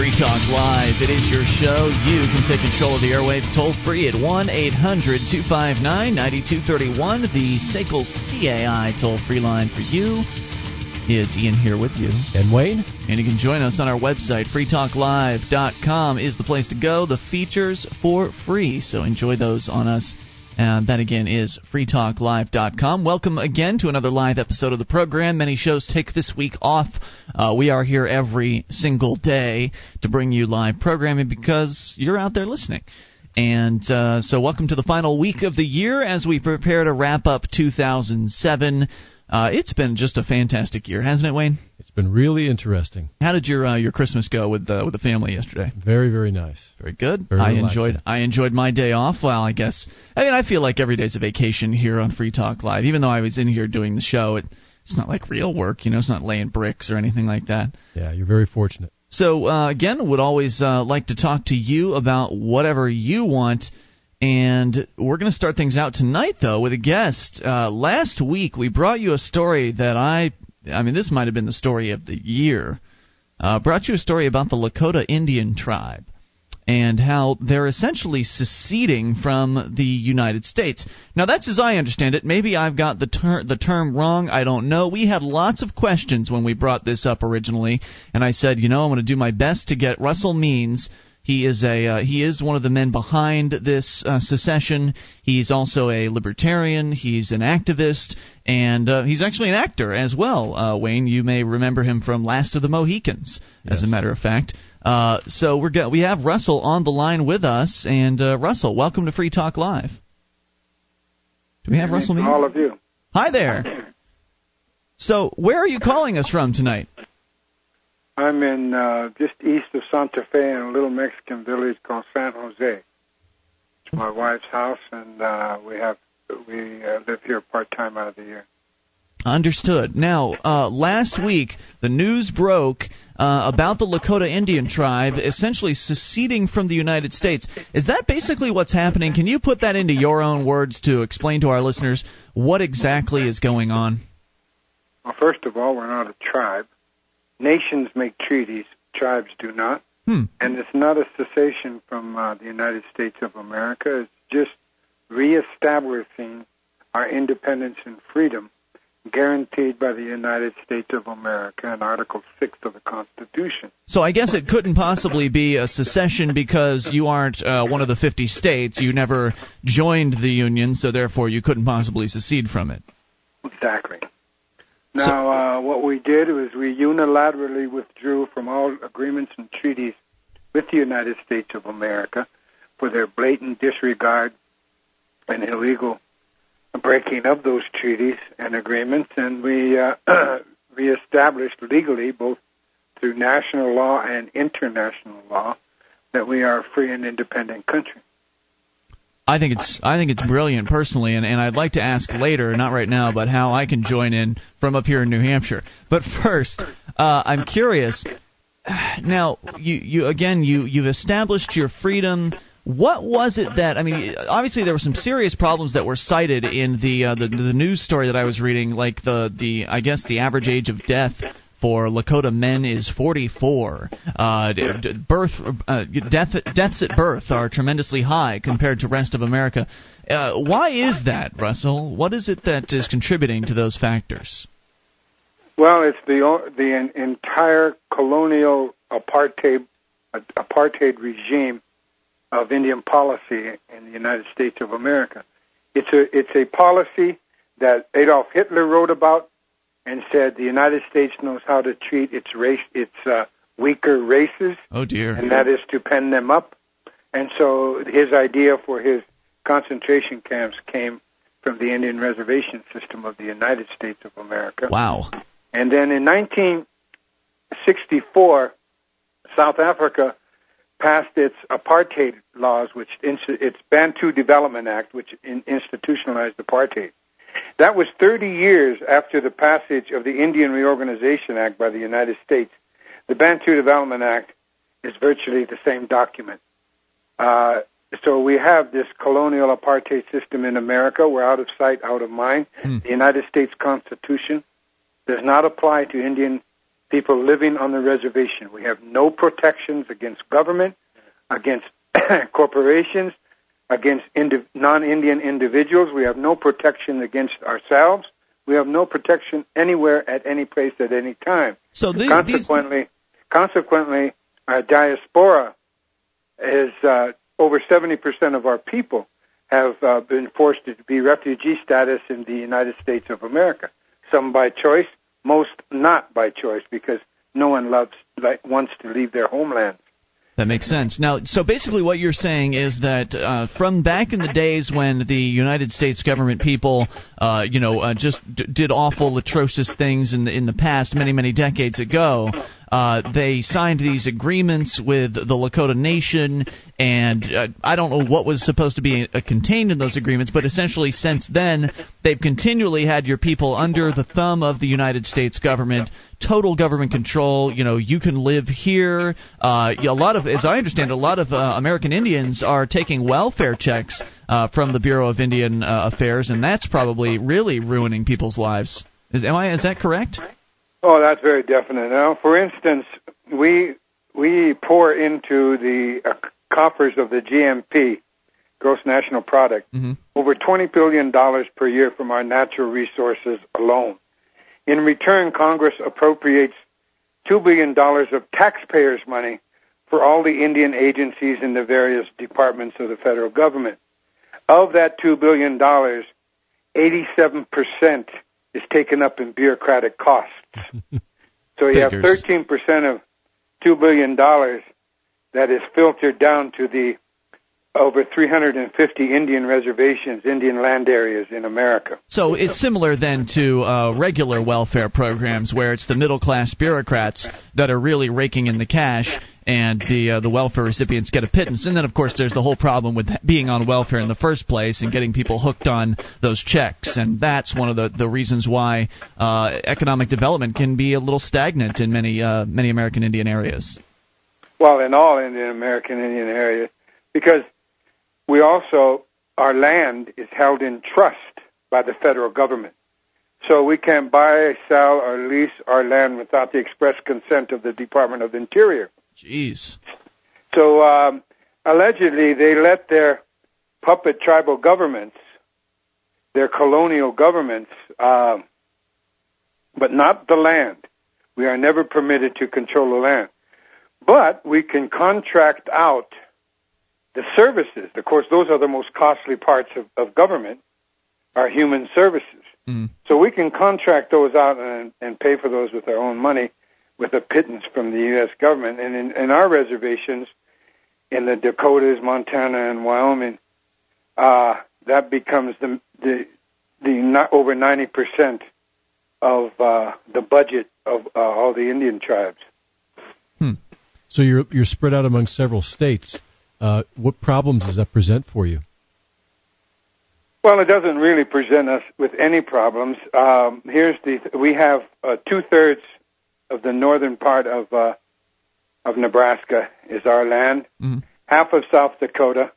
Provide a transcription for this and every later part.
Free Talk Live. It is your show. You can take control of the airwaves toll free at 1 800 259 9231. The SACL CAI toll free line for you. It's Ian here with you. And Wayne. And you can join us on our website. freetalklive.com is the place to go. The features for free. So enjoy those on us and that again is freetalklive.com. Welcome again to another live episode of the program. Many shows take this week off. Uh, we are here every single day to bring you live programming because you're out there listening. And uh, so, welcome to the final week of the year as we prepare to wrap up 2007. Uh, it's been just a fantastic year, hasn't it, Wayne? It's been really interesting. How did your uh, your Christmas go with the with the family yesterday? Very very nice. Very good. Very I relaxing. enjoyed I enjoyed my day off. Well, I guess I mean I feel like every day's a vacation here on Free Talk Live. Even though I was in here doing the show, it, it's not like real work. You know, it's not laying bricks or anything like that. Yeah, you're very fortunate. So uh, again, would always uh, like to talk to you about whatever you want. And we're going to start things out tonight, though, with a guest. Uh, last week, we brought you a story that I, I mean, this might have been the story of the year. Uh, brought you a story about the Lakota Indian tribe and how they're essentially seceding from the United States. Now, that's as I understand it. Maybe I've got the, ter- the term wrong. I don't know. We had lots of questions when we brought this up originally, and I said, you know, I'm going to do my best to get Russell Means he is a uh, he is one of the men behind this uh, secession. He's also a libertarian. He's an activist, and uh, he's actually an actor as well. Uh, Wayne, you may remember him from Last of the Mohicans, yes. as a matter of fact. Uh, so we're go- we have Russell on the line with us, and uh, Russell, welcome to Free Talk Live. Do we have Russell? All of you. Hi there. So where are you calling us from tonight? I'm in uh, just east of Santa Fe in a little Mexican village called San Jose. It's my wife's house, and uh, we have we uh, live here part time out of the year. Understood. Now, uh, last week the news broke uh, about the Lakota Indian tribe essentially seceding from the United States. Is that basically what's happening? Can you put that into your own words to explain to our listeners what exactly is going on? Well, first of all, we're not a tribe. Nations make treaties, tribes do not. Hmm. And it's not a cessation from uh, the United States of America. It's just reestablishing our independence and freedom guaranteed by the United States of America in Article 6 of the Constitution. So I guess it couldn't possibly be a secession because you aren't uh, one of the 50 states. You never joined the Union, so therefore you couldn't possibly secede from it. Exactly. Now, uh, what we did was we unilaterally withdrew from all agreements and treaties with the United States of America for their blatant disregard and illegal breaking of those treaties and agreements, and we uh, reestablished legally, both through national law and international law, that we are a free and independent country. I think it's I think it's brilliant personally, and, and I'd like to ask later, not right now, but how I can join in from up here in New Hampshire. But first, uh, I'm curious. Now, you you again you you've established your freedom. What was it that I mean? Obviously, there were some serious problems that were cited in the uh, the, the news story that I was reading, like the the I guess the average age of death for Lakota men is 44. Uh, birth, uh, death, deaths at birth are tremendously high compared to rest of America. Uh, why is that, Russell? What is it that is contributing to those factors? Well, it's the the entire colonial apartheid apartheid regime of Indian policy in the United States of America. It's a it's a policy that Adolf Hitler wrote about and said the United States knows how to treat its race, its uh, weaker races. Oh dear! And that is to pen them up. And so his idea for his concentration camps came from the Indian reservation system of the United States of America. Wow! And then in 1964, South Africa passed its apartheid laws, which its Bantu Development Act, which institutionalized apartheid. That was 30 years after the passage of the Indian Reorganization Act by the United States. The Bantu Development Act is virtually the same document. Uh, so we have this colonial apartheid system in America. We're out of sight, out of mind. Hmm. The United States Constitution does not apply to Indian people living on the reservation. We have no protections against government, against corporations, against indi- non-Indian individuals. We have no protection against ourselves. We have no protection anywhere at any place at any time. So the, consequently, these... consequently, our diaspora is uh, over 70% of our people have uh, been forced to be refugee status in the United States of America. Some by choice, most not by choice, because no one loves like, wants to leave their homelands. That makes sense. Now, so basically, what you're saying is that uh, from back in the days when the United States government people, uh, you know, uh, just d- did awful, atrocious things in the in the past, many many decades ago, uh, they signed these agreements with the Lakota Nation, and uh, I don't know what was supposed to be uh, contained in those agreements, but essentially since then, they've continually had your people under the thumb of the United States government, total government control. You know, you can live here. Uh, a lot of, as I understand, a lot of American Indians are taking welfare checks from the Bureau of Indian Affairs, and that's probably really ruining people's lives. Is, am I? Is that correct? Oh, that's very definite. Now, for instance, we we pour into the uh, coffers of the GNP, gross national product, mm-hmm. over twenty billion dollars per year from our natural resources alone. In return, Congress appropriates two billion dollars of taxpayers' money for all the Indian agencies in the various departments of the federal government. Of that two billion dollars, eighty-seven percent is taken up in bureaucratic costs. So you have 13% of $2 billion that is filtered down to the over 350 Indian reservations, Indian land areas in America. So it's similar then to uh, regular welfare programs where it's the middle class bureaucrats that are really raking in the cash and the uh, the welfare recipients get a pittance. And then of course there's the whole problem with being on welfare in the first place and getting people hooked on those checks. And that's one of the the reasons why uh, economic development can be a little stagnant in many uh, many American Indian areas. Well, in all Indian American Indian areas, because we also, our land is held in trust by the federal government. So we can't buy, sell, or lease our land without the express consent of the Department of Interior. Jeez. So um, allegedly, they let their puppet tribal governments, their colonial governments, uh, but not the land. We are never permitted to control the land. But we can contract out the services, of course, those are the most costly parts of, of government, are human services. Mm. So we can contract those out and, and pay for those with our own money with a pittance from the U.S. government. And in, in our reservations, in the Dakotas, Montana, and Wyoming, uh, that becomes the the the not over ninety percent of uh, the budget of uh, all the Indian tribes. Hmm. So you're you're spread out among several states. Uh, what problems does that present for you? Well, it doesn't really present us with any problems. Um, here's the we have uh, two thirds of the northern part of uh, of Nebraska is our land. Mm-hmm. Half of South Dakota,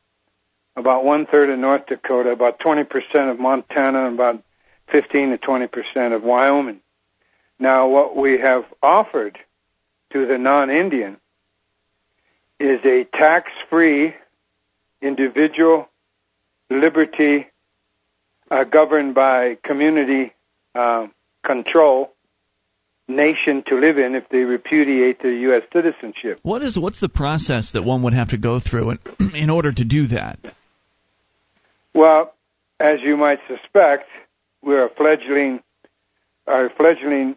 about one third of North Dakota, about twenty percent of Montana, and about fifteen to twenty percent of Wyoming. Now, what we have offered to the non-Indian is a tax free individual liberty uh, governed by community uh, control nation to live in if they repudiate their U.S. citizenship. What is what's the process that one would have to go through in, in order to do that? Well, as you might suspect, we're a fledgling, a fledgling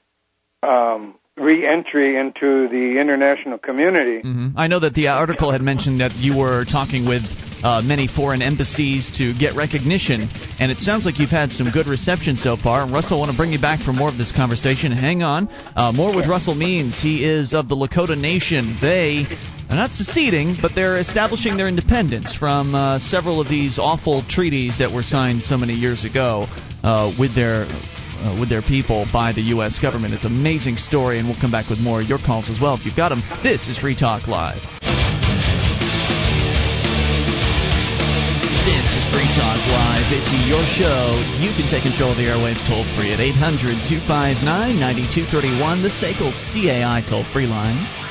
um, re-entry into the international community. Mm-hmm. I know that the article had mentioned that you were talking with uh, many foreign embassies to get recognition, and it sounds like you've had some good reception so far. Russell, I want to bring you back for more of this conversation. Hang on. Uh, more with Russell Means. He is of the Lakota Nation. They are not seceding, but they're establishing their independence from uh, several of these awful treaties that were signed so many years ago uh, with their uh, with their people by the U.S. government. It's an amazing story, and we'll come back with more of your calls as well if you've got them. This is Free Talk Live. This is Free Talk Live. it's your show, you can take control of the airwaves toll free at 800 259 9231, the SACL CAI toll free line.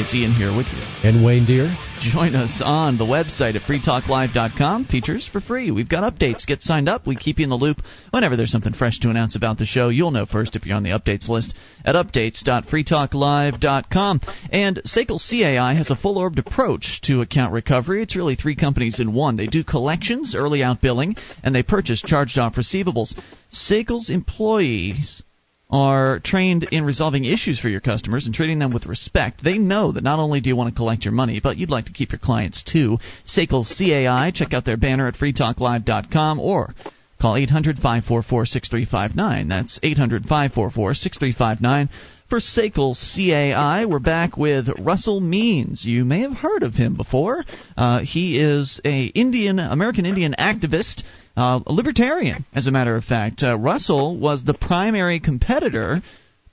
It's Ian here with you. And Wayne Deer. Join us on the website at freetalklive.com. Features for free. We've got updates. Get signed up. We keep you in the loop whenever there's something fresh to announce about the show. You'll know first if you're on the updates list at updates.freetalklive.com. And SACL CAI has a full orbed approach to account recovery. It's really three companies in one. They do collections, early out billing, and they purchase charged off receivables. SACL's employees are trained in resolving issues for your customers and treating them with respect. They know that not only do you want to collect your money, but you'd like to keep your clients too. SACL CAI, check out their banner at freetalklive.com or call 800 544 6359. That's 800 544 6359. For SACL CAI, we're back with Russell Means. You may have heard of him before. Uh, he is a Indian American Indian activist uh, a libertarian, as a matter of fact. Uh, Russell was the primary competitor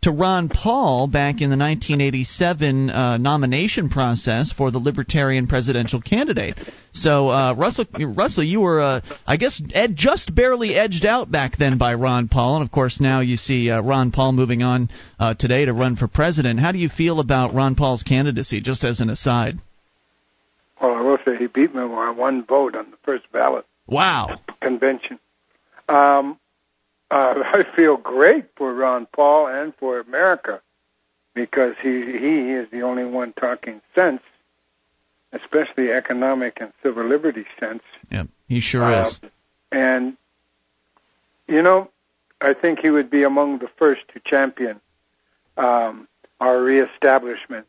to Ron Paul back in the 1987 uh, nomination process for the Libertarian presidential candidate. So, uh, Russell, Russell, you were, uh, I guess, ed- just barely edged out back then by Ron Paul, and of course now you see uh, Ron Paul moving on uh, today to run for president. How do you feel about Ron Paul's candidacy? Just as an aside. Well, I will say he beat me by one vote on the first ballot. Wow. Convention. Um, uh, I feel great for Ron Paul and for America because he he is the only one talking sense, especially economic and civil liberty sense. Yeah, he sure uh, is. And you know, I think he would be among the first to champion um, our reestablishment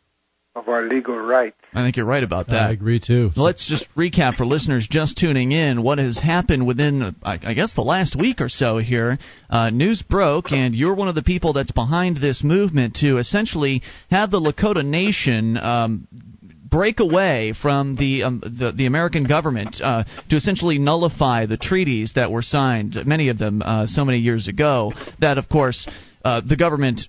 of our legal rights. I think you're right about that. I agree too. Let's just recap for listeners just tuning in what has happened within, I guess, the last week or so here. Uh, news broke, and you're one of the people that's behind this movement to essentially have the Lakota Nation. Um, break away from the um, the, the, American government uh, to essentially nullify the treaties that were signed, many of them uh, so many years ago. That, of course, uh, the government,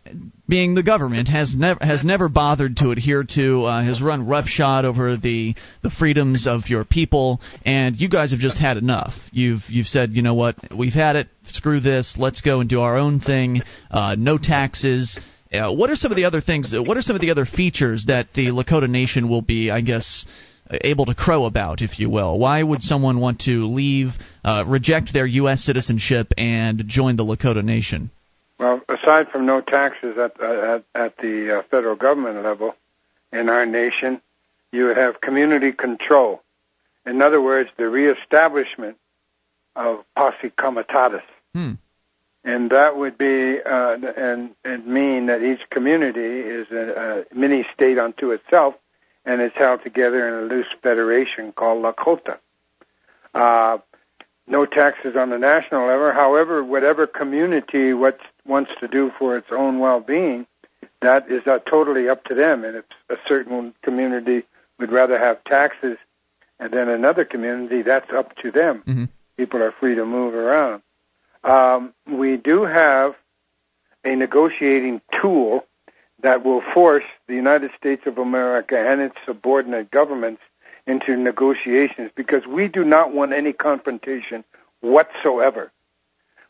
being the government, has never has never bothered to adhere to, uh, has run roughshod over the the freedoms of your people, and you guys have just had enough. You've you've said, you know what, we've had it. Screw this. Let's go and do our own thing. Uh, no taxes. Uh, what are some of the other things? What are some of the other features that the Lakota Nation will be, I guess, able to crow about, if you will? Why would someone want to leave, uh, reject their U.S. citizenship, and join the Lakota Nation? Well, aside from no taxes at at, at the uh, federal government level in our nation, you would have community control. In other words, the reestablishment of posse comitatus. Hmm. And that would be uh, and and mean that each community is a, a mini state unto itself, and is held together in a loose federation called Lakota. Uh, no taxes on the national level. However, whatever community what wants to do for its own well-being, that is uh, totally up to them. And if a certain community would rather have taxes, and then another community, that's up to them. Mm-hmm. People are free to move around. Um, we do have a negotiating tool that will force the United States of America and its subordinate governments into negotiations because we do not want any confrontation whatsoever.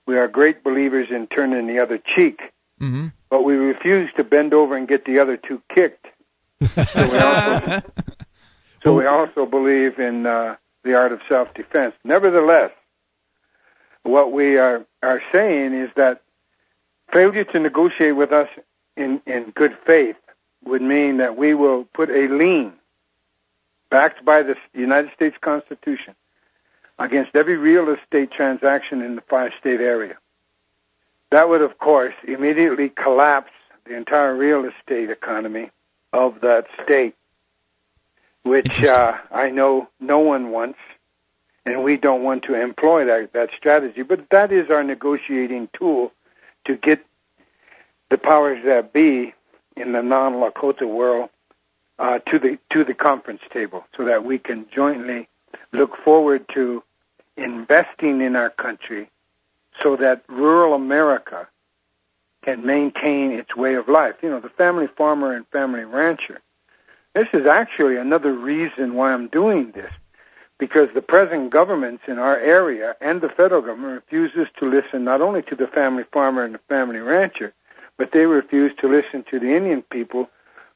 We are great believers in turning the other cheek, mm-hmm. but we refuse to bend over and get the other two kicked. so, we also, so we also believe in uh, the art of self-defense. Nevertheless, what we are, are saying is that failure to negotiate with us in, in good faith would mean that we will put a lien backed by the United States Constitution against every real estate transaction in the five state area. That would, of course, immediately collapse the entire real estate economy of that state, which uh, I know no one wants, and we don't want to employ that, that strategy. But that is our negotiating tool to get the powers that be in the non Lakota world uh, to the to the conference table, so that we can jointly look forward to investing in our country, so that rural America can maintain its way of life. You know, the family farmer and family rancher. This is actually another reason why I'm doing this. Because the present governments in our area and the federal government refuses to listen not only to the family farmer and the family rancher, but they refuse to listen to the Indian people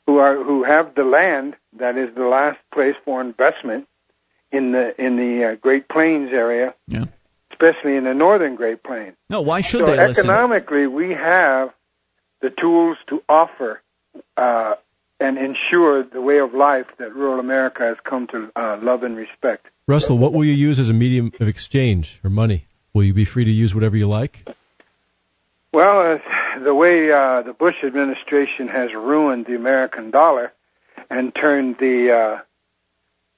who are who have the land that is the last place for investment in the in the uh, Great Plains area, yeah. especially in the northern Great Plains. No, why should so they listen? economically, we have the tools to offer uh, and ensure the way of life that rural America has come to uh, love and respect. Russell, what will you use as a medium of exchange or money? Will you be free to use whatever you like? Well, uh, the way uh, the Bush administration has ruined the American dollar and turned the uh,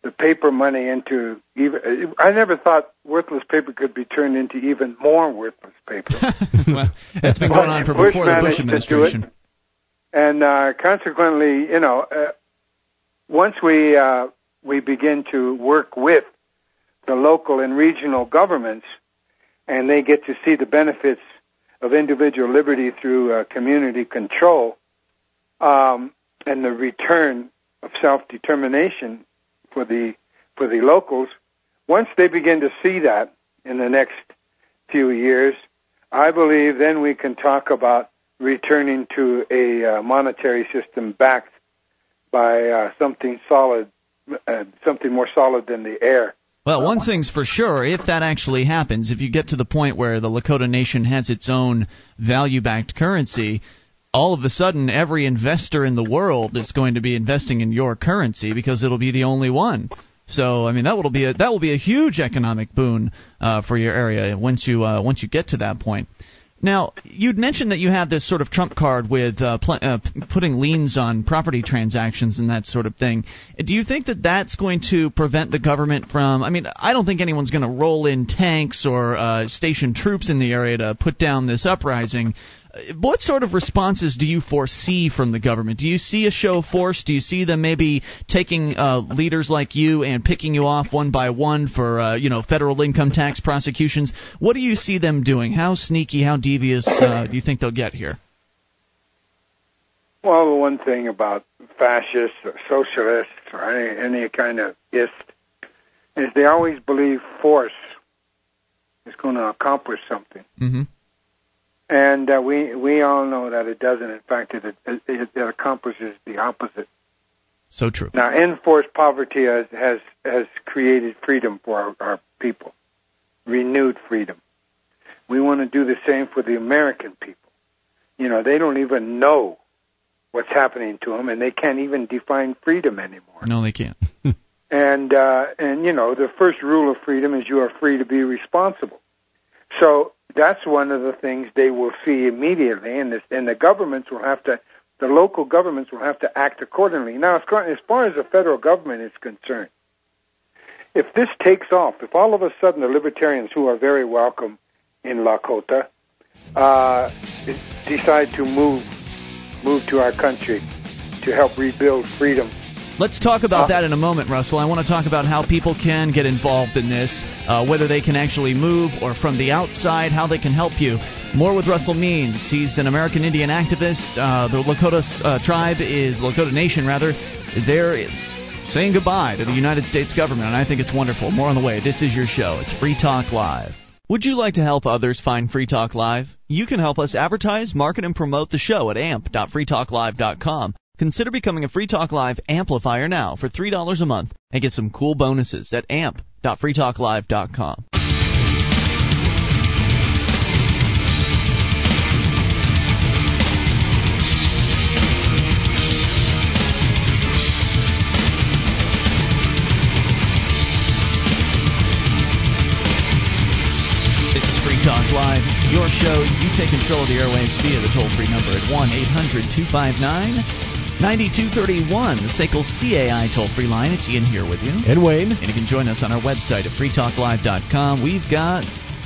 the paper money into even. I never thought worthless paper could be turned into even more worthless paper. well, that's been going on for Bush before the Bush managed to do it. administration. and uh, consequently, you know, uh, once we uh, we begin to work with the local and regional governments, and they get to see the benefits of individual liberty through uh, community control, um, and the return of self-determination for the for the locals. Once they begin to see that in the next few years, I believe then we can talk about returning to a uh, monetary system backed by uh, something solid, uh, something more solid than the air. Well, one thing's for sure, if that actually happens, if you get to the point where the Lakota Nation has its own value backed currency, all of a sudden every investor in the world is going to be investing in your currency because it'll be the only one. So I mean that will be a that will be a huge economic boon uh, for your area once you uh, once you get to that point. Now, you'd mentioned that you have this sort of trump card with uh, pl- uh, putting liens on property transactions and that sort of thing. Do you think that that's going to prevent the government from? I mean, I don't think anyone's going to roll in tanks or uh, station troops in the area to put down this uprising. What sort of responses do you foresee from the government? Do you see a show of force? Do you see them maybe taking uh, leaders like you and picking you off one by one for uh, you know federal income tax prosecutions? What do you see them doing? How sneaky, how devious uh, do you think they'll get here? Well, the one thing about fascists or socialists or any, any kind of ist is they always believe force is going to accomplish something. Mm-hmm. And uh, we we all know that it doesn't. In fact, it, it, it, it accomplishes the opposite. So true. Now, enforced poverty has has, has created freedom for our, our people, renewed freedom. We want to do the same for the American people. You know, they don't even know what's happening to them, and they can't even define freedom anymore. No, they can't. and uh, and you know, the first rule of freedom is you are free to be responsible. So that's one of the things they will see immediately, and, and the governments will have to, the local governments will have to act accordingly. Now, as far as the federal government is concerned, if this takes off, if all of a sudden the libertarians who are very welcome in Lakota uh, decide to move move to our country to help rebuild freedom Let's talk about that in a moment, Russell. I want to talk about how people can get involved in this, uh, whether they can actually move or from the outside, how they can help you. More with Russell Means. He's an American Indian activist. Uh, the Lakota uh, tribe is, Lakota Nation rather, they're saying goodbye to the United States government, and I think it's wonderful. More on the way. This is your show. It's Free Talk Live. Would you like to help others find Free Talk Live? You can help us advertise, market, and promote the show at amp.freetalklive.com. Consider becoming a Free Talk Live amplifier now for $3 a month and get some cool bonuses at amp.freetalklive.com. This is Free Talk Live, your show. You take control of the airwaves via the toll free number at 1 800 259 9231, the SACL CAI toll free line. It's Ian here with you. And Wayne. And you can join us on our website at freetalklive.com. We've got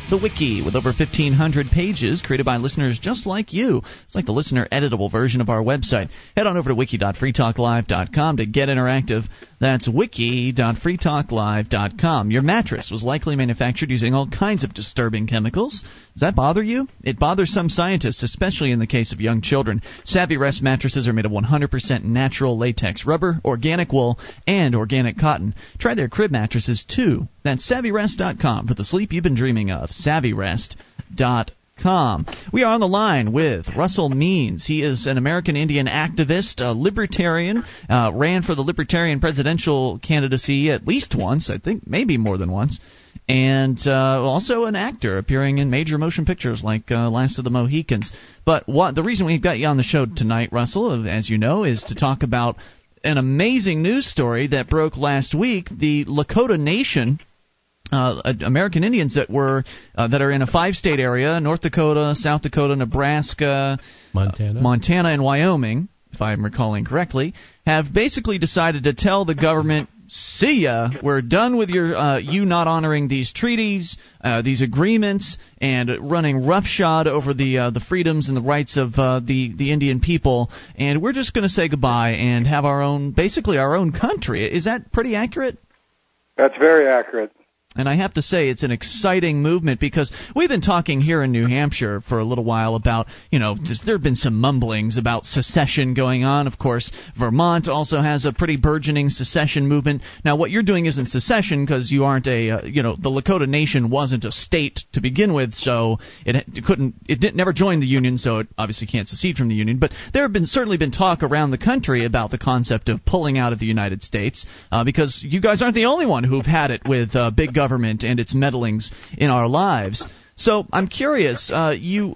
The Wiki, with over 1,500 pages created by listeners just like you. It's like the listener editable version of our website. Head on over to wiki.freetalklive.com to get interactive. That's wiki.freetalklive.com. Your mattress was likely manufactured using all kinds of disturbing chemicals. Does that bother you? It bothers some scientists, especially in the case of young children. Savvy Rest mattresses are made of 100% natural latex rubber, organic wool, and organic cotton. Try their crib mattresses too. That's savvyrest.com for the sleep you've been dreaming of. Savvyrest.com. Com. We are on the line with Russell Means. He is an American Indian activist, a libertarian, uh, ran for the Libertarian presidential candidacy at least once, I think maybe more than once, and uh, also an actor appearing in major motion pictures like uh, Last of the Mohicans. But what the reason we've got you on the show tonight, Russell, as you know, is to talk about an amazing news story that broke last week. The Lakota Nation uh, American Indians that were uh, that are in a five-state area: North Dakota, South Dakota, Nebraska, Montana, uh, Montana, and Wyoming, if I'm recalling correctly, have basically decided to tell the government. See ya. We're done with your uh, you not honoring these treaties, uh, these agreements, and running roughshod over the uh, the freedoms and the rights of uh, the the Indian people. And we're just going to say goodbye and have our own, basically our own country. Is that pretty accurate? That's very accurate. And I have to say, it's an exciting movement because we've been talking here in New Hampshire for a little while about, you know, there have been some mumblings about secession going on. Of course, Vermont also has a pretty burgeoning secession movement. Now, what you're doing isn't secession because you aren't a, uh, you know, the Lakota Nation wasn't a state to begin with, so it, couldn't, it didn't, never joined the Union, so it obviously can't secede from the Union. But there have been certainly been talk around the country about the concept of pulling out of the United States uh, because you guys aren't the only one who've had it with uh, big government government and its meddlings in our lives. So I'm curious, uh, you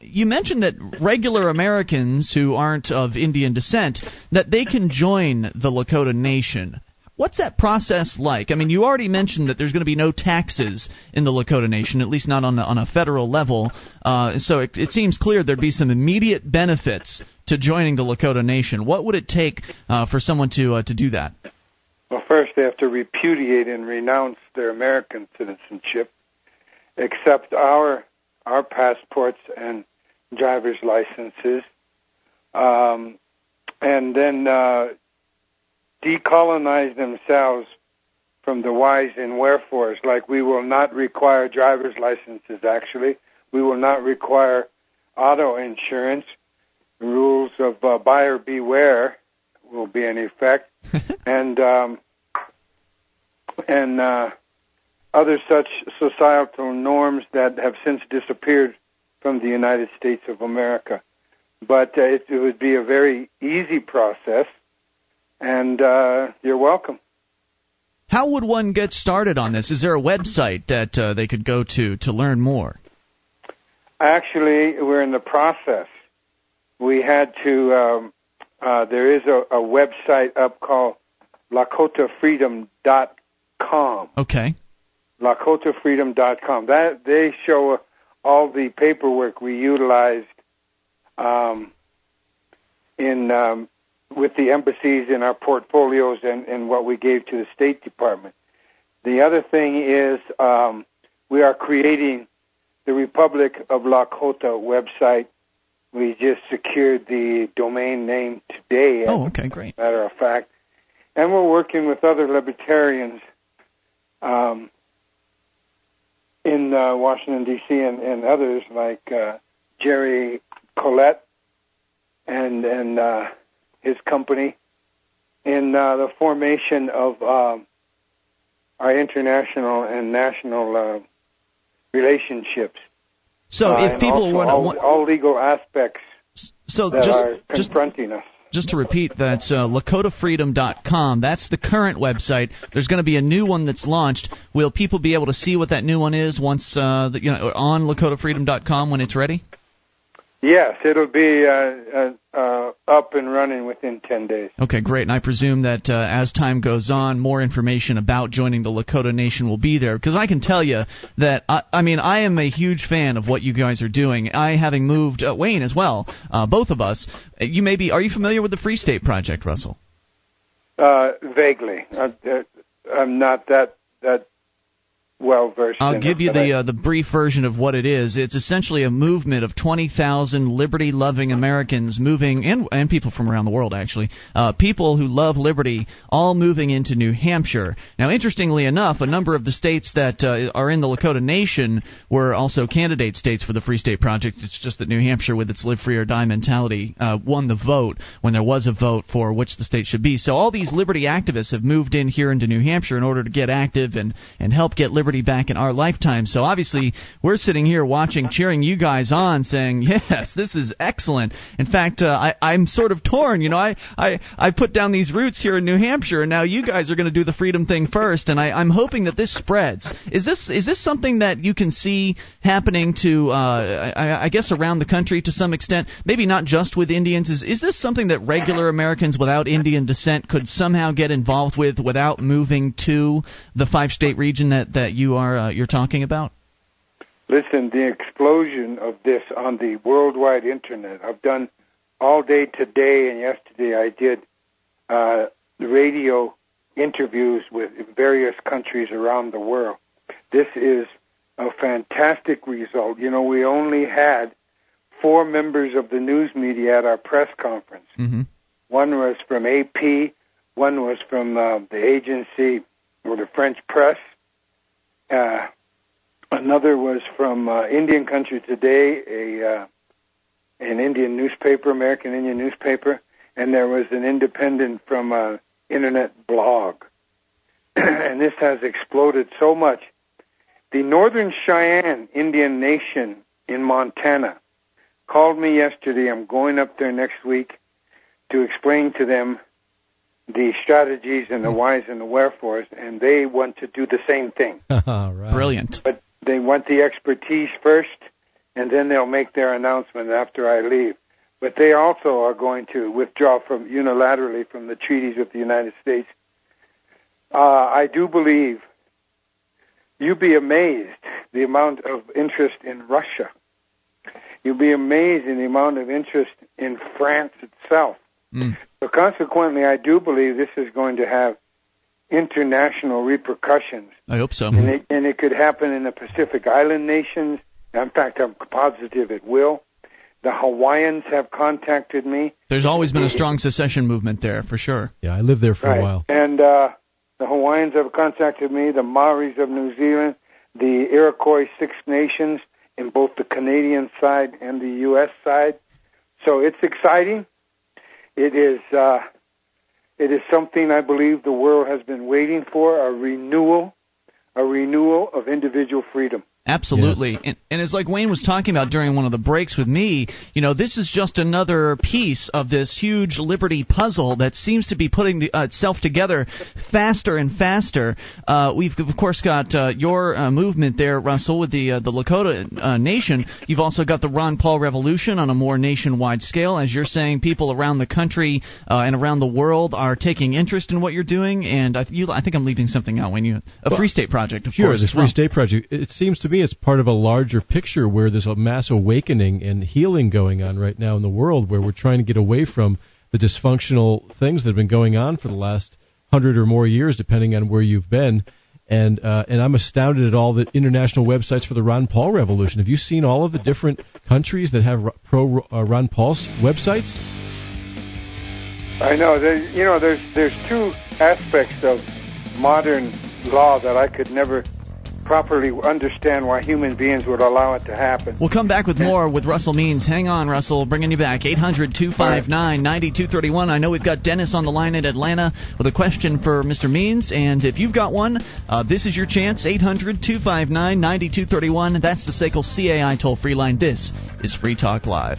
you mentioned that regular Americans who aren't of Indian descent that they can join the Lakota Nation. What's that process like? I mean, you already mentioned that there's going to be no taxes in the Lakota Nation, at least not on a, on a federal level. Uh, so it, it, seems clear there'd be some immediate benefits to joining the Lakota Nation. What would it take uh, for someone to uh, to do that? Well, first they have to repudiate and renounce their American citizenship, accept our our passports and driver's licenses, um, and then uh, decolonize themselves from the whys and wherefores. Like we will not require driver's licenses. Actually, we will not require auto insurance. Rules of uh, buyer beware will be in effect, and um, and uh, other such societal norms that have since disappeared from the United States of America. But uh, it, it, would be a very easy process, and uh, you're welcome. How would one get started on this? Is there a website that uh, they could go to to learn more? Actually, we're in the process. We had to. Um, uh, there is a, a, website up called LakotaFreedom.com. Okay. LakotaFreedom.com. That they show all the paperwork we utilized um, in um, with the embassies in our portfolios and, and what we gave to the State Department. The other thing is um, we are creating the Republic of Lakota website. We just secured the domain name today. Oh, okay, great. Matter of fact, and we're working with other libertarians um, in uh, Washington D.C. And, and, others like uh, Jerry Collette and and uh, his company in uh, the formation of um, our international and national uh, relationships. So, if uh, people want all, all legal aspects so that just, are confronting just, us just to repeat, that's uh, LakotaFreedom.com. That's the current website. There's going to be a new one that's launched. Will people be able to see what that new one is once uh, the, you know on LakotaFreedom.com when it's ready? Yes, it'll be uh, uh, uh, up and running within 10 days. Okay, great. And I presume that uh, as time goes on, more information about joining the Lakota Nation will be there. Because I can tell you that, I, I, mean, I am a huge fan of what you guys are doing. I, having moved, uh, Wayne as well, uh, both of us, you may be, are you familiar with the Free State Project, Russell? vaguely. I'm not that, that well versed. I'll give you the uh, the brief version of what it is. It's essentially a movement of 20,000 liberty-loving Americans moving, and and people from around the world actually, uh, people who love liberty, all moving into New Hampshire. Now, interestingly enough, a number of the states that uh, are in the Lakota Nation were also candidate states for the Free State Project. It's just that New Hampshire, with its live free or die mentality, uh, won the vote when there was a vote for which the state should be. So all these liberty activists have moved in here into New Hampshire in order to get active and and help get liberty back in our lifetime. So obviously, we're sitting here watching, cheering you guys on, saying, "Yes, this is excellent." In fact, uh, I, I'm sort of torn. You know, I, I I put down these roots here in New Hampshire, and now you guys are going to do the freedom thing first, and I, I'm hoping that this spreads. Is this is this something that you can see happening to, uh, I, I guess, around the country to some extent? Maybe not just with Indians. Is is this something that regular Americans without Indian descent could somehow get involved with without moving to the five state region that that you are uh, you're talking about? Listen, the explosion of this on the worldwide internet. I've done all day today and yesterday. I did uh, radio interviews with various countries around the world. This is a fantastic result. You know, we only had four members of the news media at our press conference. Mm-hmm. One was from AP, one was from uh, the agency or the French press, uh, another was from uh, Indian Country Today, a uh, an Indian newspaper, American Indian newspaper, and there was an independent from a internet blog. and this has exploded so much. The Northern Cheyenne Indian Nation in Montana called me yesterday. I'm going up there next week to explain to them the strategies and the hmm. whys and the wherefores, and they want to do the same thing. right. Brilliant. But they want the expertise first, and then they'll make their announcement after I leave. But they also are going to withdraw from unilaterally from the treaties with the United States. Uh, I do believe you'd be amazed the amount of interest in Russia. You'd be amazed in the amount of interest in France itself. Mm. So consequently, I do believe this is going to have international repercussions. I hope so. And it, and it could happen in the Pacific Island nations. In fact, I'm positive it will. The Hawaiians have contacted me. There's always been a strong secession movement there, for sure. Yeah, I lived there for right. a while. And uh, the Hawaiians have contacted me, the Maoris of New Zealand, the Iroquois Six Nations in both the Canadian side and the U.S. side. So it's exciting. It is uh, it is something I believe the world has been waiting for a renewal, a renewal of individual freedom. Absolutely. Yes. And, and it's like Wayne was talking about during one of the breaks with me, you know, this is just another piece of this huge liberty puzzle that seems to be putting uh, itself together faster and faster. Uh, we've, of course, got uh, your uh, movement there, Russell, with the, uh, the Lakota uh, Nation. You've also got the Ron Paul Revolution on a more nationwide scale. As you're saying, people around the country and around the world are taking interest in what you're doing. And I, you, I think I'm leaving something out, Wayne. You, a well, Free State Project, of sure, course. Sure, this Free State Project. It seems to me it's part of a larger picture where there's a mass awakening and healing going on right now in the world where we're trying to get away from the dysfunctional things that have been going on for the last hundred or more years, depending on where you've been. And uh, and I'm astounded at all the international websites for the Ron Paul Revolution. Have you seen all of the different countries that have pro uh, Ron Paul websites? I know. You know, there's there's two aspects of modern law that I could never properly understand why human beings would allow it to happen. We'll come back with more with Russell Means. Hang on, Russell, bringing you back. 800 259 9231. I know we've got Dennis on the line in Atlanta with a question for Mr. Means, and if you've got one, uh, this is your chance. 800 259 9231. That's the SACL CAI toll free line. This is Free Talk Live.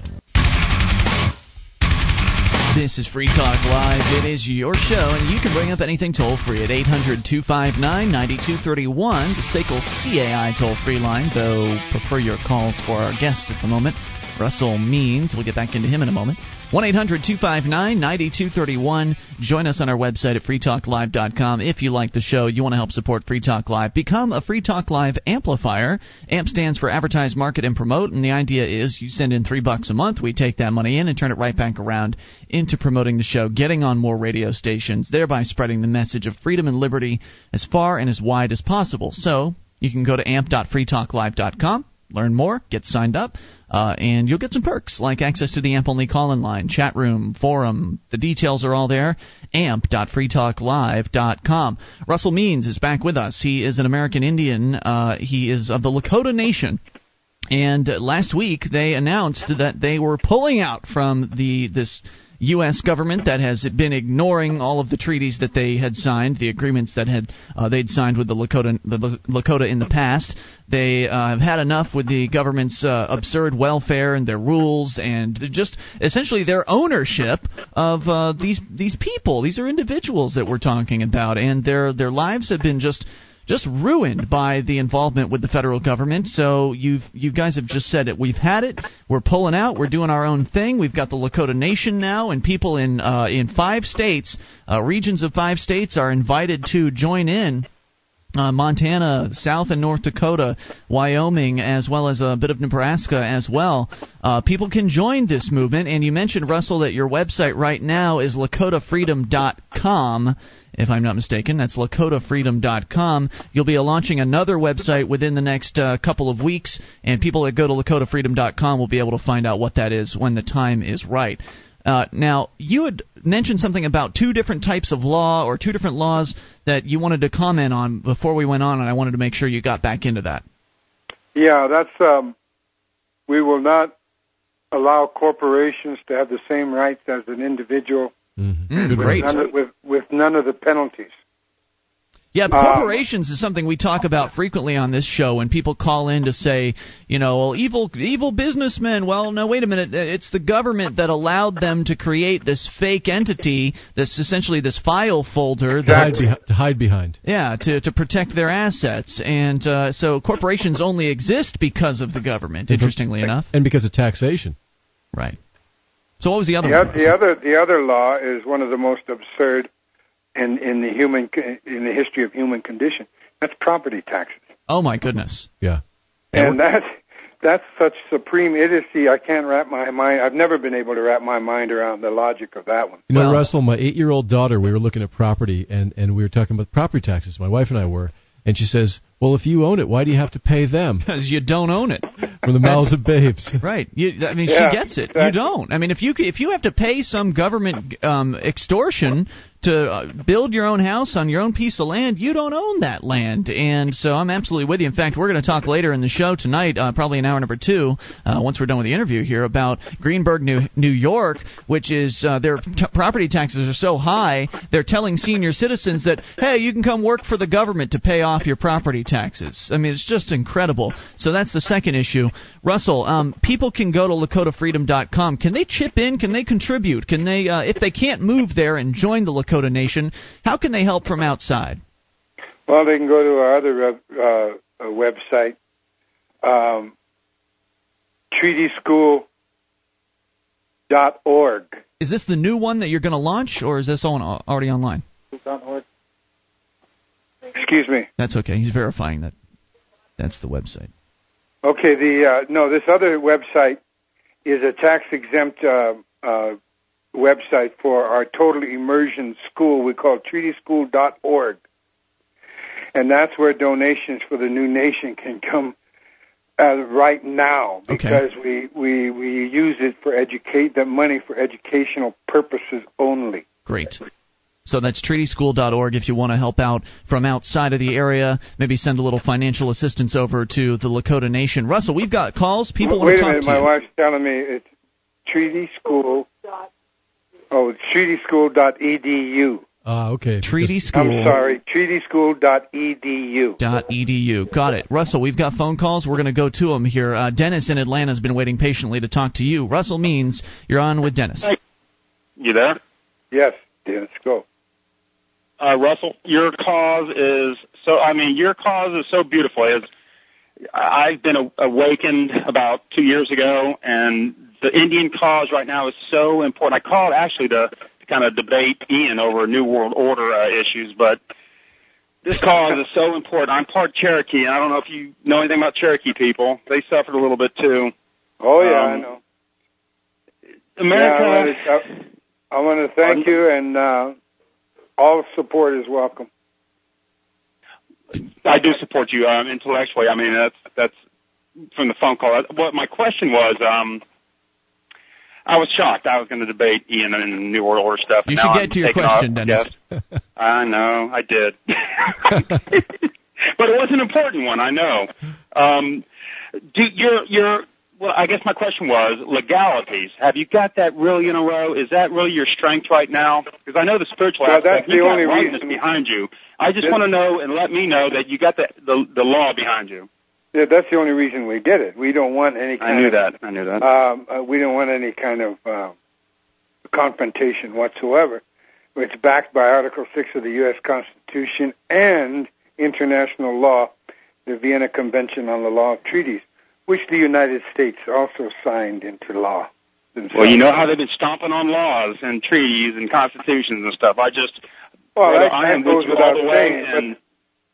This is Free Talk Live. It is your show, and you can bring up anything toll free at 800 259 9231, the SACL CAI toll free line, though prefer your calls for our guest at the moment. Russell Means. We'll get back into him in a moment. 1 800 259 9231. Join us on our website at freetalklive.com. If you like the show, you want to help support Free Talk Live, become a Free Talk Live amplifier. AMP stands for Advertise, Market, and Promote, and the idea is you send in three bucks a month, we take that money in and turn it right back around into promoting the show, getting on more radio stations, thereby spreading the message of freedom and liberty as far and as wide as possible. So, You can go to amp.freetalklive.com, learn more, get signed up, uh, and you'll get some perks like access to the AMP only call in line, chat room, forum. The details are all there. amp.freetalklive.com. Russell Means is back with us. He is an American Indian. Uh, he is of the Lakota Nation. And last week they announced that they were pulling out from the this U.S. government that has been ignoring all of the treaties that they had signed, the agreements that had uh, they'd signed with the Lakota, the Lakota in the past. They uh, have had enough with the government's uh, absurd welfare and their rules, and just essentially their ownership of uh, these these people. These are individuals that we're talking about, and their their lives have been just just ruined by the involvement with the federal government. So you've you guys have just said it. We've had it. We're pulling out. We're doing our own thing. We've got the Lakota Nation now, and people in uh, in five states, uh, regions of five states, are invited to join in. Uh, Montana, South and North Dakota, Wyoming, as well as a bit of Nebraska as well. Uh, people can join this movement, and you mentioned Russell that your website right now is LakotaFreedom.com if I'm not mistaken. That's LakotaFreedom.com. You'll be launching another website within the next uh, couple of weeks, and people that go to LakotaFreedom.com will be able to find out what that is when the time is right. Uh, now, you had mentioned something about two different types of law or two different laws that you wanted to comment on before we went on, and I wanted to make sure you got back into that. Yeah, that's. Um, we will not allow corporations to have the same rights as an individual Mm-hmm. Mm, great. None of, with, with none of the penalties. Yeah, corporations um, is something we talk about frequently on this show when people call in to say, you know, well, evil evil businessmen. Well, no, wait a minute. It's the government that allowed them to create this fake entity, this essentially this file folder exactly. that, to hide behind. Yeah, to to protect their assets, and uh, so corporations only exist because of the government. Interestingly enough, and because of taxation. Right. So what was the other the, one? The other the other law is one of the most absurd in in the human in the history of human condition. That's property taxes. Oh my goodness. Yeah. And that's that's such supreme idiocy. I can't wrap my mind. I've never been able to wrap my mind around the logic of that one. You know, well, Russell, my eight-year-old daughter, we were looking at property, and and we were talking about property taxes. My wife and I were, and she says, "Well, if you own it, why do you have to pay them?" Because you don't own it. From the mouths of babes. Right. You, I mean, yeah, she gets it. Exactly. You don't. I mean, if you if you have to pay some government um, extortion to uh, build your own house on your own piece of land, you don't own that land. And so I'm absolutely with you. In fact, we're going to talk later in the show tonight, uh, probably in hour number two, uh, once we're done with the interview here, about Greenburgh, New, New York, which is uh, their t- property taxes are so high, they're telling senior citizens that, hey, you can come work for the government to pay off your property taxes. I mean, it's just incredible. So that's the second issue. Russell, um, people can go to LakotaFreedom.com. Can they chip in? Can they contribute? Can they, uh, if they can't move there and join the Lakota Dakota Nation. How can they help from outside? Well, they can go to our other uh, uh website, um, treatyschool.org. Is this the new one that you're going to launch, or is this on, already online? Excuse me. That's okay. He's verifying that. That's the website. Okay. The uh, no, this other website is a tax exempt uh, uh, website for our total immersion school. We call treatyschool.org. And that's where donations for the new nation can come uh, right now because okay. we, we, we use it for educate the money for educational purposes only. Great. So that's treatyschool.org if you want to help out from outside of the area. Maybe send a little financial assistance over to the Lakota Nation. Russell, we've got calls. People Wait want to talk minute, to my you. My wife's telling me it's treaty school Oh, treatyschool.edu. Ah, okay. Treaty School. I'm sorry, treatyschool.edu. Dot edu. Got it. Russell, we've got phone calls. We're going to go to them here. Uh, Dennis in Atlanta has been waiting patiently to talk to you. Russell Means you're on with Dennis. Hey. You there? Yes, Dennis, go. Uh, Russell, your cause is so. I mean, your cause is so beautiful. As I've been awakened about two years ago, and the Indian cause right now is so important. I called actually to, to kind of debate Ian over New World Order uh, issues, but this cause is so important. I'm part Cherokee, and I don't know if you know anything about Cherokee people. They suffered a little bit too. Oh yeah, um, I know. America. Yeah, I, want to, thank you, and uh, all support is welcome. I do support you um, intellectually. I mean, that's that's from the phone call. What my question was, um, I was shocked. I was going to debate Ian and the New World Order stuff. You should now get I'm to your question, off, Dennis. yes. I know, I did. but it was an important one. I know. Um, do your your well, I guess my question was legalities. Have you got that really in a row? Is that really your strength right now? Because I know the spiritual Well, aspect. that's the only oneness reason- behind you. I just want to know and let me know that you got the the, the law behind you. Yeah, that's the only reason we did it. We don't want any kind I knew of that. I knew that. um, uh, we don't want any kind of uh, confrontation whatsoever. It's backed by Article 6 of the U.S. Constitution and international law, the Vienna Convention on the Law of Treaties, which the United States also signed into law. themselves. well, you know how they've been stomping on laws and treaties and constitutions and stuff. I just Well, brother, that, I am with you all without the way. saying. And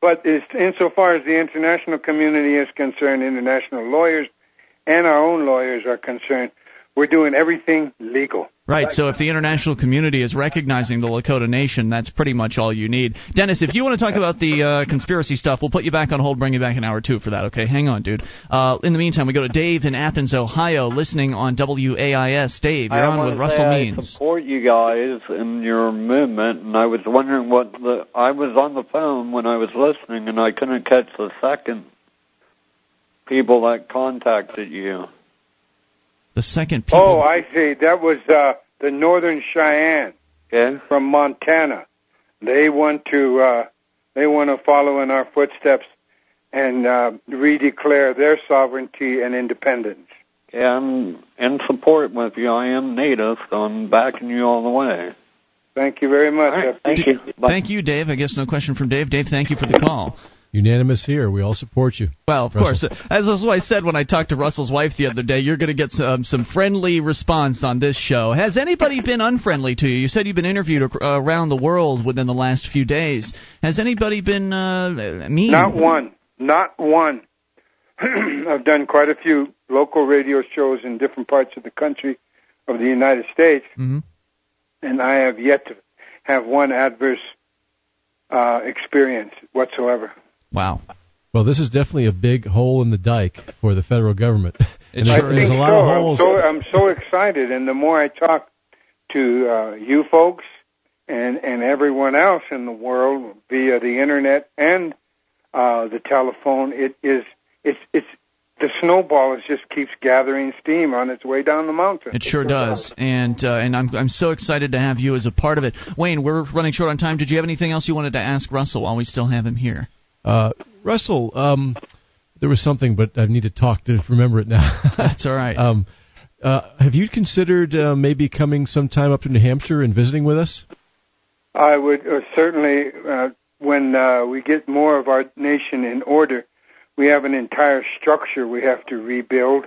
But, insofar as the international community is concerned, international lawyers and our own lawyers are concerned, we're doing everything legal. Right. So if the international community is recognizing the Lakota Nation, that's pretty much all you need. Dennis, if you want to talk about the uh, conspiracy stuff, we'll put you back on hold, bring you back an hour two for that. Okay, hang on, dude. Uh, in the meantime, we go to Dave in Athens, Ohio, listening on WAIS. Dave, you're I on wanna with Russell say I Means. support you guys in your movement, and I was wondering what the. I was on the phone when I was listening, and I couldn't catch the second people that contacted you. The second people. Oh, I see. That was uh, the Northern Cheyenne Okay. from Montana. They want to uh, they want to follow in our footsteps and uh, redeclare their sovereignty and independence. Okay, I'm in support with you. I am native, so I'm backing you all the way. Thank you very much. All right, thank you. Bye. Thank you, Dave. I guess no question from Dave. Dave, thank you for the call. Unanimous here. We all support you. Well, of Russell. course. As was what I said when I talked to Russell's wife the other day, you're going to get some, some friendly response on this show. Has anybody been unfriendly to you? You said you've been interviewed around the world within the last few days. Has anybody been uh, mean? Not one. Not one. I've done quite a few local radio shows in different parts of the country of the United States, hmm and I have yet to have one adverse uh, experience whatsoever. Wow. Well, this is definitely a big hole in the dike for the federal government. It And I sure there's think a lot so. of I'm so I'm so excited, and the more I talk to uh, you folks and and everyone else in the world via the internet and uh, the telephone, it is it's it's the snowball is just keeps gathering steam on its way down the mountain. It sure does, and uh, and I'm I'm so excited to have you as a part of it. Wayne, we're running short on time. Did you have anything else you wanted to ask Russell while we still have him here? Uh, Russell, um, there was something, but I need to talk to remember it now. That's all right. um, uh, have you considered uh, maybe coming sometime up to New Hampshire and visiting with us? I would uh, certainly, uh, when uh, we get more of our nation in order, we have an entire structure we have to rebuild,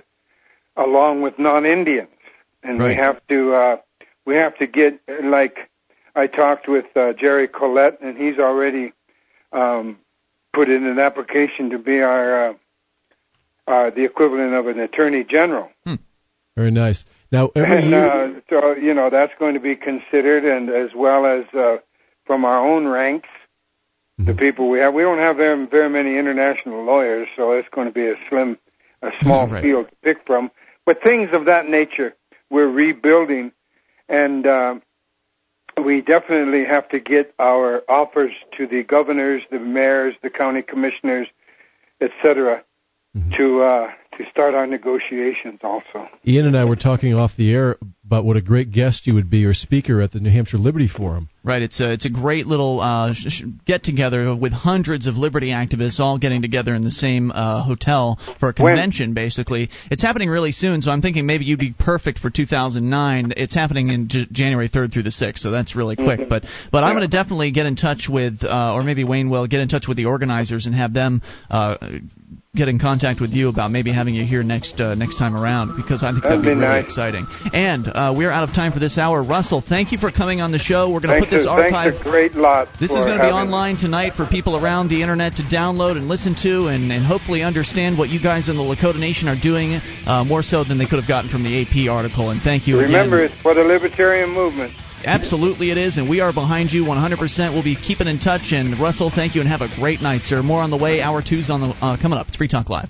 along with non-Indians, and we have to uh, we have to get like I talked with uh, Jerry Collette, and he's already um, put in an application to be our uh, uh, the equivalent of an attorney general. Very nice. Now, every And year, uh, so you know that's going to be considered, and as well as uh, from our own ranks, the Mhm. people we have. We don't have very, very many international lawyers, so it's going to be a slim, a small Right. field to pick from. But things of that nature, we're rebuilding, and uh, we definitely have to get our offers to the governors, the mayors, the county commissioners, etc., Mhm. to uh, to start our negotiations also. Ian and I were talking off the air about what a great guest you would be or speaker at the New Hampshire Liberty Forum. Right, it's a it's a great little uh, sh- sh- get together with hundreds of liberty activists all getting together in the same uh, hotel for a When? convention. Basically, it's happening really soon, so I'm thinking maybe you'd be perfect for 2009. It's happening in J- January 3rd through the 6th, so that's really quick. But but I'm going to definitely get in touch with, uh, or maybe Wayne will get in touch with the organizers and have them. Uh, Get in contact with you about maybe having you here next uh, next time around because I think that'd, That'd be, be really nice. exciting. And uh, we're out of time for this hour. Russell, thank you for coming on the show. We're going to put this archive thanks a great lot. this is going to be online tonight for people around the internet to download and listen to and, and hopefully understand what you guys in the Lakota Nation are doing uh, more so than they could have gotten from the AP article. And thank you Remember, again. it's for the libertarian movement. Absolutely, it is, and we are behind you 100%. We'll be keeping in touch. And Russell, thank you, and have a great night, sir. More on the way. Hour two's on the uh, coming up. It's Free Talk Live.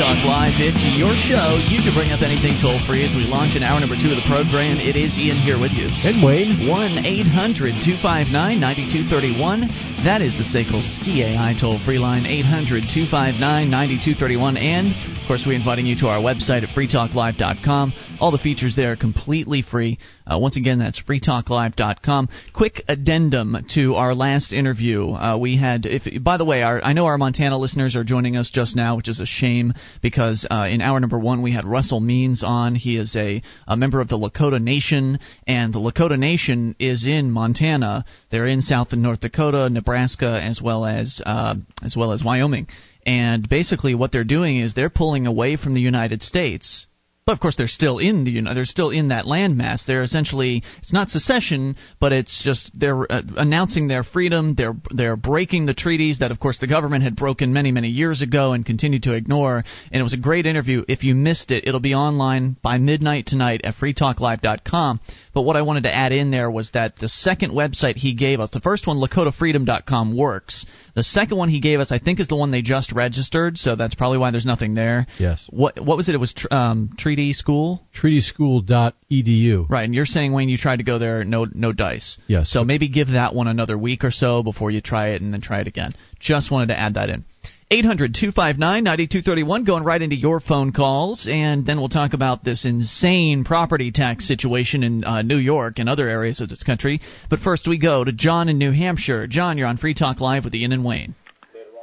Talk Live. It's your show. You can bring up anything toll free as we launch in hour number two of the program. It is Ian here with you. And Wayne. 1 800 259 9231. That is the SACL CAI toll free line, 800 259 9231. And, of course, we're inviting you to our website at freetalklive.com. All the features there are completely free. Uh, once again, that's freetalklive.com. Quick addendum to our last interview. Uh, we had, if by the way, our, I know our Montana listeners are joining us just now, which is a shame because uh, in hour number one we had Russell Means on. He is a, a member of the Lakota Nation, and the Lakota Nation is in Montana. They're in South and North Dakota, Nebraska, as well as uh, as well as Wyoming. And basically, what they're doing is they're pulling away from the United States but of course, they're still in the you know, they're still in that landmass. They're essentially it's not secession, but it's just they're uh, announcing their freedom. They're they're breaking the treaties that, of course, the government had broken many many years ago and continued to ignore. And it was a great interview. If you missed it, it'll be online by midnight tonight at freetalklive.com. But what I wanted to add in there was that the second website he gave us, the first one, LakotaFreedom.com, works. The second one he gave us, I think, is the one they just registered, so that's probably why there's nothing there. Yes. What what was it? It was tr- um, Treaty School. TreatySchool.edu. Right, and you're saying Wayne, you tried to go there, no no dice. Yes. So maybe give that one another week or so before you try it, and then try it again. Just wanted to add that in. 800 259 9231, going right into your phone calls, and then we'll talk about this insane property tax situation in uh, New York and other areas of this country. But first, we go to John in New Hampshire. John, you're on Free Talk Live with Ian and Wayne.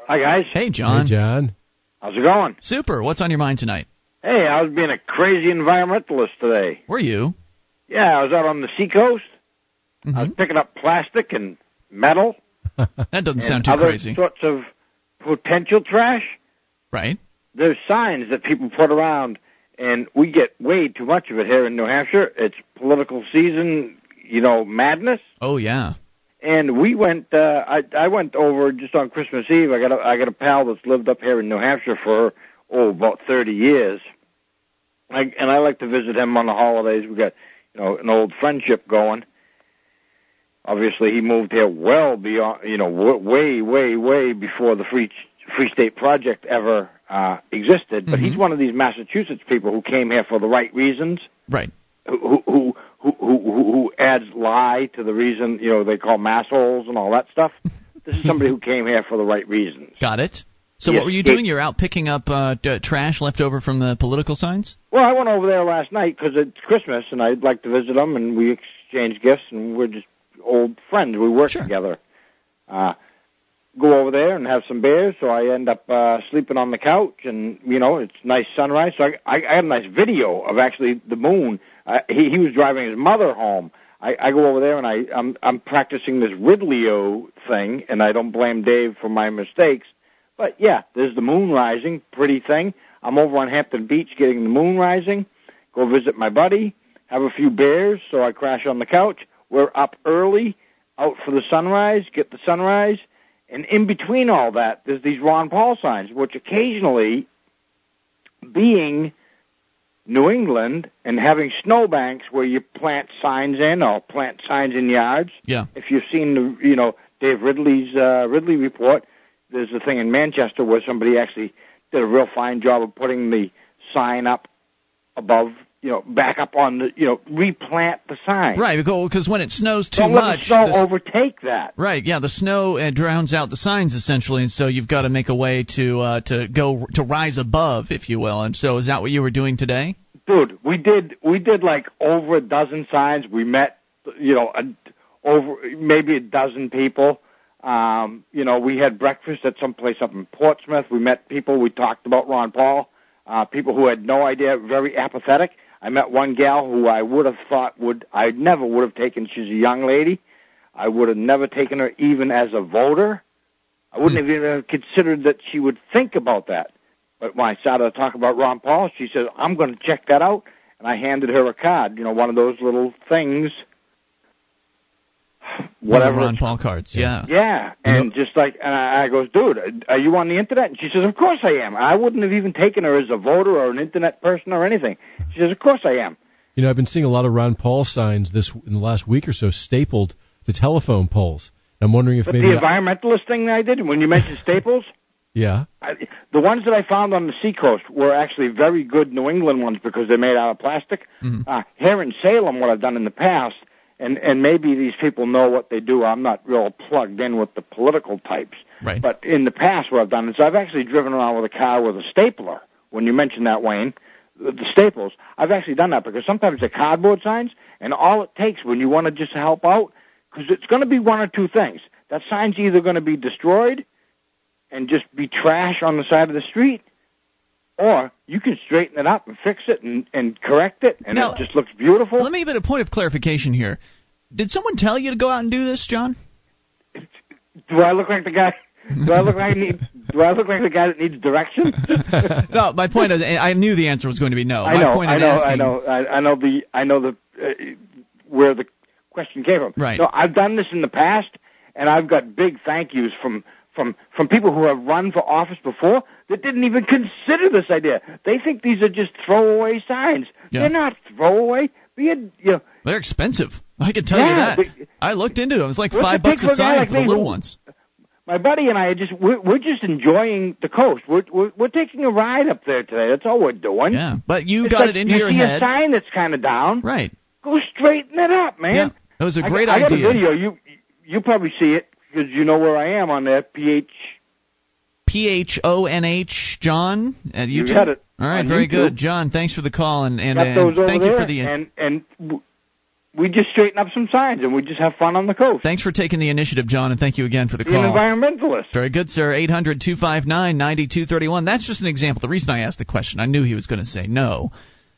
Hi guys, Hey, John. Hey, John. how's it going? Super. What's on your mind tonight? Hey, I was being a crazy environmentalist today. Were you? Yeah, I was out on the seacoast. I was Mhm. picking up plastic and metal That doesn't and sound too other crazy. sorts of potential trash. Right? There's signs that people put around, and we get way too much of it here in New Hampshire. It's political season, you know, madness. Oh, yeah. And we went. Uh, I I went over just on Christmas Eve. I got a, I got a pal that's lived up here in New Hampshire for oh about thirty years. I, and I like to visit him on the holidays. We got you know an old friendship going. Obviously, he moved here well beyond you know way way way before the free Free State Project ever uh, existed. But Mhm. he's one of these Massachusetts people who came here for the right reasons Right. who who who who who adds lie to the reason you know they call massholes and all that stuff. This is somebody who came here for the right reasons. Got it. So Yes, what were you it- doing? You're out picking up uh, d- trash left over from the political signs? Well, I went over there last night because it's Christmas and I'd like to visit them, and we exchange gifts, and we're just old friends. We work Sure. together. Uh, go over there and have some beers. So I end up uh, sleeping on the couch, and you know it's nice sunrise. So I, I, I got a nice video of actually the moon. Uh, he, he was driving his mother home. I, I go over there and I I'm I'm practicing this Ridley-O thing, and I don't blame Dave for my mistakes. But yeah, there's the moon rising, pretty thing. I'm over on Hampton Beach getting the moon rising. Go visit my buddy, have a few beers, so I crash on the couch. We're up early, out for the sunrise, get the sunrise, and in between all that, there's these Ron Paul signs, which occasionally, being New England and having snowbanks where you plant signs in or plant signs in yards. Yeah. If you've seen the, you know, Dave Ridley's uh, Ridley report, there's a thing in Manchester where somebody actually did a real fine job of putting the sign up above, you know, back up on the, you know, replant the sign. Right, because when it snows too Don't let much, the snow the- overtake that. right? Yeah, the snow uh, drowns out the signs essentially, and so you've got to make a way to uh, to go to rise above, if you will. And so, is that what you were doing today? dude, we did we did like over a dozen signs. We met, you know, a, over maybe a dozen people. Um, you know, we had breakfast at some place up in Portsmouth. We met people. We talked about Ron Paul. Uh, people who had no idea, very apathetic. I met one gal who I would have thought would I never would have taken. She's a young lady. I would have never taken her even as a voter. I wouldn't hmm. have even considered that she would think about that. But when I started to talk about Ron Paul, she says, I'm going to check that out. And I handed her a card, you know, one of those little things. Whatever. Ron Paul cards, yeah. Yeah, and just like, and I, I goes, dude, are you on the internet? And she says, of course I am. I wouldn't have even taken her as a voter or an internet person or anything. She says, of course I am. You know, I've been seeing a lot of Ron Paul signs this in the last week or so stapled to telephone poles. I'm wondering if But maybe the environmentalist thing that I did when you mentioned staples, yeah, I, the ones that I found on the seacoast were actually very good New England ones because they're made out of plastic. Mm-hmm. Uh, here in Salem, what I've done in the past, and and maybe these people know what they do. I'm not real plugged in with the political types, Right. but in the past, what I've done is I've actually driven around with a car with a stapler. When you mentioned that, Wayne, the, the staples, I've actually done that because sometimes they're cardboard signs, and all it takes when you want to just help out, because it's going to be one or two things. That sign's either going to be destroyed and just be trash on the side of the street, or you can straighten it up and fix it and, and correct it, and Now- it just looks beautiful. Let me get a point of clarification here. Did someone tell you to go out and do this, John? Do I look like the guy? Do I look like I need? Do I look like the guy that needs direction? no, my point is, I knew the answer was going to be no. I my know, point I know, asking, I know, I, I know the, I know the uh, where the question came from. Right. No, I've done this in the past, and I've got big thank yous from from from people who have run for office before that didn't even consider this idea. They think these are just throwaway signs. Yeah. They're not throwaway. Had, you know, They're expensive. I can tell Yeah, you that. but- I looked into them. It's like five bucks a for a guy sign like for the little ones. my buddy and I are just we're, we're just enjoying the coast. We're, we're we're taking a ride up there today. That's all we're doing. Yeah, but you It's got like it into you your see head. a sign that's kind of down. Right. Go straighten it up, man. Yeah, that was a great got, I got a idea. video. You you probably see it because you know where I am on that PH. P H O N H John at You YouTube. got it All right, very YouTube. good, John. Thanks for the call and and, and thank you for the and and w- we just straighten up some signs and we just have fun on the coast. thanks for taking the initiative, John, and thank you again for the Be an call. environmentalist. Very good, sir. 800 259 9231. That's just an example. The reason I asked the question, I knew he was going to say no.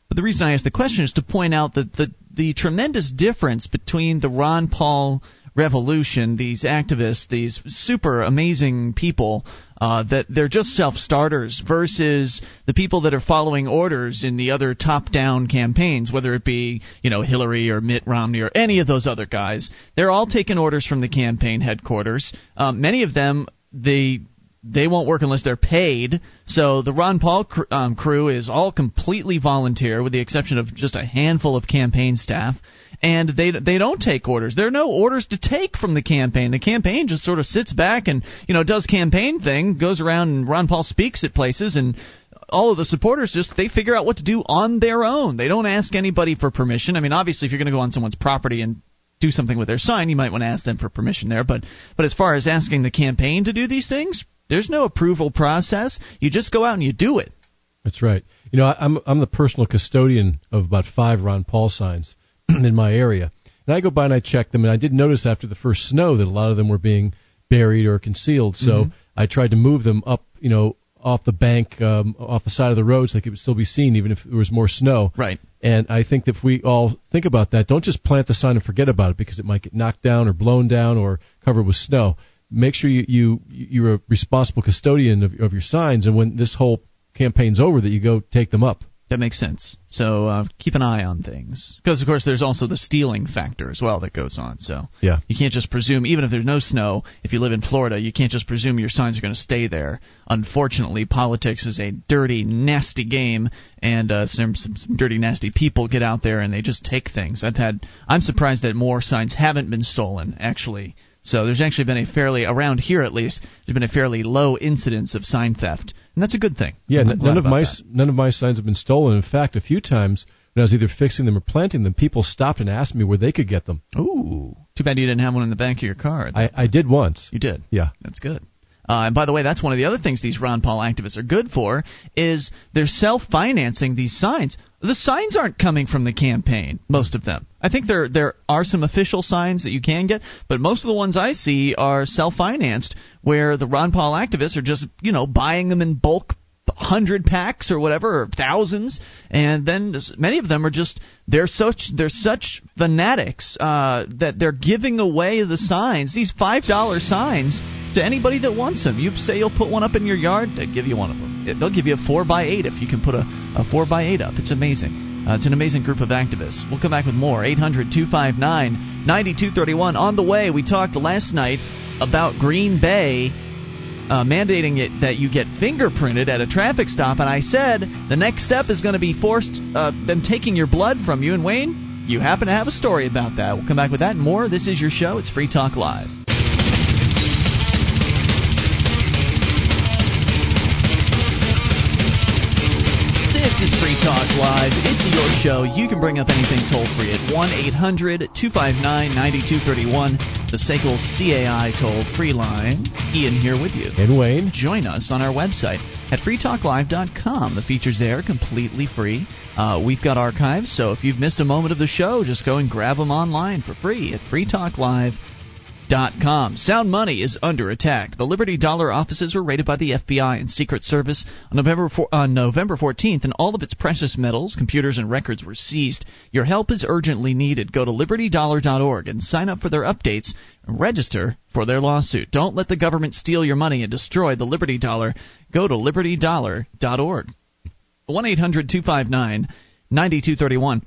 But the reason I asked the question is to point out that the, the tremendous difference between the Ron Paul revolution, these activists, these super amazing people, uh, that they're just self starters, versus the people that are following orders in the other top down campaigns, whether it be, you know, Hillary or Mitt Romney or any of those other guys. They're all taking orders from the campaign headquarters. Um, many of them, they they won't work unless they're paid. So the Ron Paul cr- um, crew is all completely volunteer, with the exception of just a handful of campaign staff. And they they don't take orders. There are no orders to take from the campaign. The campaign just sort of sits back and you know does campaign thing, goes around and Ron Paul speaks at places and all of the supporters just they figure out what to do on their own. They don't ask anybody for permission. I mean, obviously, if you're going to go on someone's property and do something with their sign, you might want to ask them for permission there. But but as far as asking the campaign to do these things, there's no approval process. You just go out and you do it. That's right. You know, I, I'm I'm the personal custodian of about five Ron Paul signs in my area, and I go by and I check them, and I did notice after the first snow that a lot of them were being buried or concealed. So Mm-hmm. I tried to move them up, you know, off the bank, um, off the side of the road, so they could still be seen, even if there was more snow. Right. And I think that if we all think about that, don't just plant the sign and forget about it because it might get knocked down or blown down or covered with snow. Make sure you, you you're a responsible custodian of, of your signs, and when this whole campaign's over, that you go take them up. That makes sense. So uh, keep an eye on things, because of course there's also the stealing factor as well that goes on. So Yeah. you can't just presume, even if there's no snow, if you live in Florida, you can't just presume your signs are going to stay there. Unfortunately, politics is a dirty, nasty game, and uh, some, some some dirty, nasty people get out there and they just take things. I've had, I'm surprised that more signs haven't been stolen actually. So there's actually been a fairly around here at least there's been a fairly low incidence of sign theft, and that's a good thing. Yeah, n- none of my that. none of my signs have been stolen. In fact, a few times when I was either fixing them or planting them, people stopped and asked me where they could get them. Ooh, too bad you didn't have one in the back of your car. I, I did once. you did. Yeah. That's good. Uh, and by the way, that's one of the other things these Ron Paul activists are good for is they're self-financing these signs. The signs aren't coming from the campaign, most of them. I think there there are some official signs that you can get, but most of the ones I see are self-financed, where the Ron Paul activists are just you know buying them in bulk hundred packs or whatever or thousands and then this- many of them are just they're such they're such fanatics uh, that they're giving away the signs these five dollar signs to anybody that wants them you say you'll put one up in your yard they give you one of them they'll give you a four by eight if you can put a, a four by eight up. It's amazing. Uh, it's an amazing group of activists. We'll come back with more. 800 259 9231. On the way, we talked last night about Green Bay uh, mandating it that you get fingerprinted at a traffic stop, and I said the next step is going to be forced uh, them taking your blood from you. And Wayne, you happen to have a story about that. We'll come back with that and more. This is your show. It's Free Talk Live. This is Free Talk Live. It's your show. You can bring up anything toll free at 1 800 259 9231, the SACL CAI toll free line. Ian here with you. And Wayne. Join us on our website at freetalklive.com. The features there are completely free. Uh, we've got archives, so if you've missed a moment of the show, just go and grab them online for free at freetalklive.com. Com. Sound money is under attack. The Liberty Dollar offices were raided by the FBI and Secret Service on November on November 14th, and all of its precious metals, computers, and records were seized. Your help is urgently needed. Go to libertydollar.org and sign up for their updates and register for their lawsuit. Don't let the government steal your money and destroy the Liberty Dollar. Go to libertydollar.org. 1 800 259 9231.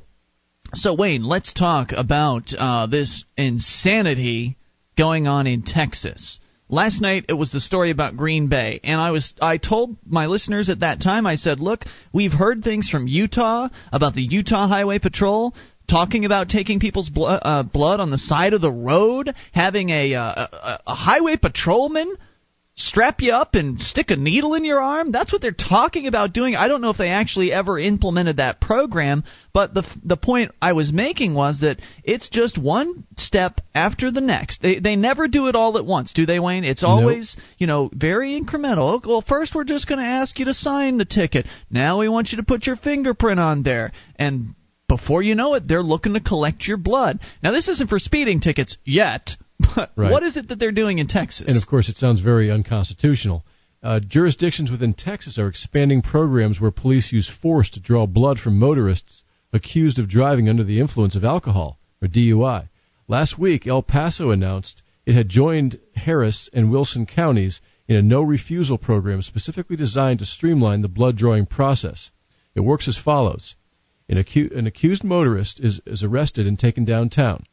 So, Wayne, let's talk about uh, this insanity going on in Texas. Last night it was the story about Green Bay, and I was I told my listeners at that time I said, "Look, we've heard things from Utah about the Utah Highway Patrol talking about taking people's blood, uh, blood on the side of the road, having a, uh, a, a highway patrolman strap you up and stick a needle in your arm. That's what they're talking about doing. I don't know if they actually ever implemented that program, but the the point I was making was that it's just one step after the next. They they never do it all at once, do they, Wayne? It's always, nope. you know, very incremental. Oh, well, first we're just going to ask you to sign the ticket. Now we want you to put your fingerprint on there and before you know it, they're looking to collect your blood. Now, this isn't for speeding tickets yet, but right. what is it that they're doing in Texas? And of course, it sounds very unconstitutional. Uh, jurisdictions within Texas are expanding programs where police use force to draw blood from motorists accused of driving under the influence of alcohol, or DUI. Last week, El Paso announced it had joined Harris and Wilson counties in a no refusal program specifically designed to streamline the blood drawing process. It works as follows an, acu- an accused motorist is, is arrested and taken downtown.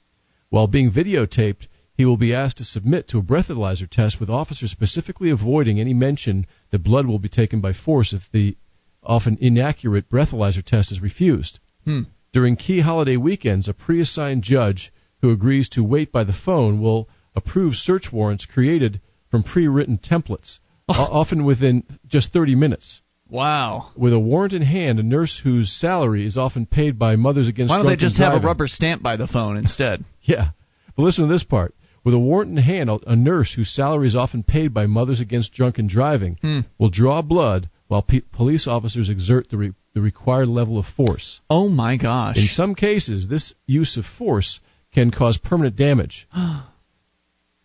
While being videotaped, he will be asked to submit to a breathalyzer test with officers specifically avoiding any mention that blood will be taken by force if the often inaccurate breathalyzer test is refused. Hmm. During key holiday weekends, a pre assigned judge who agrees to wait by the phone will approve search warrants created from pre written templates, oh. often within just 30 minutes. Wow. With a warrant in hand, a nurse whose salary is often paid by Mothers Against Why don't they just driving. have a rubber stamp by the phone instead? yeah. But listen to this part. With a warrant in hand, a nurse whose salary is often paid by Mothers Against Drunken Driving hmm. will draw blood while pe- police officers exert the, re- the required level of force. Oh my gosh. In some cases, this use of force can cause permanent damage.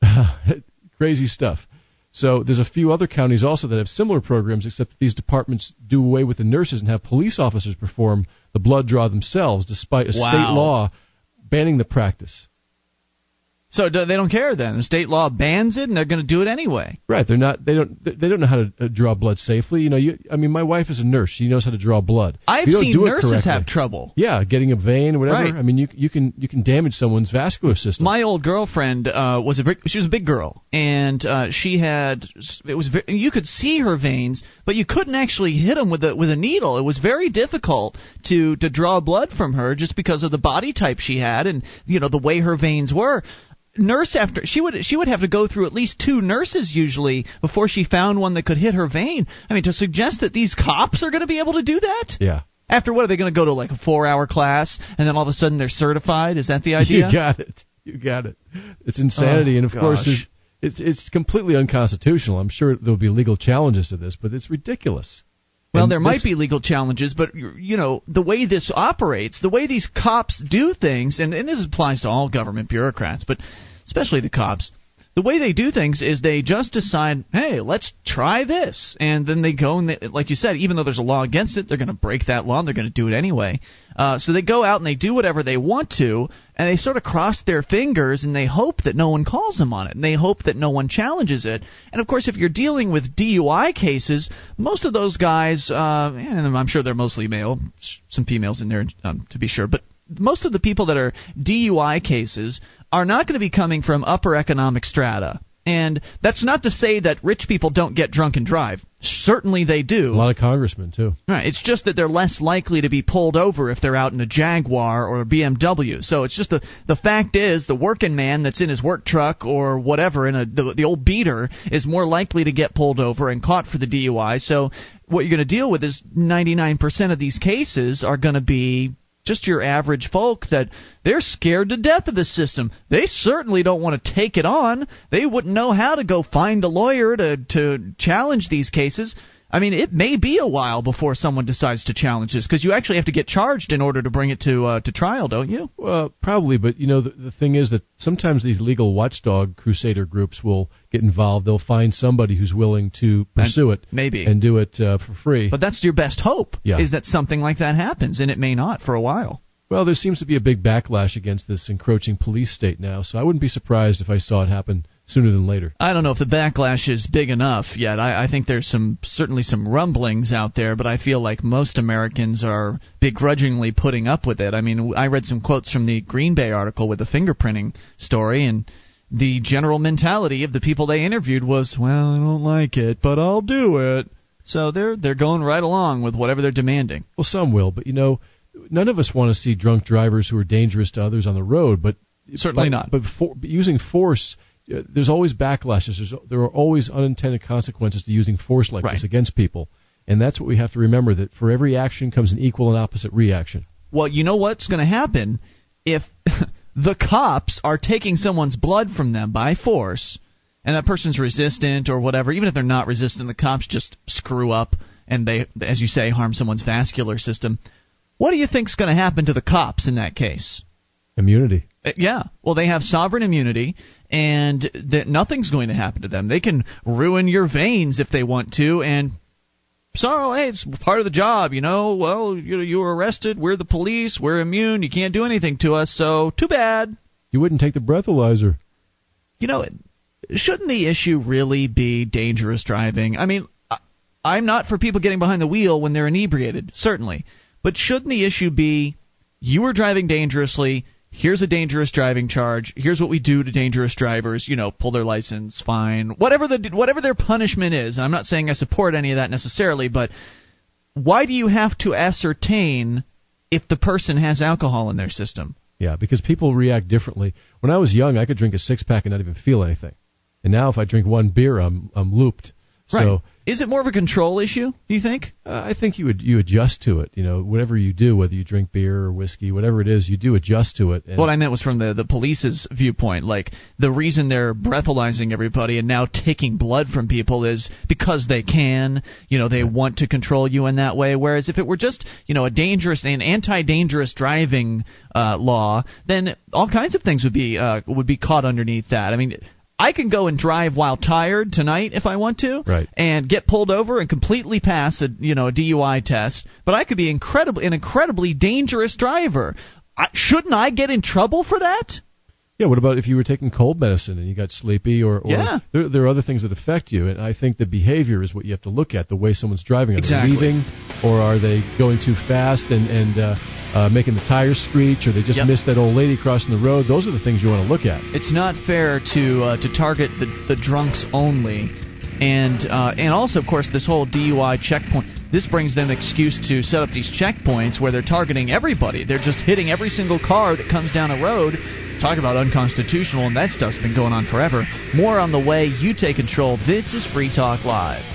Crazy stuff. So there's a few other counties also that have similar programs, except that these departments do away with the nurses and have police officers perform the blood draw themselves, despite a wow. state law banning the practice. So they don't care then. The state law bans it, and they're going to do it anyway. Right? They're not. They don't. They don't know how to uh, draw blood safely. You know. You. I mean, my wife is a nurse. She knows how to draw blood. I've seen nurses have trouble. Yeah, getting a vein, or whatever. Right. I mean, you you can you can damage someone's vascular system. My old girlfriend uh, was a big, she was a big girl, and uh, she had it was you could see her veins, but you couldn't actually hit them with a with a needle. It was very difficult to to draw blood from her just because of the body type she had and you know the way her veins were nurse after she would she would have to go through at least two nurses usually before she found one that could hit her vein. I mean, to suggest that these cops are going to be able to do that? Yeah. After what are they going to go to like a four hour class and then all of a sudden they're certified? Is that the idea? You got it. You got it. It's insanity, oh, and of gosh. course it's, it's it's completely unconstitutional. I'm sure there'll be legal challenges to this, but it's ridiculous. Well, And there might be legal challenges, but you know the way this operates, the way these cops do things, and, and this applies to all government bureaucrats, but especially the cops. The way they do things is they just decide, hey, let's try this, and then they go and they, like you said, even though there's a law against it, they're going to break that law. and They're going to do it anyway. Uh, so they go out and they do whatever they want to, and they sort of cross their fingers and they hope that no one calls them on it, and they hope that no one challenges it. And of course, if you're dealing with DUI cases, most of those guys, uh, and I'm sure they're mostly male, some females in there um, to be sure, but most of the people that are DUI cases are not going to be coming from upper economic strata. And that's not to say that rich people don't get drunk and drive. Certainly they do. A lot of congressmen too. Right. It's just that they're less likely to be pulled over if they're out in a Jaguar or a BMW. So it's just the the fact is the working man that's in his work truck or whatever in a the, the old beater is more likely to get pulled over and caught for the DUI. So what you're going to deal with is 99% of these cases are going to be just your average folk that they're scared to death of the system. They certainly don't want to take it on. They wouldn't know how to go find a lawyer to to challenge these cases. I mean, it may be a while before someone decides to challenge this because you actually have to get charged in order to bring it to uh, to trial, don't you? Well, probably, but you know the, the thing is that sometimes these legal watchdog crusader groups will get involved. They'll find somebody who's willing to pursue and it, maybe, and do it uh, for free. But that's your best hope. Yeah. is that something like that happens, and it may not for a while. Well, there seems to be a big backlash against this encroaching police state now, so I wouldn't be surprised if I saw it happen sooner than later. I don't know if the backlash is big enough yet. I, I think there's some certainly some rumblings out there, but I feel like most Americans are begrudgingly putting up with it. I mean, I read some quotes from the Green Bay article with the fingerprinting story, and the general mentality of the people they interviewed was, "Well, I don't like it, but I'll do it." So they're they're going right along with whatever they're demanding. Well, some will, but you know, none of us want to see drunk drivers who are dangerous to others on the road, but certainly but, not. But for, using force there's always backlashes. There's, there are always unintended consequences to using force like right. this against people, and that's what we have to remember. That for every action comes an equal and opposite reaction. Well, you know what's going to happen if the cops are taking someone's blood from them by force, and that person's resistant or whatever. Even if they're not resistant, the cops just screw up and they, as you say, harm someone's vascular system. What do you think's going to happen to the cops in that case? Immunity. Uh, Yeah, well, they have sovereign immunity, and that nothing's going to happen to them. They can ruin your veins if they want to, and sorry, hey, it's part of the job, you know. Well, you you were arrested. We're the police. We're immune. You can't do anything to us. So too bad. You wouldn't take the breathalyzer. You know, shouldn't the issue really be dangerous driving? I mean, I'm not for people getting behind the wheel when they're inebriated, certainly, but shouldn't the issue be you were driving dangerously? Here's a dangerous driving charge. Here's what we do to dangerous drivers. You know, pull their license, fine, whatever the whatever their punishment is. And I'm not saying I support any of that necessarily, but why do you have to ascertain if the person has alcohol in their system? Yeah, because people react differently. When I was young, I could drink a six pack and not even feel anything, and now if I drink one beer, I'm I'm looped. Right. So is it more of a control issue? Do you think? Uh, I think you would you adjust to it. You know, whatever you do, whether you drink beer or whiskey, whatever it is, you do adjust to it. What I meant was from the the police's viewpoint. Like the reason they're breathalyzing everybody and now taking blood from people is because they can. You know, they want to control you in that way. Whereas if it were just you know a dangerous an anti-dangerous driving uh, law, then all kinds of things would be uh, would be caught underneath that. I mean. I can go and drive while tired tonight if I want to, right. and get pulled over and completely pass a you know a DUI test. But I could be incredibly an incredibly dangerous driver. I, shouldn't I get in trouble for that? Yeah. What about if you were taking cold medicine and you got sleepy, or, or yeah. there, there are other things that affect you, and I think the behavior is what you have to look at. The way someone's driving. Are exactly. they leaving, or are they going too fast and and uh, uh, making the tires screech, or they just yep. missed that old lady crossing the road. Those are the things you want to look at. It's not fair to uh, to target the the drunks only, and uh, and also of course this whole DUI checkpoint. This brings them excuse to set up these checkpoints where they're targeting everybody. They're just hitting every single car that comes down a road. Talk about unconstitutional, and that stuff's been going on forever. More on the way. You take control. This is Free Talk Live.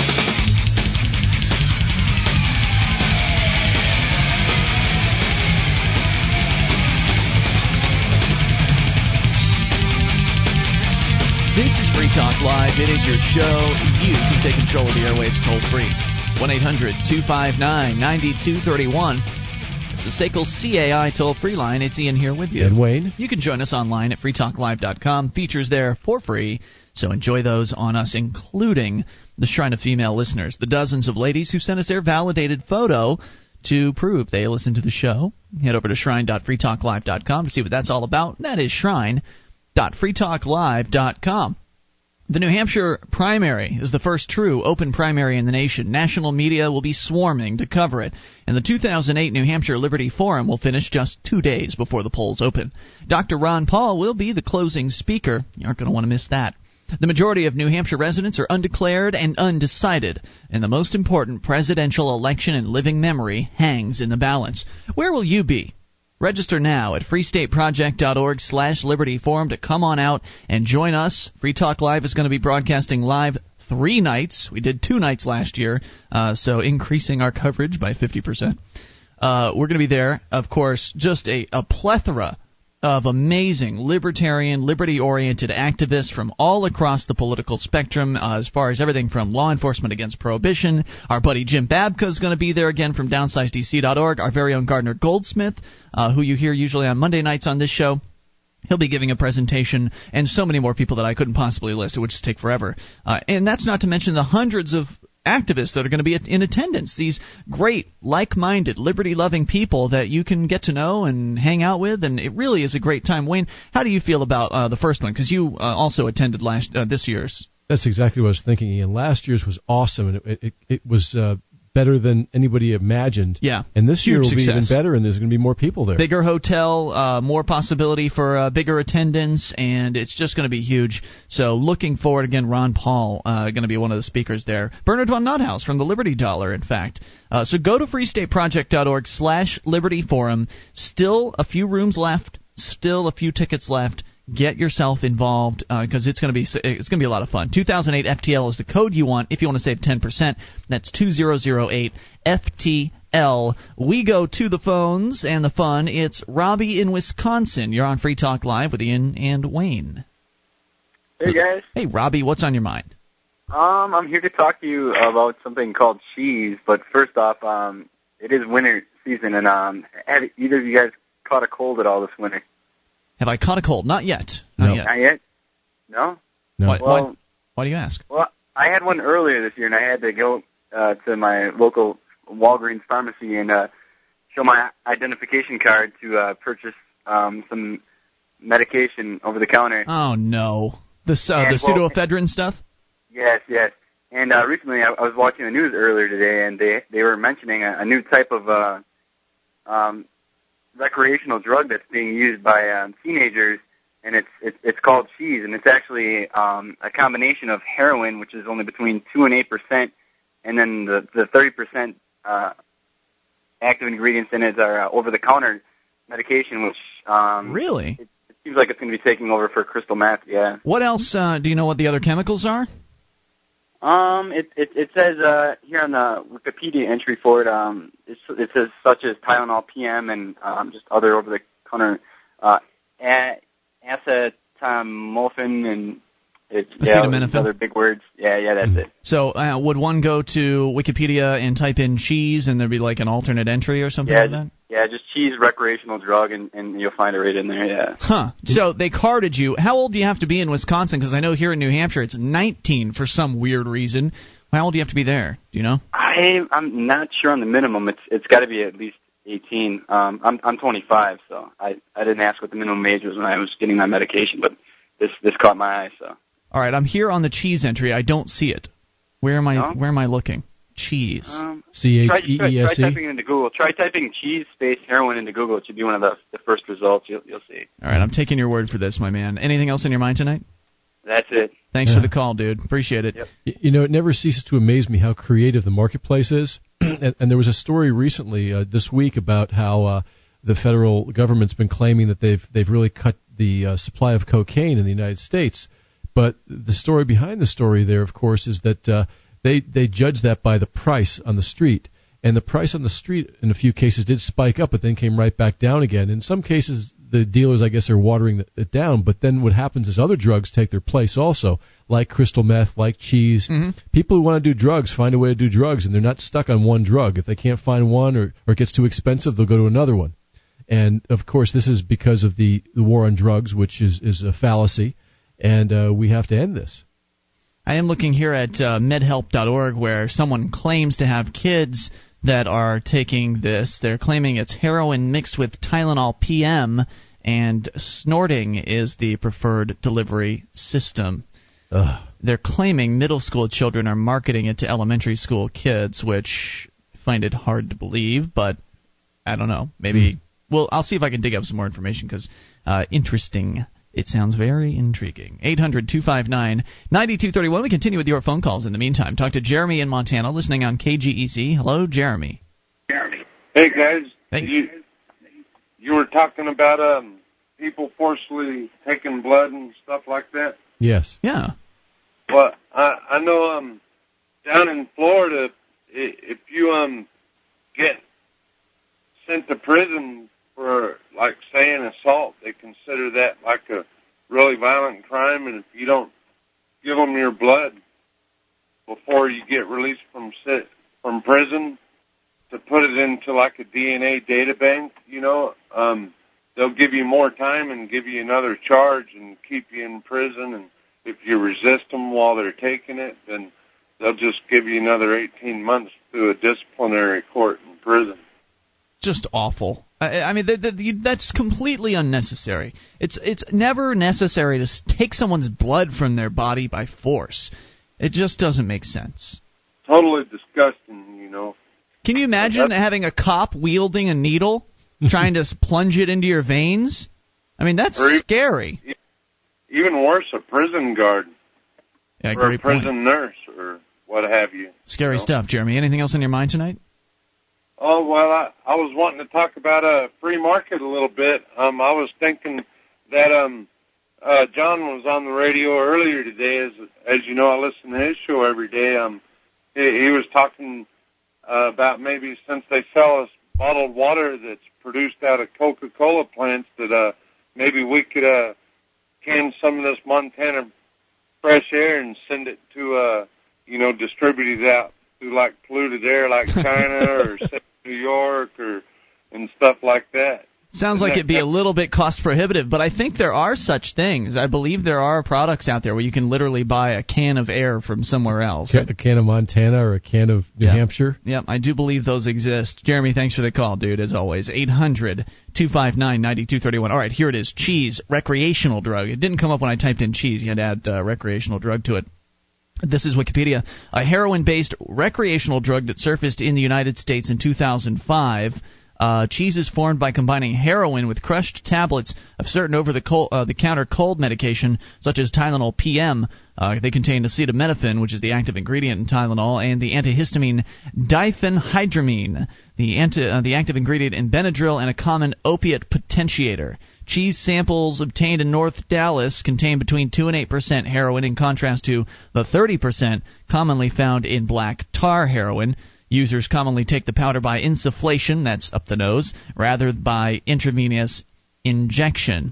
Free Talk Live. It is your show. You can take control of the airwaves toll free. 1 800 259 9231. It's the SACL CAI toll free line. It's Ian here with you. And Wayne. You can join us online at freetalklive.com. Features there for free. So enjoy those on us, including the Shrine of Female listeners, the dozens of ladies who sent us their validated photo to prove they listen to the show. Head over to shrine.freetalklive.com to see what that's all about. That is shrine.freetalklive.com. The New Hampshire primary is the first true open primary in the nation. National media will be swarming to cover it, and the 2008 New Hampshire Liberty Forum will finish just two days before the polls open. Dr. Ron Paul will be the closing speaker. You aren't going to want to miss that. The majority of New Hampshire residents are undeclared and undecided, and the most important presidential election in living memory hangs in the balance. Where will you be? Register now at freestateproject.org slash liberty forum to come on out and join us. Free Talk Live is going to be broadcasting live three nights. We did two nights last year, uh, so increasing our coverage by 50%. Uh, we're going to be there, of course, just a, a plethora of amazing libertarian, liberty oriented activists from all across the political spectrum, uh, as far as everything from law enforcement against prohibition. Our buddy Jim Babka is going to be there again from downsizedc.org. Our very own Gardner Goldsmith, uh, who you hear usually on Monday nights on this show. He'll be giving a presentation, and so many more people that I couldn't possibly list. It would just take forever. Uh, and that's not to mention the hundreds of activists that are going to be in attendance. These great, like-minded, liberty-loving people that you can get to know and hang out with, and it really is a great time. Wayne, how do you feel about uh, the first one? Because you uh, also attended last uh, this year's. That's exactly what I was thinking. Ian, last year's was awesome, and it it, it was uh, better than anybody imagined. Yeah. And this year will success. be even better, and there's going to be more people there. Bigger hotel, uh, more possibility for uh, bigger attendance, and it's just going to be huge. So looking forward again. Ron Paul uh, going to be one of the speakers there. Bernard von Nothaus from the Liberty Dollar, in fact. Uh, so go to freestateproject.org/slash Liberty Forum. Still a few rooms left. Still a few tickets left get yourself involved because uh, it's going to be it's going to be a lot of fun. 2008 FTL is the code you want if you want to save 10%. That's 2008 FTL. We go to the phones and the fun. It's Robbie in Wisconsin. You're on Free Talk Live with Ian and Wayne. Hey guys. Hey Robbie, what's on your mind? Um, I'm here to talk to you about something called cheese. But first off, um, it is winter season, and um, have either of you guys caught a cold at all this winter? Have I caught a cold? Not yet. Not No. yet. Not yet. No. no. Why, Well, why, why do you ask? well, I had one earlier this year, and I had to go uh, to my local Walgreens pharmacy and uh, show my identification card to uh, purchase um, some medication over the counter. Oh no, this uh, And, the well- pseudoephedrine stuff. Yes, yes. And uh, recently, I, I was watching the news earlier today, and they they were mentioning a, a new type of uh, um, recreational drug that's being used by um, teenagers, and it's it's it's called cheese, and it's actually um, a combination of heroin, which is only between two and eight percent, and then the the thirty percent uh, active ingredients in it are uh, over-the-counter medication, which um, Really? it, it seems like it's going to be taking over for crystal meth. Yeah. What else? Uh, do you know what the other chemicals are? Um, it it, it says uh, here on the Wikipedia entry for it, um, it, it says such as Tylenol PM and um, just other over-the-counter uh, a- acetaminophen and it's yeah, Acetaminophen? other big words. Yeah, yeah, that's it. So uh, would one go to Wikipedia and type in cheese, and there'd be like an alternate entry or something Yeah, like that? Yeah, just cheese recreational drug, and and you'll find it right in there. Yeah. Huh. So they carded you. How old do you have to be in Wisconsin? Because I know here in New Hampshire it's 19 for some weird reason. How old do you have to be there? Do you know? I I'm not sure on the minimum. It's it's got to be at least 18. Um, I'm I'm 25, so I I didn't ask what the minimum age was when I was getting my medication, but this this caught my eye. So All right, I'm here on the cheese entry. I don't see it. Where am I? No? Where am I looking? Cheese. um, C try, H E try, E try S E. typing into Google. Try typing cheese space heroin into Google. It should be one of the the first results. You'll you'll see. All right, I'm taking your word for this, my man. Anything else in your mind tonight? That's it. Thanks Yeah. for the call, dude. Appreciate it. Yep. You know, it never ceases to amaze me how creative the marketplace is. and, and there was a story recently uh, this week about how uh, the federal government's been claiming that they've they've really cut the uh, supply of cocaine in the United States. But the story behind the story there, of course, is that uh, they they judge that by the price on the street. And the price on the street, in a few cases, did spike up, but then came right back down again. In some cases, the dealers, I guess, are watering it down. But then what happens is other drugs take their place also, like crystal meth, like cheese. Mm-hmm. People who want to do drugs find a way to do drugs, and they're not stuck on one drug. If they can't find one or, or it gets too expensive, they'll go to another one. And of course, this is because of the, the war on drugs, which is, is a fallacy, and uh, we have to end this. I am looking here at uh, medhelp.org where someone claims to have kids that are taking this. They're claiming it's heroin mixed with Tylenol PM, and snorting is the preferred delivery system. Ugh. They're claiming middle school children are marketing it to elementary school kids, which I find it hard to believe, but I don't know. Maybe. Mm. Well, I'll see if I can dig up some more information because uh, interesting. It sounds very intriguing. 800 259 9231. We continue with your phone calls in the meantime. Talk to Jeremy in Montana, listening on KGEC. Hello, Jeremy. Jeremy. Hey guys, Hey. you you were talking about um people forcibly taking blood and stuff like that. Yes. Yeah. Well, I I know um down in Florida, if you um get sent to prison for like say an assault, they consider that like a really violent crime, and if you don't give them your blood before you get released from sit from prison to put it into like a DNA data bank, you know, um, they'll give you more time and give you another charge and keep you in prison. And if you resist them while they're taking it, then they'll just give you another 18 months through a disciplinary court in prison. just awful. I, I mean, th th you, that's completely unnecessary. It's it's never necessary to take someone's blood from their body by force. It just doesn't make sense. Totally disgusting, you know. Can you imagine That's- having a cop wielding a needle, trying to plunge it into your veins? I mean, that's Or e- scary. Even worse, a prison guard Yeah, or a prison point. nurse or what have you. Scary know. stuff, Jeremy. Anything else on your mind tonight? Oh well, I, I was wanting to talk about a free market a little bit. Um, I was thinking that um, uh, John was on the radio earlier today. As as you know, I listen to his show every day. Um, he, he was talking uh, about maybe since they sell us bottled water that's produced out of Coca-Cola plants, that uh, maybe we could uh, can some of this Montana fresh air and send it to uh, you know distribute it out through like polluted air, like China or New York or and stuff like that. Sounds like it'd be a little bit cost prohibitive, but I think there are such things. I believe there are products out there where you can literally buy a can of air from somewhere else. Ca- A can of Montana or a can of New Yeah. Hampshire. Yeah, I do believe those exist. Jeremy, thanks for the call, dude, as always. 800 259 9231. All right, here it is cheese, recreational drug. It didn't come up when I typed in cheese. You had to add uh, recreational drug to it. This is Wikipedia. A heroin based recreational drug that surfaced in the United States in 2005. Uh, cheese is formed by combining heroin with crushed tablets of certain over the, uh, counter cold medication, such as Tylenol PM. Uh, they contain acetaminophen, which is the active ingredient in Tylenol, and the antihistamine diphenhydramine, the, anti- uh, the active ingredient in Benadryl, and a common opiate potentiator. Cheese samples obtained in North Dallas contain between 2 and 8% heroin, in contrast to the 30% commonly found in black tar heroin. Users commonly take the powder by insufflation, that's up the nose, rather by intravenous injection.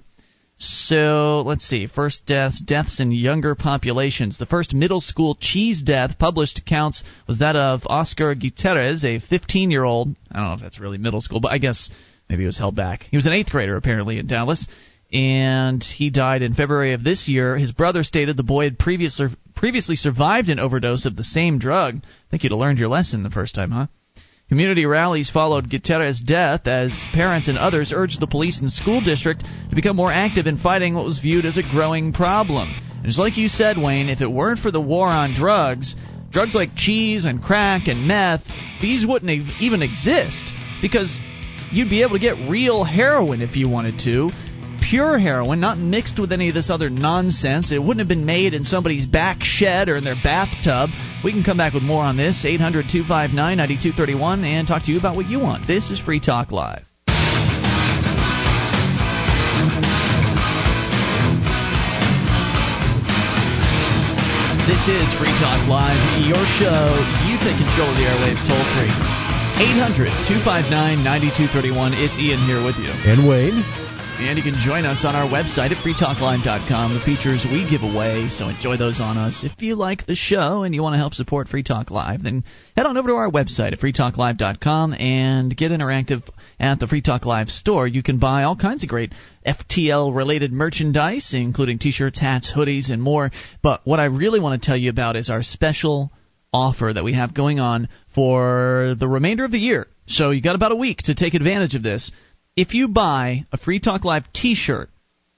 So let's see. First deaths, deaths in younger populations. The first middle school cheese death published accounts was that of Oscar Gutierrez, a 15-year-old. I don't know if that's really middle school, but I guess maybe he was held back. He was an eighth grader apparently in Dallas, and he died in February of this year. His brother stated the boy had previously previously survived an overdose of the same drug. I think you'd have learned your lesson the first time, huh? Community rallies followed Gutierrez's death as parents and others urged the police and school district to become more active in fighting what was viewed as a growing problem. And just like you said, Wayne, if it weren't for the war on drugs, drugs like cheese and crack and meth, these wouldn't even exist because you'd be able to get real heroin if you wanted to. Pure heroin, not mixed with any of this other nonsense. It wouldn't have been made in somebody's back shed or in their bathtub. We can come back with more on this, 800 259 9231, and talk to you about what you want. This is Free Talk Live. This is Free Talk Live, your show. You take control of the airwaves toll free. 800 259 9231. It's Ian here with you. And Wayne. And you can join us on our website at freetalklive.com. The features we give away, so enjoy those on us. If you like the show and you want to help support Free Talk Live, then head on over to our website at freetalklive.com and get interactive at the Free Talk Live store. You can buy all kinds of great FTL related merchandise, including t shirts, hats, hoodies, and more. But what I really want to tell you about is our special offer that we have going on for the remainder of the year. So you got about a week to take advantage of this. If you buy a Free Talk Live T-shirt,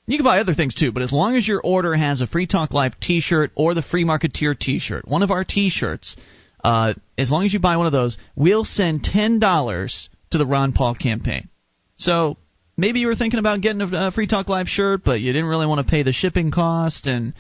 you can buy other things too, but as long as your order has a Free Talk Live T-shirt or the Free Marketeer T-shirt, one of our T-shirts, uh, as long as you buy one of those, we'll send ten dollars to the Ron Paul campaign. So maybe you were thinking about getting a Free Talk Live shirt, but you didn't really want to pay the shipping cost and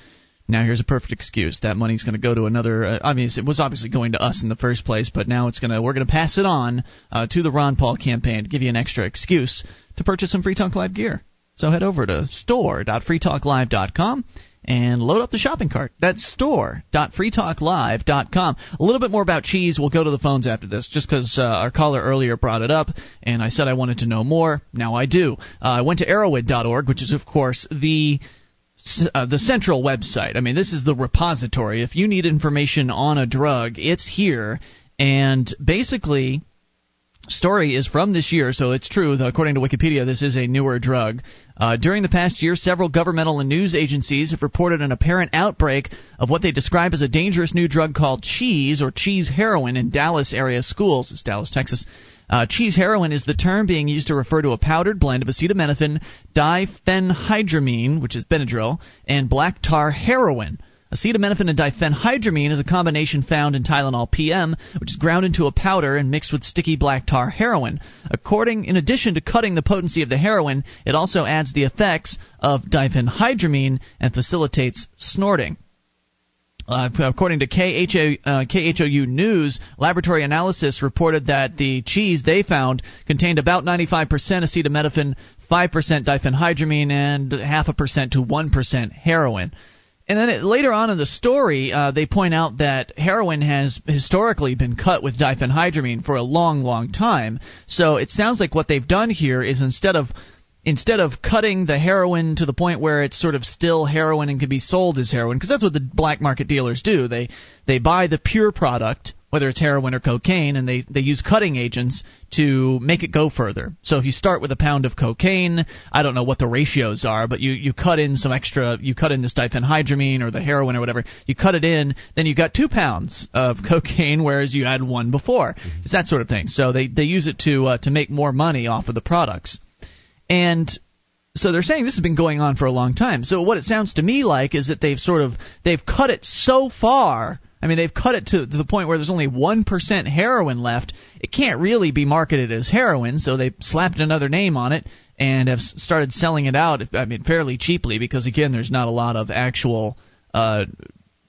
now here's a perfect excuse. That money's going to go to another. Uh, I mean, it was obviously going to us in the first place, but now it's going to. We're going to pass it on uh, to the Ron Paul campaign to give you an extra excuse to purchase some Free Talk Live gear. So head over to store.freetalklive.com and load up the shopping cart. That's store.freetalklive.com. A little bit more about cheese. We'll go to the phones after this, just because uh, our caller earlier brought it up, and I said I wanted to know more. Now I do. Uh, I went to Erowid.org, which is, of course, the uh, the central website. I mean, this is the repository. If you need information on a drug, it's here. And basically, story is from this year, so it's true. According to Wikipedia, this is a newer drug. Uh, during the past year, several governmental and news agencies have reported an apparent outbreak of what they describe as a dangerous new drug called cheese or cheese heroin in Dallas area schools. It's Dallas, Texas. Uh, cheese heroin is the term being used to refer to a powdered blend of acetaminophen, diphenhydramine, which is Benadryl, and black tar heroin. Acetaminophen and diphenhydramine is a combination found in Tylenol PM, which is ground into a powder and mixed with sticky black tar heroin. According, in addition to cutting the potency of the heroin, it also adds the effects of diphenhydramine and facilitates snorting. Uh, according to KHO, uh, KHOU News, laboratory analysis reported that the cheese they found contained about 95% acetaminophen, 5% diphenhydramine, and half a percent to 1% heroin. And then it, later on in the story, uh, they point out that heroin has historically been cut with diphenhydramine for a long, long time. So it sounds like what they've done here is instead of instead of cutting the heroin to the point where it's sort of still heroin and can be sold as heroin because that's what the black market dealers do. They they buy the pure product whether it's heroin or cocaine and they they use cutting agents to make it go further. So if you start with a pound of cocaine i don't know what the ratios are but you you cut in some extra you cut in this diphenhydramine or the heroin or whatever you cut it in then you got two pounds of cocaine whereas you had one before. It's that sort of thing. So they they use it to uh, to make more money off of the products and so they're saying this has been going on for a long time. So what it sounds to me like is that they've sort of they've cut it so far. I mean, they've cut it to the point where there's only 1% heroin left. It can't really be marketed as heroin, so they slapped another name on it and have started selling it out, I mean, fairly cheaply because, again, there's not a lot of actual uh,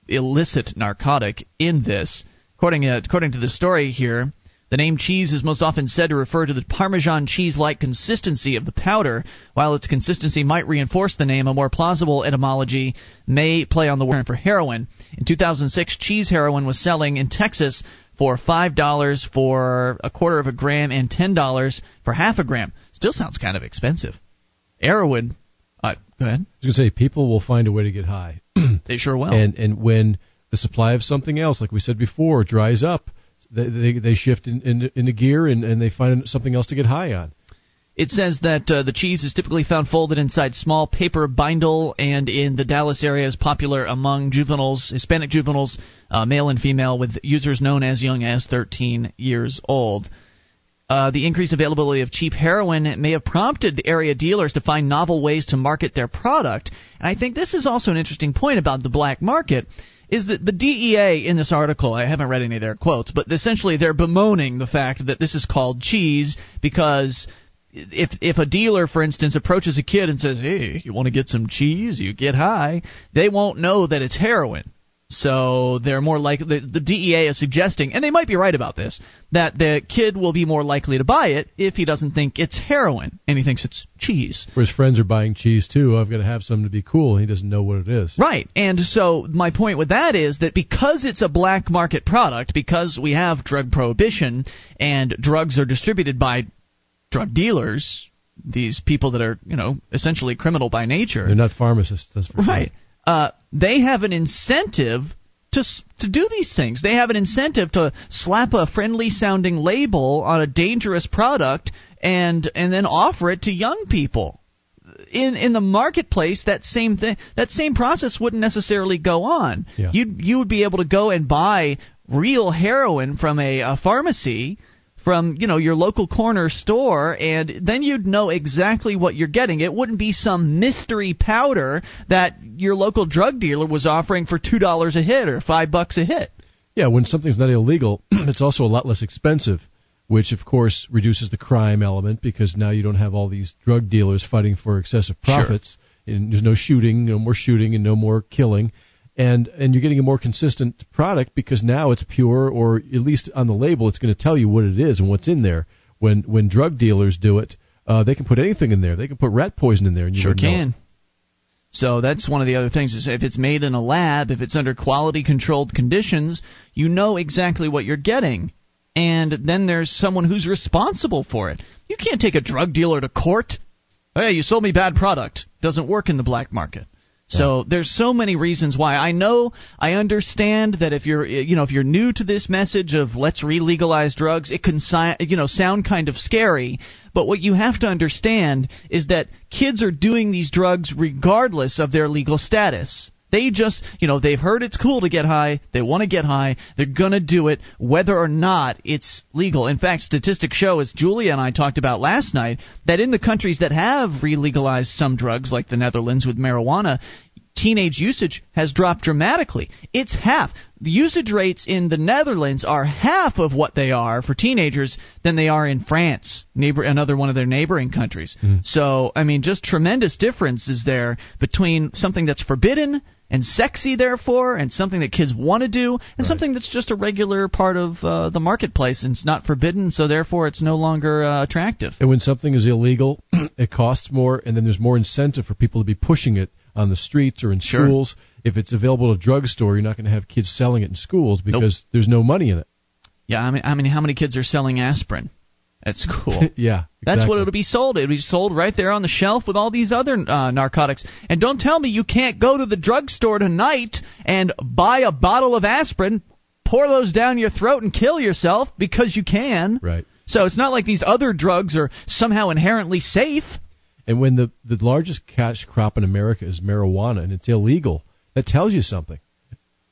illicit narcotic in this. According, uh, according to the story here, the name cheese is most often said to refer to the Parmesan cheese like consistency of the powder. While its consistency might reinforce the name, a more plausible etymology may play on the word for heroin. In 2006, cheese heroin was selling in Texas for $5 for a quarter of a gram and $10 for half a gram. Still sounds kind of expensive. Erowid, uh, go ahead. I was going to say, people will find a way to get high. they sure will. And, and when the supply of something else, like we said before, dries up, they they, they shift in, in, into gear and, and they find something else to get high on. It says that uh, the cheese is typically found folded inside small paper bindle, and in the Dallas area is popular among juveniles, Hispanic juveniles, uh, male and female, with users known as young as 13 years old. Uh, the increased availability of cheap heroin may have prompted the area dealers to find novel ways to market their product. And I think this is also an interesting point about the black market is that the DEA in this article, I haven't read any of their quotes, but essentially they're bemoaning the fact that this is called cheese because if if a dealer, for instance, approaches a kid and says, "Hey, you want to get some cheese? You get high," they won't know that it's heroin. So they're more likely. The, the DEA is suggesting, and they might be right about this, that the kid will be more likely to buy it if he doesn't think it's heroin and he thinks it's cheese. Where his friends are buying cheese too. I've got to have something to be cool. He doesn't know what it is. Right. And so my point with that is that because it's a black market product, because we have drug prohibition and drugs are distributed by drug dealers, these people that are you know essentially criminal by nature. They're not pharmacists. That's for right. Sure. Uh, they have an incentive to to do these things. They have an incentive to slap a friendly sounding label on a dangerous product and and then offer it to young people. In in the marketplace, that same thing, that same process wouldn't necessarily go on. Yeah. You you would be able to go and buy real heroin from a, a pharmacy from you know your local corner store and then you'd know exactly what you're getting it wouldn't be some mystery powder that your local drug dealer was offering for two dollars a hit or five bucks a hit Yeah, when something's not illegal, it's also a lot less expensive, which of course reduces the crime element because now you don't have all these drug dealers fighting for excessive profits. sure. And there's no shooting, no more shooting, and no more killing. And and you're getting a more consistent product because now it's pure, or at least on the label, it's going to tell you what it is and what's in there. When when drug dealers do it, uh, they can put anything in there. They can put rat poison in there, and you sure wouldn't know it. can so that's one of the other things is if it's made in a lab if it's under quality controlled conditions you know exactly what you're getting and then there's someone who's responsible for it you can't take a drug dealer to court hey you sold me bad product doesn't work in the black market so there's so many reasons why. I know I understand that if you're you know if you're new to this message of let's re-legalize drugs it can si- you know sound kind of scary. But what you have to understand is that kids are doing these drugs regardless of their legal status they just, you know, they've heard it's cool to get high. They want to get high. They're going to do it whether or not it's legal. In fact, statistics show, as Julia and I talked about last night, that in the countries that have re legalized some drugs, like the Netherlands with marijuana, teenage usage has dropped dramatically. It's half. The usage rates in the Netherlands are half of what they are for teenagers than they are in France, neighbor another one of their neighboring countries. Hmm. So, I mean, just tremendous differences there between something that's forbidden and sexy, therefore, and something that kids want to do, and something that's just a regular part of uh, the marketplace and it's not forbidden, so therefore it's no longer uh, attractive. And when something is illegal, it costs more, and then there's more incentive for people to be pushing it on the streets or in Sure. schools. If it's available at a drugstore, you're not going to have kids selling it in schools because there's no money in it. Yeah, I mean, I mean, how many kids are selling aspirin at school? yeah, That's what it'll be sold. It'll be sold right there on the shelf with all these other uh, narcotics. And don't tell me you can't go to the drugstore tonight and buy a bottle of aspirin, pour those down your throat, and kill yourself because you can. Right. So it's not like these other drugs are somehow inherently safe. And when the the largest cash crop in America is marijuana and it's illegal, that tells you something.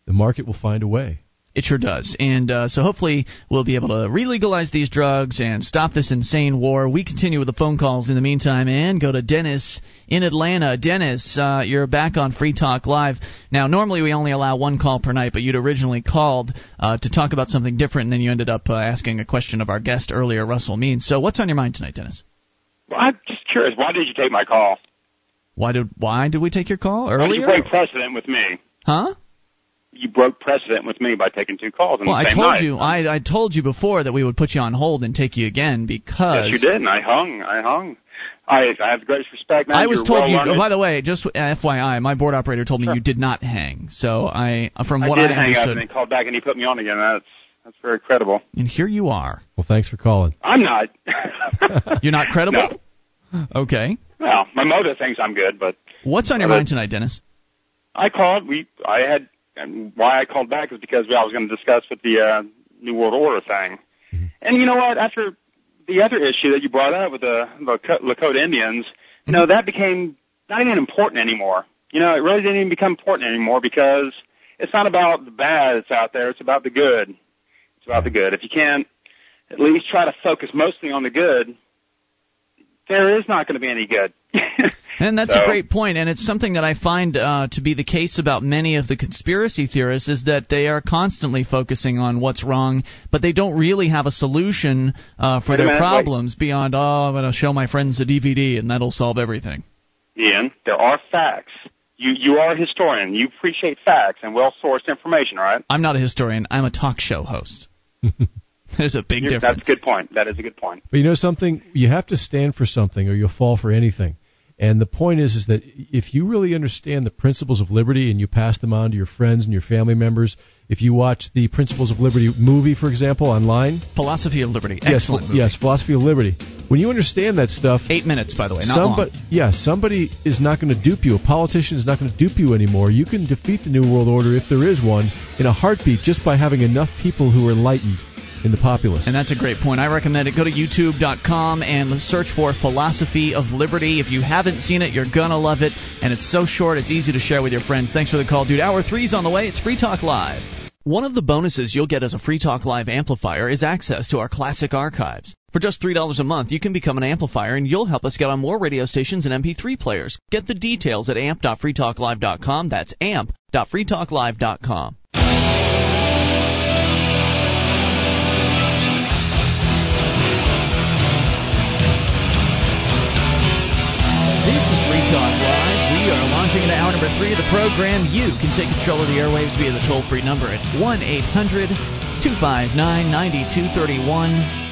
The market will find a way. It sure does. And uh, so hopefully we'll be able to re-legalize these drugs and stop this insane war. We continue with the phone calls in the meantime and go to Dennis in Atlanta. Dennis, uh, you're back on Free Talk Live. Now, normally we only allow one call per night, but you'd originally called uh, to talk about something different, and then you ended up uh, asking a question of our guest earlier, Russell Means. So what's on your mind tonight, Dennis? Well, I'm just curious. Why did you take my call? Why did why did we take your call Why did earlier? You break precedent with me. Huh? You broke precedent with me by taking two calls in Well, the I told night. you I I told you before that we would put you on hold and take you again because Yes, you did, and I hung. I hung. I I have the greatest respect, man. I was You're told you. well-learned. Oh, by the way, just FYI, my board operator told me you did not hang. So I, from I what did I hang up understood, and he called back and he put me on again. That's that's very credible. and here you are. Well, thanks for calling. I'm not. You're not credible. Okay. well, my mother thinks I'm good, but What's on your mind tonight, Dennis? I called. We I had and why I called back was because I was going to discuss with the uh, New World Order thing. Mm-hmm. And you know what? After the other issue that you brought up with the the Lakota Indians, Mm-hmm. you know that became not even important anymore. You know, it really didn't even become important anymore because it's not about the bad that's out there. It's about the good. It's about the good. If you can't at least try to focus mostly on the good, there is not going to be any good. And that's So- a great point, and it's something that I find uh, to be the case about many of the conspiracy theorists is that they are constantly focusing on what's wrong, but they don't really have a solution uh, for Wait their minute, wait. problems beyond, oh, I'm going to show my friends the DVD and that'll solve everything. Ian, there are facts. You you are a historian. You appreciate facts and well sourced information, right? I'm not a historian. I'm a talk show host. There's a big You're- difference. That's a good point. That is a good point. But you know something? You have to stand for something or you'll fall for anything. And the point is, is that if you really understand the principles of liberty and you pass them on to your friends and your family members, if you watch the Principles of Liberty movie, for example, online, Philosophy of Liberty, yes, excellent. movie. yes, Philosophy of Liberty. When you understand that stuff, eight minutes, by the way, not somebody, long. Yeah, somebody is not going to dupe you. A politician is not going to dupe you anymore. You can defeat the New World Order if there is one in a heartbeat just by having enough people who are enlightened in the populace. And that's a great point. I recommend it. Go to youtube.com and search for Philosophy of Liberty. If you haven't seen it, you're going to love it. And it's so short, it's easy to share with your friends. Thanks for the call, dude. Hour three's on the way. It's Free Talk Live. One of the bonuses you'll get as a Free Talk Live amplifier is access to our classic archives. For just $3 a month, you can become an amplifier and you'll help us get on more radio stations and MP3 players. Get the details at amp.freetalklive.com. That's amp.freetalklive.com. launching into hour number three of the program. You can take control of the airwaves via the toll free number at 1 800 259 9231.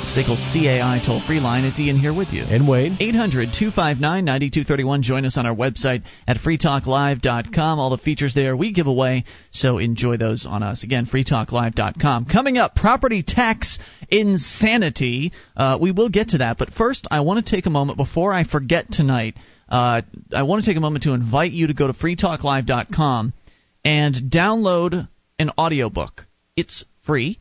SICKLE CAI toll free line. It's Ian here with you. And Wade. 800 259 9231. Join us on our website at freetalklive.com. All the features there we give away, so enjoy those on us. Again, freetalklive.com. Coming up, property tax insanity. Uh, we will get to that, but first, I want to take a moment before I forget tonight. Uh, I want to take a moment to invite you to go to freetalklive.com and download an audiobook. It's free.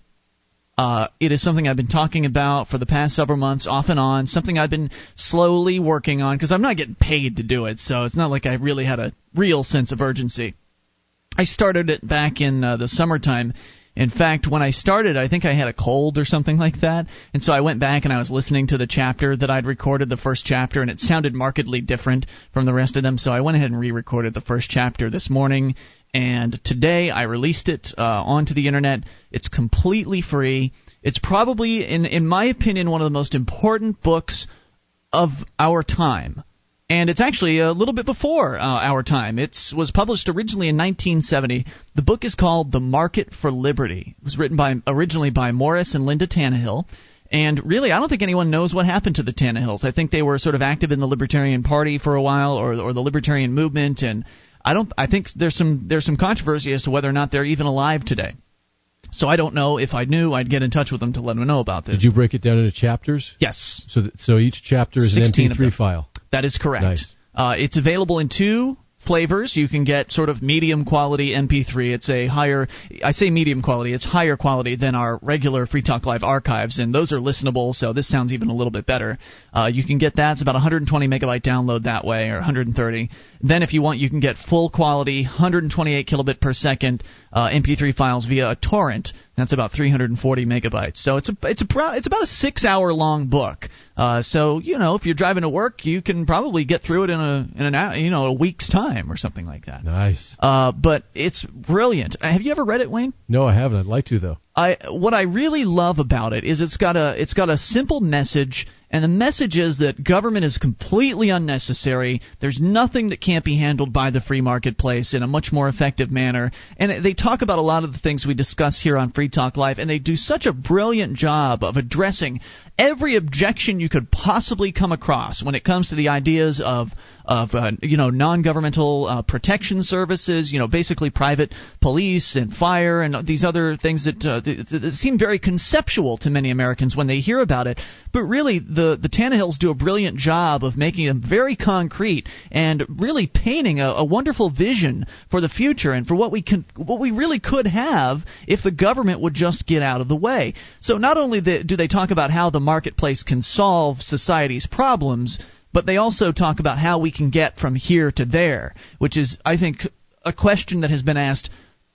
Uh, it is something I've been talking about for the past several months, off and on. Something I've been slowly working on because I'm not getting paid to do it, so it's not like I really had a real sense of urgency. I started it back in uh, the summertime. In fact, when I started, I think I had a cold or something like that, and so I went back and I was listening to the chapter that I'd recorded, the first chapter, and it sounded markedly different from the rest of them. So I went ahead and re-recorded the first chapter this morning, and today I released it uh, onto the internet. It's completely free. It's probably, in in my opinion, one of the most important books of our time. And it's actually a little bit before uh, our time. It was published originally in 1970. The book is called The Market for Liberty. It was written by originally by Morris and Linda Tannehill. And really, I don't think anyone knows what happened to the Tannehills. I think they were sort of active in the Libertarian Party for a while, or or the Libertarian movement, and I don't. I think there's some there's some controversy as to whether or not they're even alive today. So I don't know. If I knew, I'd get in touch with them to let them know about this. Did you break it down into chapters? Yes. So th- so each chapter is an MP3 file. That is correct. Nice. Uh, it's available in two flavors. You can get sort of medium quality MP3. It's a higher, I say medium quality, it's higher quality than our regular Free Talk Live archives, and those are listenable, so this sounds even a little bit better. Uh, you can get that. It's about 120 megabyte download that way, or 130. Then, if you want, you can get full quality, 128 kilobit per second uh, MP3 files via a torrent. That's about 340 megabytes. So it's a it's a pro- it's about a six hour long book. Uh, so you know if you're driving to work, you can probably get through it in a in an hour, you know a week's time or something like that. Nice. Uh, but it's brilliant. Have you ever read it, Wayne? No, I haven't. I'd like to though. I what I really love about it is it's got a it's got a simple message and the message is that government is completely unnecessary. There's nothing that can't be handled by the free marketplace in a much more effective manner. And they talk about a lot of the things we discuss here on Free Talk Live, and they do such a brilliant job of addressing every objection you could possibly come across when it comes to the ideas of of uh, you know non-governmental uh, protection services, you know basically private police and fire and these other things that, uh, seem very conceptual to many Americans when they hear about it. But really, the the Tannehills do a brilliant job of making them very concrete and really painting a, a wonderful vision for the future and for what we can what we really could have if the government would just get out of the way. So not only do they talk about how the marketplace can solve society's problems but they also talk about how we can get from here to there, which is, I think, a question that has been asked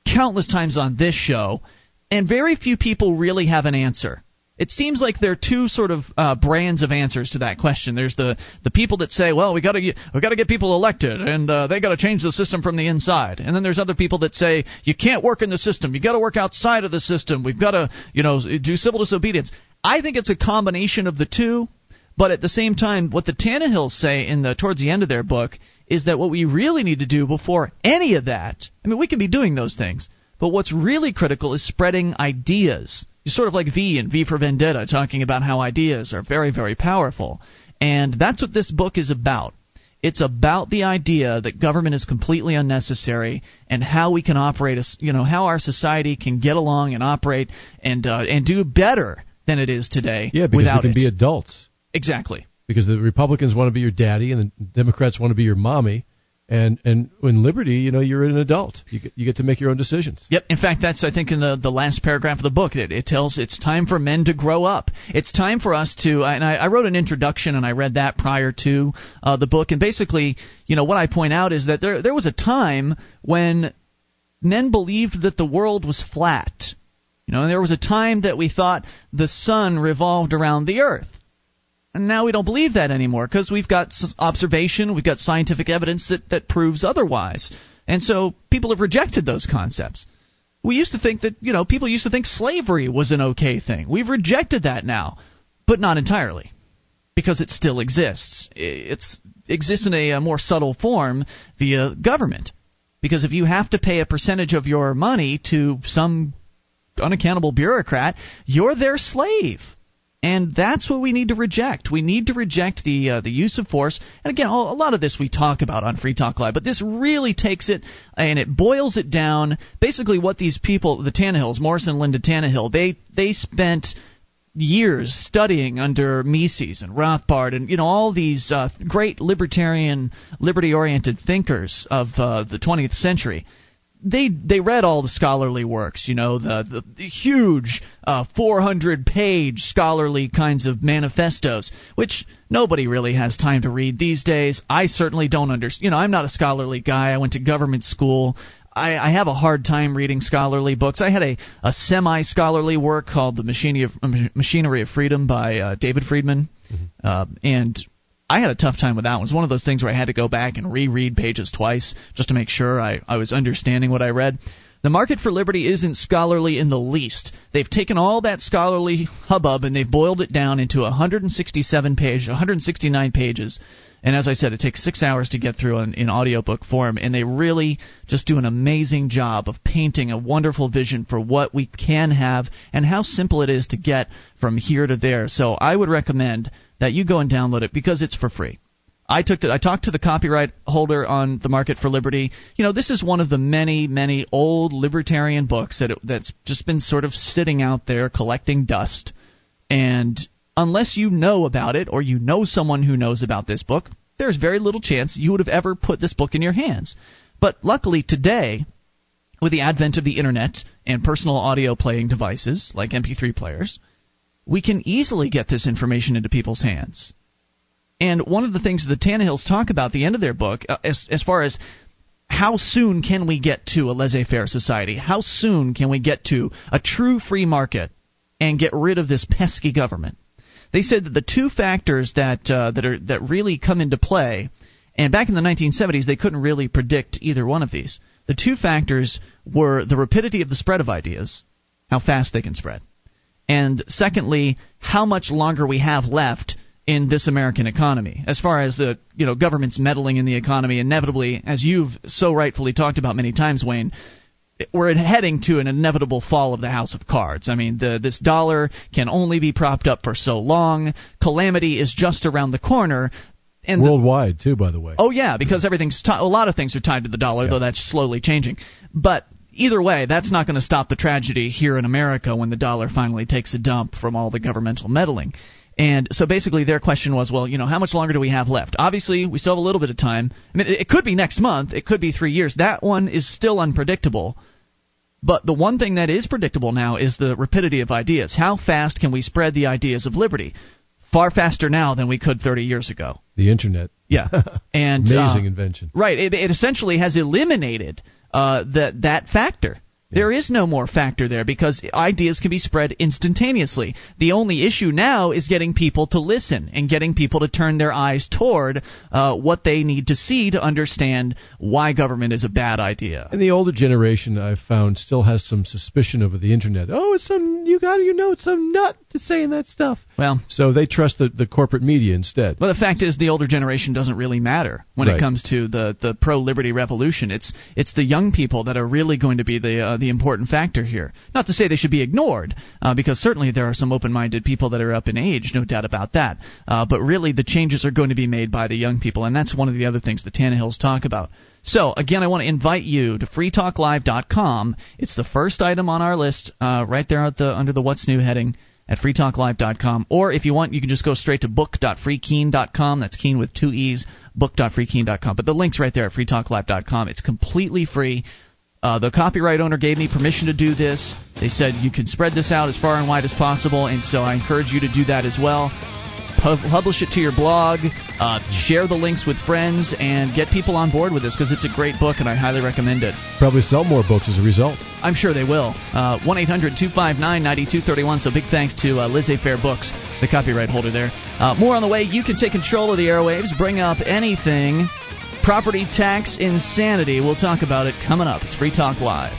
countless times on this show, and very few people really have an answer. It seems like there are two sort of uh, brands of answers to that question. There's the the people that say, "Well, we got to we got to get people elected, and uh, they got to change the system from the inside." And then there's other people that say, "You can't work in the system. You got to work outside of the system. We've got to, you know, do civil disobedience." I think it's a combination of the two. But at the same time, what the Tannehills say in the towards the end of their book is that what we really need to do before any of that, I mean, we can be doing those things, but what's really critical is spreading ideas. You're sort of like V and V for Vendetta, talking about how ideas are very, very powerful, and that's what this book is about. It's about the idea that government is completely unnecessary and how we can operate, you know, how our society can get along and operate and uh, and do better than it is today. Yeah, because without we can it. be adults. Exactly. Because the Republicans want to be your daddy and the Democrats want to be your mommy. And and in liberty, you know, you're an adult. You get, you get to make your own decisions. Yep. In fact, that's I think in the the last paragraph of the book that it tells it's time for men to grow up. It's time for us to. And I, I wrote an introduction and I read that prior to uh, the book. And basically, you know, what I point out is that there there was a time when men believed that the world was flat. You know, and there was a time that we thought the sun revolved around the earth. And now we don't believe that anymore because we've got observation, we've got scientific evidence that, that proves otherwise. And so people have rejected those concepts. We used to think that, you know, people used to think slavery was an okay thing. We've rejected that now, but not entirely because it still exists. It exists in a, a more subtle form via government. Because if you have to pay a percentage of your money to some unaccountable bureaucrat, you're their slave. And that's what we need to reject. We need to reject the uh, the use of force. And again, a lot of this we talk about on Free Talk Live, but this really takes it and it boils it down. Basically, what these people, the Tannehills, Morrison and Linda Tannehill, they they spent years studying under Mises and Rothbard and you know all these uh, great libertarian, liberty-oriented thinkers of uh, the 20th century they they read all the scholarly works, you know, the the, the huge uh, 400 page scholarly kinds of manifestos, which nobody really has time to read these days. I certainly don't understand. You know, I'm not a scholarly guy. I went to government school. I, I have a hard time reading scholarly books. I had a, a semi scholarly work called The Machinery of, Machinery of Freedom by uh, David Friedman. Mm-hmm. Uh, and I had a tough time with that one. It was one of those things where I had to go back and reread pages twice just to make sure I, I was understanding what I read. The Market for Liberty isn't scholarly in the least. They've taken all that scholarly hubbub and they've boiled it down into 167 page, 169 pages. And as I said, it takes six hours to get through in, in audiobook form, and they really just do an amazing job of painting a wonderful vision for what we can have and how simple it is to get from here to there. So I would recommend that you go and download it because it's for free. I took the, I talked to the copyright holder on the Market for Liberty. You know, this is one of the many, many old libertarian books that it, that's just been sort of sitting out there collecting dust. And unless you know about it or you know someone who knows about this book, there's very little chance you would have ever put this book in your hands. But luckily today, with the advent of the internet and personal audio playing devices like MP3 players, we can easily get this information into people's hands. And one of the things the Tannehills talk about at the end of their book, uh, as, as far as how soon can we get to a laissez faire society? How soon can we get to a true free market and get rid of this pesky government? They said that the two factors that uh, that are that really come into play, and back in the 1970s they couldn't really predict either one of these. The two factors were the rapidity of the spread of ideas, how fast they can spread, and secondly, how much longer we have left in this American economy. As far as the you know government's meddling in the economy, inevitably, as you've so rightfully talked about many times, Wayne, we're heading to an inevitable fall of the house of cards. I mean, the, this dollar can only be propped up for so long. Calamity is just around the corner. And worldwide the, too, by the way. Oh yeah, because everything's t- a lot of things are tied to the dollar, yeah. though that's slowly changing. But either way, that's not going to stop the tragedy here in America when the dollar finally takes a dump from all the governmental meddling. And so basically, their question was, well, you know, how much longer do we have left? Obviously, we still have a little bit of time. I mean, it could be next month. It could be three years. That one is still unpredictable. But the one thing that is predictable now is the rapidity of ideas. How fast can we spread the ideas of liberty? Far faster now than we could 30 years ago. The internet. Yeah, and amazing uh, invention. Right. It, it essentially has eliminated uh, that that factor. There is no more factor there because ideas can be spread instantaneously. The only issue now is getting people to listen and getting people to turn their eyes toward uh, what they need to see to understand why government is a bad idea. And the older generation, I've found, still has some suspicion over the internet. Oh, it's some you got you know it's some nut to saying that stuff. Well, so they trust the, the corporate media instead. Well, the fact is, the older generation doesn't really matter when right. it comes to the the pro liberty revolution. It's it's the young people that are really going to be the uh, the important factor here. Not to say they should be ignored, uh, because certainly there are some open-minded people that are up in age, no doubt about that. Uh, but really, the changes are going to be made by the young people, and that's one of the other things the Tannehills talk about. So again, I want to invite you to freetalklive.com. It's the first item on our list, uh, right there the under the What's New heading at freetalklive.com. Or if you want, you can just go straight to book.freekeene.com. That's Keene with two E's, book.freekeene.com. But the link's right there at freetalklive.com. It's completely free. Uh, the copyright owner gave me permission to do this. They said you can spread this out as far and wide as possible, and so I encourage you to do that as well publish it to your blog, uh, share the links with friends, and get people on board with this because it's a great book and I highly recommend it. Probably sell more books as a result. I'm sure they will. Uh, 1 800 259 9231. So big thanks to uh, Laissez Faire Books, the copyright holder there. Uh, more on the way. You can take control of the airwaves, bring up anything. Property tax insanity. We'll talk about it coming up. It's Free Talk Live.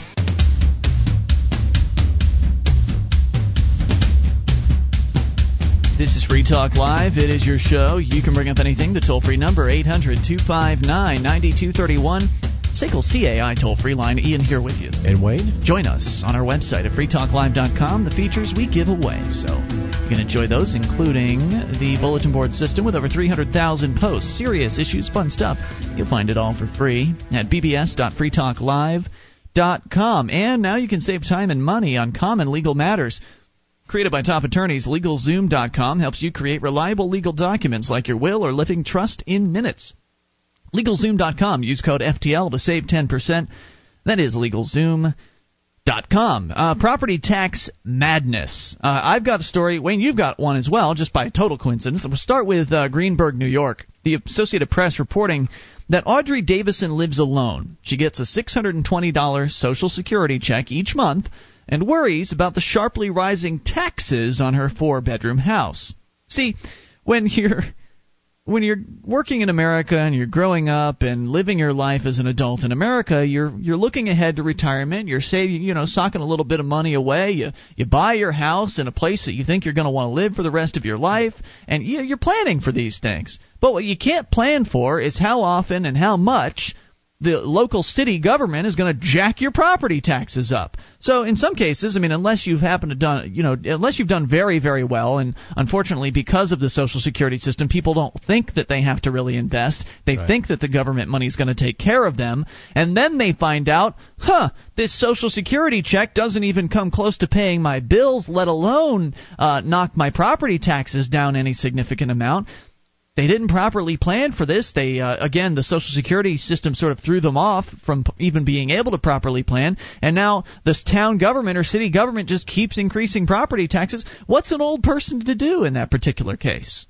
This is Free Talk Live. It is your show. You can bring up anything. The toll free number, 800 259 9231. SACL CAI toll free line. Ian here with you. And Wayne? Join us on our website at freetalklive.com. The features we give away. So you can enjoy those, including the bulletin board system with over 300,000 posts, serious issues, fun stuff. You'll find it all for free at bbs.freetalklive.com. And now you can save time and money on common legal matters. Created by top attorneys, LegalZoom.com helps you create reliable legal documents like your will or living trust in minutes. LegalZoom.com. Use code FTL to save 10%. That is LegalZoom.com. Uh, property tax madness. Uh, I've got a story. Wayne, you've got one as well, just by total coincidence. We'll start with uh, Greenburgh, New York. The Associated Press reporting that Audrey Davidson lives alone. She gets a $620 Social Security check each month and worries about the sharply rising taxes on her four bedroom house. See, when you're when you're working in America and you're growing up and living your life as an adult in America, you're you're looking ahead to retirement. You're saving, you know, socking a little bit of money away. You you buy your house in a place that you think you're going to want to live for the rest of your life, and you, you're planning for these things. But what you can't plan for is how often and how much the local city government is going to jack your property taxes up. So in some cases, I mean, unless you've happened to done, you know, unless you've done very, very well, and unfortunately, because of the social security system, people don't think that they have to really invest. They right. think that the government money is going to take care of them, and then they find out, huh, this social security check doesn't even come close to paying my bills, let alone uh, knock my property taxes down any significant amount they didn't properly plan for this. They uh, again, the Social Security system sort of threw them off from even being able to properly plan, and now this town government or city government just keeps increasing property taxes. What's an old person to do in that particular case?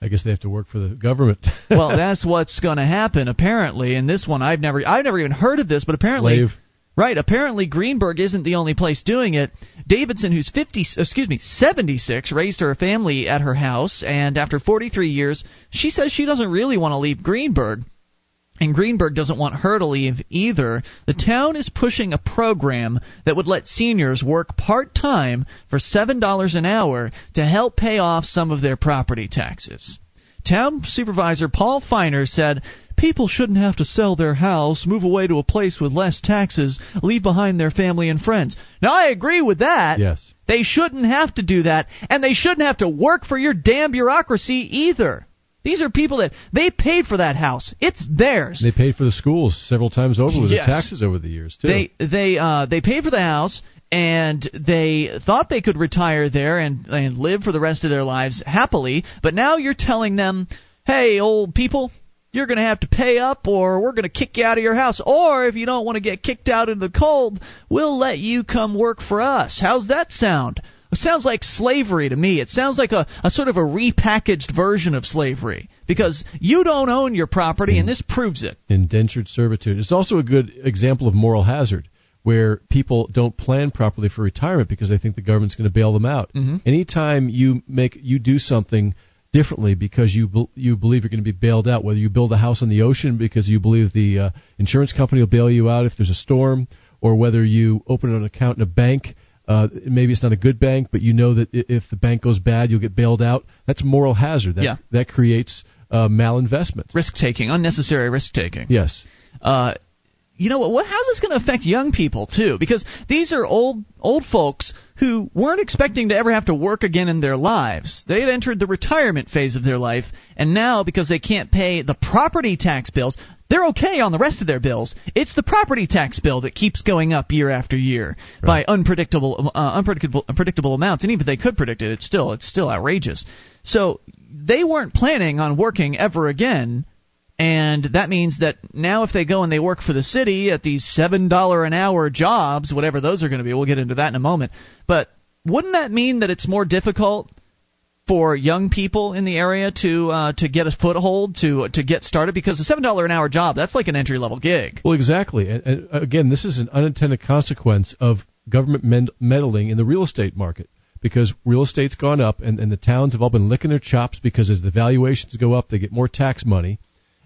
I guess they have to work for the government. well, that's what's going to happen apparently. In this one, I've never I've never even heard of this, but apparently Slave. Right. Apparently, Greenburgh isn't the only place doing it. Davidson, who's 50, excuse me, 76, raised her family at her house, and after 43 years, she says she doesn't really want to leave Greenburgh. And Greenburgh doesn't want her to leave either. The town is pushing a program that would let seniors work part time for $7 an hour to help pay off some of their property taxes. Town Supervisor Paul Feiner said People shouldn't have to sell their house, move away to a place with less taxes, leave behind their family and friends. Now, I agree with that. Yes. They shouldn't have to do that, and they shouldn't have to work for your damn bureaucracy either. These are people that they paid for that house. It's theirs. They paid for the schools several times over with yes. the taxes over the years too. They they uh, they paid for the house and they thought they could retire there and and live for the rest of their lives happily. But now you're telling them, "Hey, old people, you're going to have to pay up or we're going to kick you out of your house. Or if you don't want to get kicked out in the cold, we'll let you come work for us. How's that sound? It sounds like slavery to me. It sounds like a, a sort of a repackaged version of slavery because you don't own your property, and this proves it. Indentured servitude. It's also a good example of moral hazard where people don't plan properly for retirement because they think the government's going to bail them out. Mm-hmm. Anytime you make you do something differently because you be, you believe you're going to be bailed out. Whether you build a house on the ocean because you believe the uh, insurance company will bail you out if there's a storm, or whether you open an account in a bank. Uh, maybe it's not a good bank, but you know that if the bank goes bad, you'll get bailed out. That's moral hazard. That, yeah. that creates uh, malinvestment, risk taking, unnecessary risk taking. Yes. Uh, you know what? How's this going to affect young people too? Because these are old old folks who weren't expecting to ever have to work again in their lives. They had entered the retirement phase of their life, and now because they can't pay the property tax bills, they're okay on the rest of their bills. It's the property tax bill that keeps going up year after year right. by unpredictable, uh, unpredictable, unpredictable amounts. And even if they could predict it, it's still it's still outrageous. So they weren't planning on working ever again and that means that now, if they go and they work for the city at these $7 an hour jobs, whatever those are going to be, we'll get into that in a moment. But wouldn't that mean that it's more difficult for young people in the area to uh, to get a foothold to to get started because a seven dollar an hour job that's like an entry level gig. Well, exactly. And, and, again, this is an unintended consequence of government meddling in the real estate market because real estate's gone up and, and the towns have all been licking their chops because as the valuations go up, they get more tax money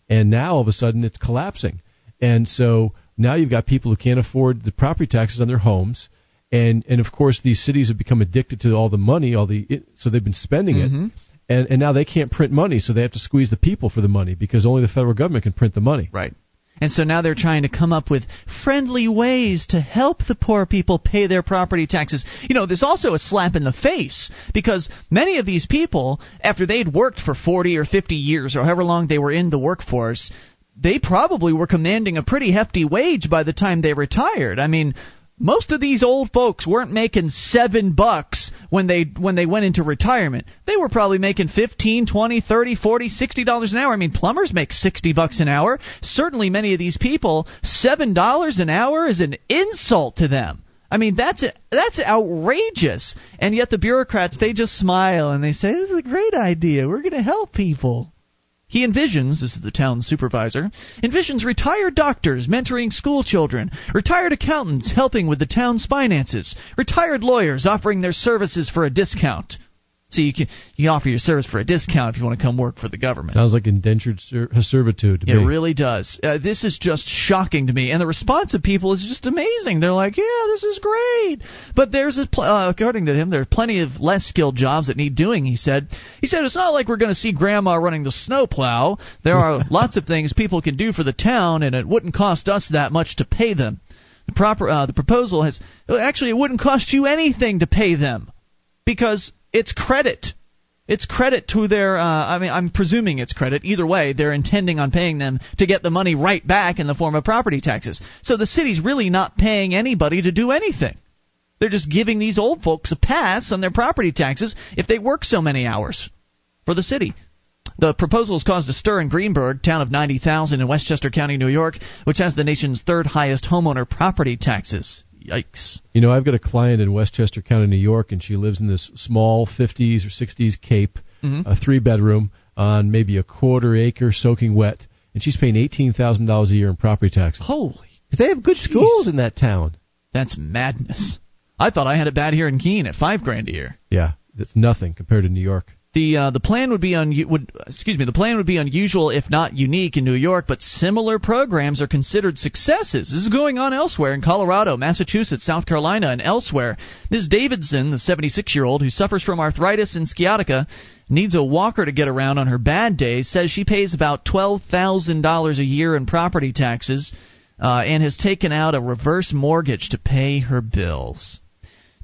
and now all of a sudden it's collapsing. And so now you've got people who can't afford the property taxes on their homes, and and of course these cities have become addicted to all the money, all the it, so they've been spending mm-hmm. it. And, and now they can't print money, so they have to squeeze the people for the money because only the federal government can print the money. Right. And so now they're trying to come up with friendly ways to help the poor people pay their property taxes. You know, there's also a slap in the face because many of these people, after they'd worked for 40 or 50 years or however long they were in the workforce, they probably were commanding a pretty hefty wage by the time they retired. I mean, most of these old folks weren't making seven bucks when they when they went into retirement. They were probably making fifteen, twenty, thirty, forty, sixty dollars an hour. I mean, plumbers make sixty bucks an hour. Certainly, many of these people, seven dollars an hour is an insult to them. I mean, that's that's outrageous. And yet the bureaucrats they just smile and they say, "This is a great idea. We're going to help people." He envisions, this is the town supervisor, envisions retired doctors mentoring school children, retired accountants helping with the town's finances, retired lawyers offering their services for a discount. So you can you can offer your service for a discount if you want to come work for the government. Sounds like indentured ser- servitude. it me. really does. Uh, this is just shocking to me, and the response of people is just amazing. They're like, "Yeah, this is great," but there's a pl- uh, according to him, there are plenty of less skilled jobs that need doing. He said. He said it's not like we're going to see Grandma running the snowplow. There are lots of things people can do for the town, and it wouldn't cost us that much to pay them. The proper uh, the proposal has actually it wouldn't cost you anything to pay them because it's credit. It's credit to their. Uh, I mean, I'm presuming it's credit. Either way, they're intending on paying them to get the money right back in the form of property taxes. So the city's really not paying anybody to do anything. They're just giving these old folks a pass on their property taxes if they work so many hours for the city. The proposal has caused a stir in Greenburgh, town of 90,000 in Westchester County, New York, which has the nation's third highest homeowner property taxes. Yikes. You know, I've got a client in Westchester County, New York, and she lives in this small 50s or 60s cape, mm-hmm. a three bedroom on maybe a quarter acre soaking wet, and she's paying $18,000 a year in property taxes. Holy. They have good Jeez. schools in that town. That's madness. I thought I had it bad here in Keene at five grand a year. Yeah, it's nothing compared to New York. The uh, the plan would be un- would excuse me the plan would be unusual if not unique in New York, but similar programs are considered successes. This is going on elsewhere in Colorado, Massachusetts, South Carolina, and elsewhere. Ms. Davidson, the 76 year old who suffers from arthritis and sciatica, needs a walker to get around on her bad days, says she pays about twelve thousand dollars a year in property taxes, uh, and has taken out a reverse mortgage to pay her bills.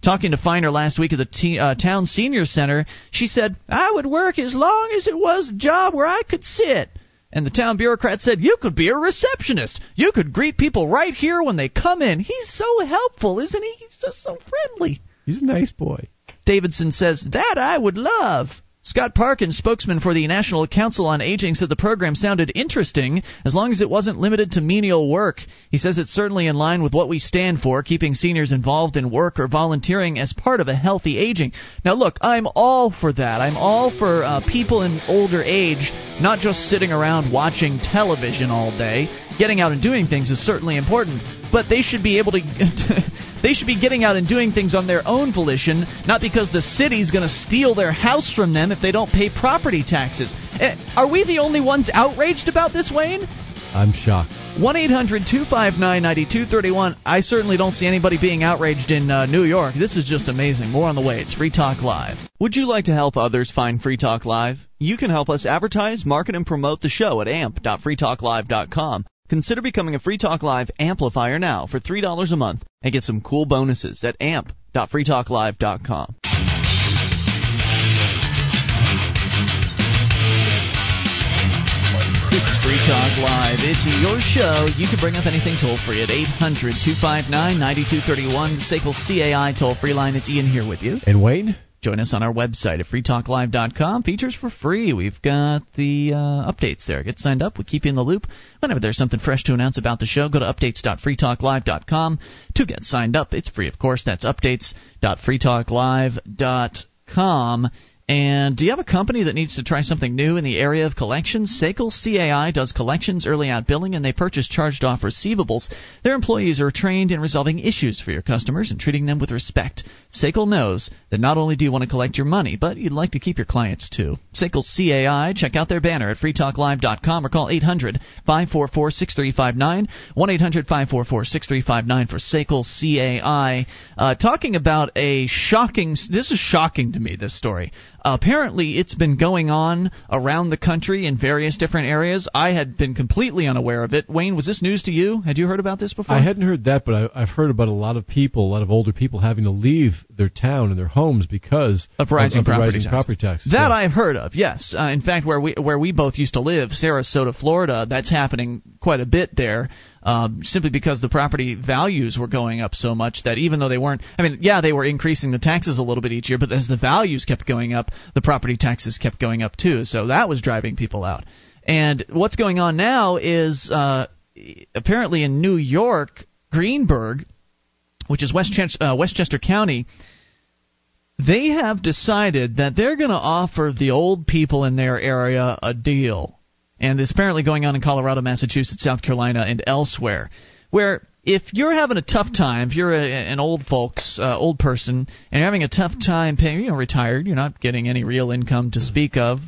Talking to Feiner last week at the t- uh, town senior center, she said, I would work as long as it was a job where I could sit. And the town bureaucrat said, You could be a receptionist. You could greet people right here when they come in. He's so helpful, isn't he? He's just so friendly. He's a nice boy. Davidson says, That I would love. Scott Parkins, spokesman for the National Council on Aging, said the program sounded interesting as long as it wasn't limited to menial work. He says it's certainly in line with what we stand for, keeping seniors involved in work or volunteering as part of a healthy aging. Now, look, I'm all for that. I'm all for uh, people in older age not just sitting around watching television all day. Getting out and doing things is certainly important, but they should be able to They should be getting out and doing things on their own volition, not because the city's going to steal their house from them if they don't pay property taxes. Uh, are we the only ones outraged about this, Wayne? I'm shocked. 1 800 259 9231. I certainly don't see anybody being outraged in uh, New York. This is just amazing. More on the way. It's Free Talk Live. Would you like to help others find Free Talk Live? You can help us advertise, market, and promote the show at amp.freetalklive.com. Consider becoming a Free Talk Live amplifier now for $3 a month and get some cool bonuses at amp.freetalklive.com. This is Free Talk Live. It's your show. You can bring up anything toll free at 800 259 9231. SACL CAI toll free line. It's Ian here with you. And Wayne? Join us on our website at freetalklive.com. Features for free. We've got the uh, updates there. Get signed up. We keep you in the loop. Whenever there's something fresh to announce about the show, go to updates.freetalklive.com to get signed up. It's free, of course. That's updates.freetalklive.com. And do you have a company that needs to try something new in the area of collections? SACL CAI does collections, early out billing, and they purchase charged off receivables. Their employees are trained in resolving issues for your customers and treating them with respect. SACL knows that not only do you want to collect your money, but you'd like to keep your clients too. SACL CAI, check out their banner at freetalklive.com or call 800 544 6359, 1 800 544 6359 for SACL CAI. Uh, talking about a shocking, this is shocking to me, this story apparently it's been going on around the country in various different areas. I had been completely unaware of it. Wayne, was this news to you? Had you heard about this before? I hadn't heard that, but I, I've heard about a lot of people, a lot of older people having to leave their town and their homes because of rising, of, of property, rising tax. property taxes. That yeah. I've heard of. Yes, uh, in fact, where we where we both used to live, Sarasota, Florida, that's happening quite a bit there. Um, simply because the property values were going up so much that even though they weren't, I mean, yeah, they were increasing the taxes a little bit each year, but as the values kept going up, the property taxes kept going up too. So that was driving people out. And what's going on now is uh, apparently in New York, Greenburgh, which is Westchester, uh, Westchester County, they have decided that they're going to offer the old people in their area a deal. And it's apparently going on in Colorado, Massachusetts, South Carolina, and elsewhere, where if you're having a tough time, if you're a, an old folks, uh, old person, and you're having a tough time paying, you know, retired, you're not getting any real income to speak of,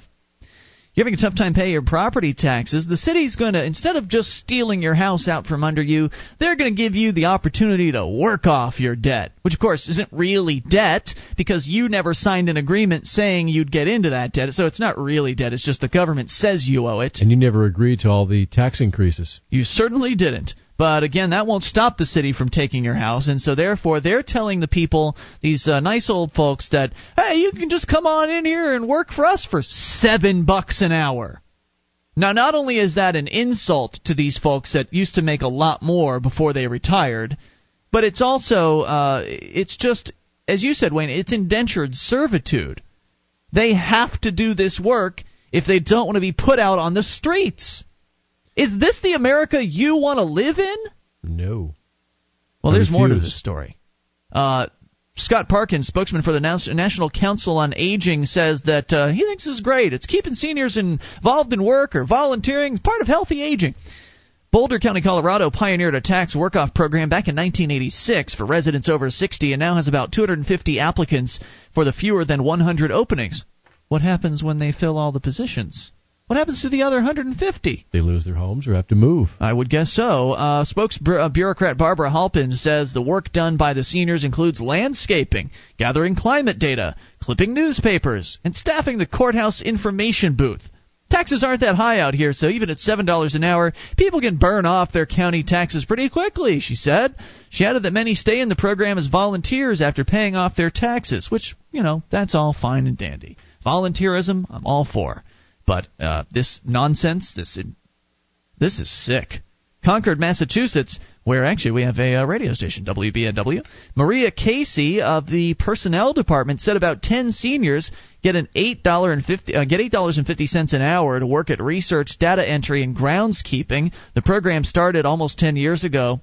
you're having a tough time paying your property taxes, the city's going to, instead of just stealing your house out from under you, they're going to give you the opportunity to work off your debt. Which, of course, isn't really debt because you never signed an agreement saying you'd get into that debt. So it's not really debt, it's just the government says you owe it. And you never agreed to all the tax increases. You certainly didn't. But again, that won't stop the city from taking your house, and so therefore they're telling the people, these uh, nice old folks, that hey, you can just come on in here and work for us for seven bucks an hour. Now, not only is that an insult to these folks that used to make a lot more before they retired, but it's also uh, it's just as you said, Wayne, it's indentured servitude. They have to do this work if they don't want to be put out on the streets. Is this the America you want to live in? No. Well, there's more to this story. Uh, Scott Parkin, spokesman for the National Council on Aging, says that uh, he thinks this is great. It's keeping seniors involved in work or volunteering, part of healthy aging. Boulder County, Colorado pioneered a tax work-off program back in 1986 for residents over 60 and now has about 250 applicants for the fewer than 100 openings. What happens when they fill all the positions? What happens to the other 150? They lose their homes or have to move. I would guess so. Uh, spokesbureaucrat Barbara Halpin says the work done by the seniors includes landscaping, gathering climate data, clipping newspapers, and staffing the courthouse information booth. Taxes aren't that high out here, so even at $7 an hour, people can burn off their county taxes pretty quickly, she said. She added that many stay in the program as volunteers after paying off their taxes, which, you know, that's all fine and dandy. Volunteerism, I'm all for. But uh, this nonsense, this this is sick. Concord, Massachusetts, where actually we have a uh, radio station, WBNW. Maria Casey of the personnel department said about 10 seniors get an eight dollar and fifty uh, get eight dollars and fifty cents an hour to work at research, data entry, and groundskeeping. The program started almost 10 years ago.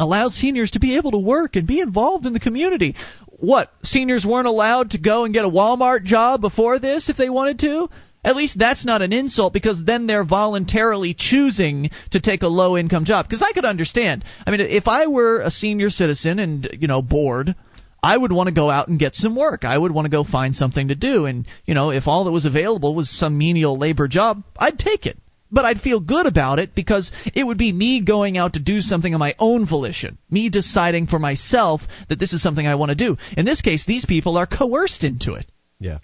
Allowed seniors to be able to work and be involved in the community. What seniors weren't allowed to go and get a Walmart job before this if they wanted to? At least that's not an insult because then they're voluntarily choosing to take a low income job. Because I could understand. I mean, if I were a senior citizen and, you know, bored, I would want to go out and get some work. I would want to go find something to do. And, you know, if all that was available was some menial labor job, I'd take it. But I'd feel good about it because it would be me going out to do something of my own volition. Me deciding for myself that this is something I want to do. In this case, these people are coerced into it. Yeah.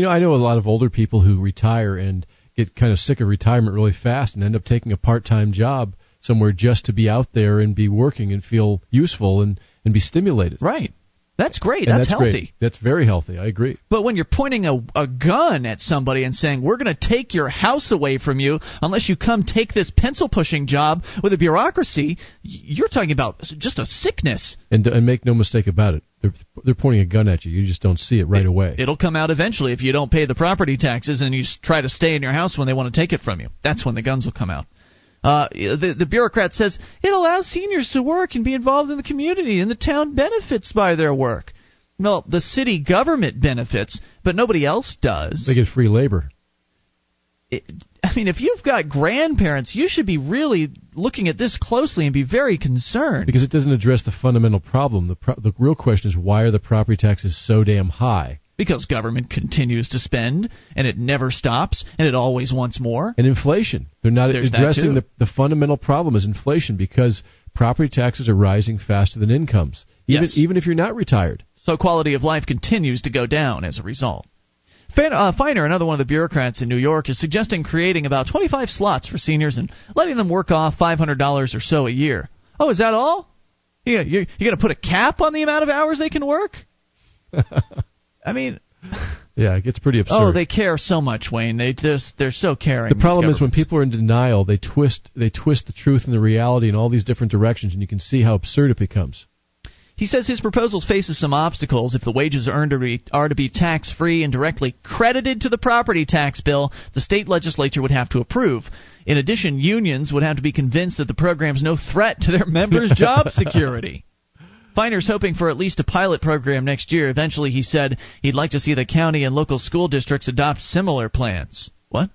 You know, I know a lot of older people who retire and get kind of sick of retirement really fast and end up taking a part-time job somewhere just to be out there and be working and feel useful and and be stimulated. Right. That's great. That's, that's healthy. Great. That's very healthy. I agree. But when you're pointing a, a gun at somebody and saying, we're going to take your house away from you unless you come take this pencil pushing job with a bureaucracy, you're talking about just a sickness. And, and make no mistake about it. They're, they're pointing a gun at you. You just don't see it right it, away. It'll come out eventually if you don't pay the property taxes and you try to stay in your house when they want to take it from you. That's when the guns will come out. Uh, the, the bureaucrat says it allows seniors to work and be involved in the community, and the town benefits by their work. Well, the city government benefits, but nobody else does. They get free labor. It, I mean, if you've got grandparents, you should be really looking at this closely and be very concerned. Because it doesn't address the fundamental problem. The, pro- the real question is why are the property taxes so damn high? Because government continues to spend, and it never stops, and it always wants more. And inflation. They're not There's addressing the, the fundamental problem is inflation because property taxes are rising faster than incomes, even, yes. even if you're not retired. So quality of life continues to go down as a result. Uh, Feiner, another one of the bureaucrats in New York, is suggesting creating about 25 slots for seniors and letting them work off $500 or so a year. Oh, is that all? Yeah, you're, you're going to put a cap on the amount of hours they can work? I mean, yeah, it gets pretty oh, absurd. Oh, they care so much, Wayne. They just they're so caring. The problem is when people are in denial, they twist they twist the truth and the reality in all these different directions, and you can see how absurd it becomes. He says his proposal faces some obstacles. If the wages earned are to be tax free and directly credited to the property tax bill, the state legislature would have to approve. In addition, unions would have to be convinced that the program is no threat to their members' job security. Feiner's hoping for at least a pilot program next year. Eventually, he said he'd like to see the county and local school districts adopt similar plans. What?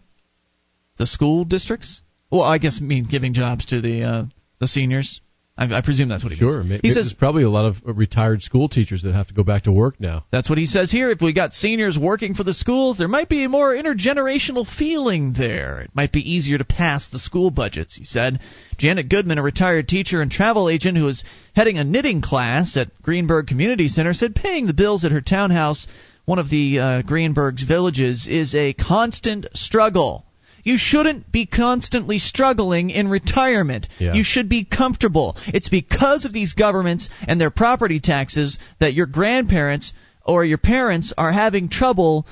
The school districts? Well, I guess I mean giving jobs to the uh, the seniors. I, I, presume that's what he sure. means. He says there's probably a lot of retired school teachers that have to go back to work now. That's what he says here. If we got seniors working for the schools, there might be a more intergenerational feeling there. It might be easier to pass the school budgets, he said. Janet Goodman, a retired teacher and travel agent who is heading a knitting class at Greenburgh Community Center, said paying the bills at her townhouse, one of the uh, Greenburgh's villages, is a constant struggle. You shouldn't be constantly struggling in retirement. Yeah. You should be comfortable. It's because of these governments and their property taxes that your grandparents or your parents are having trouble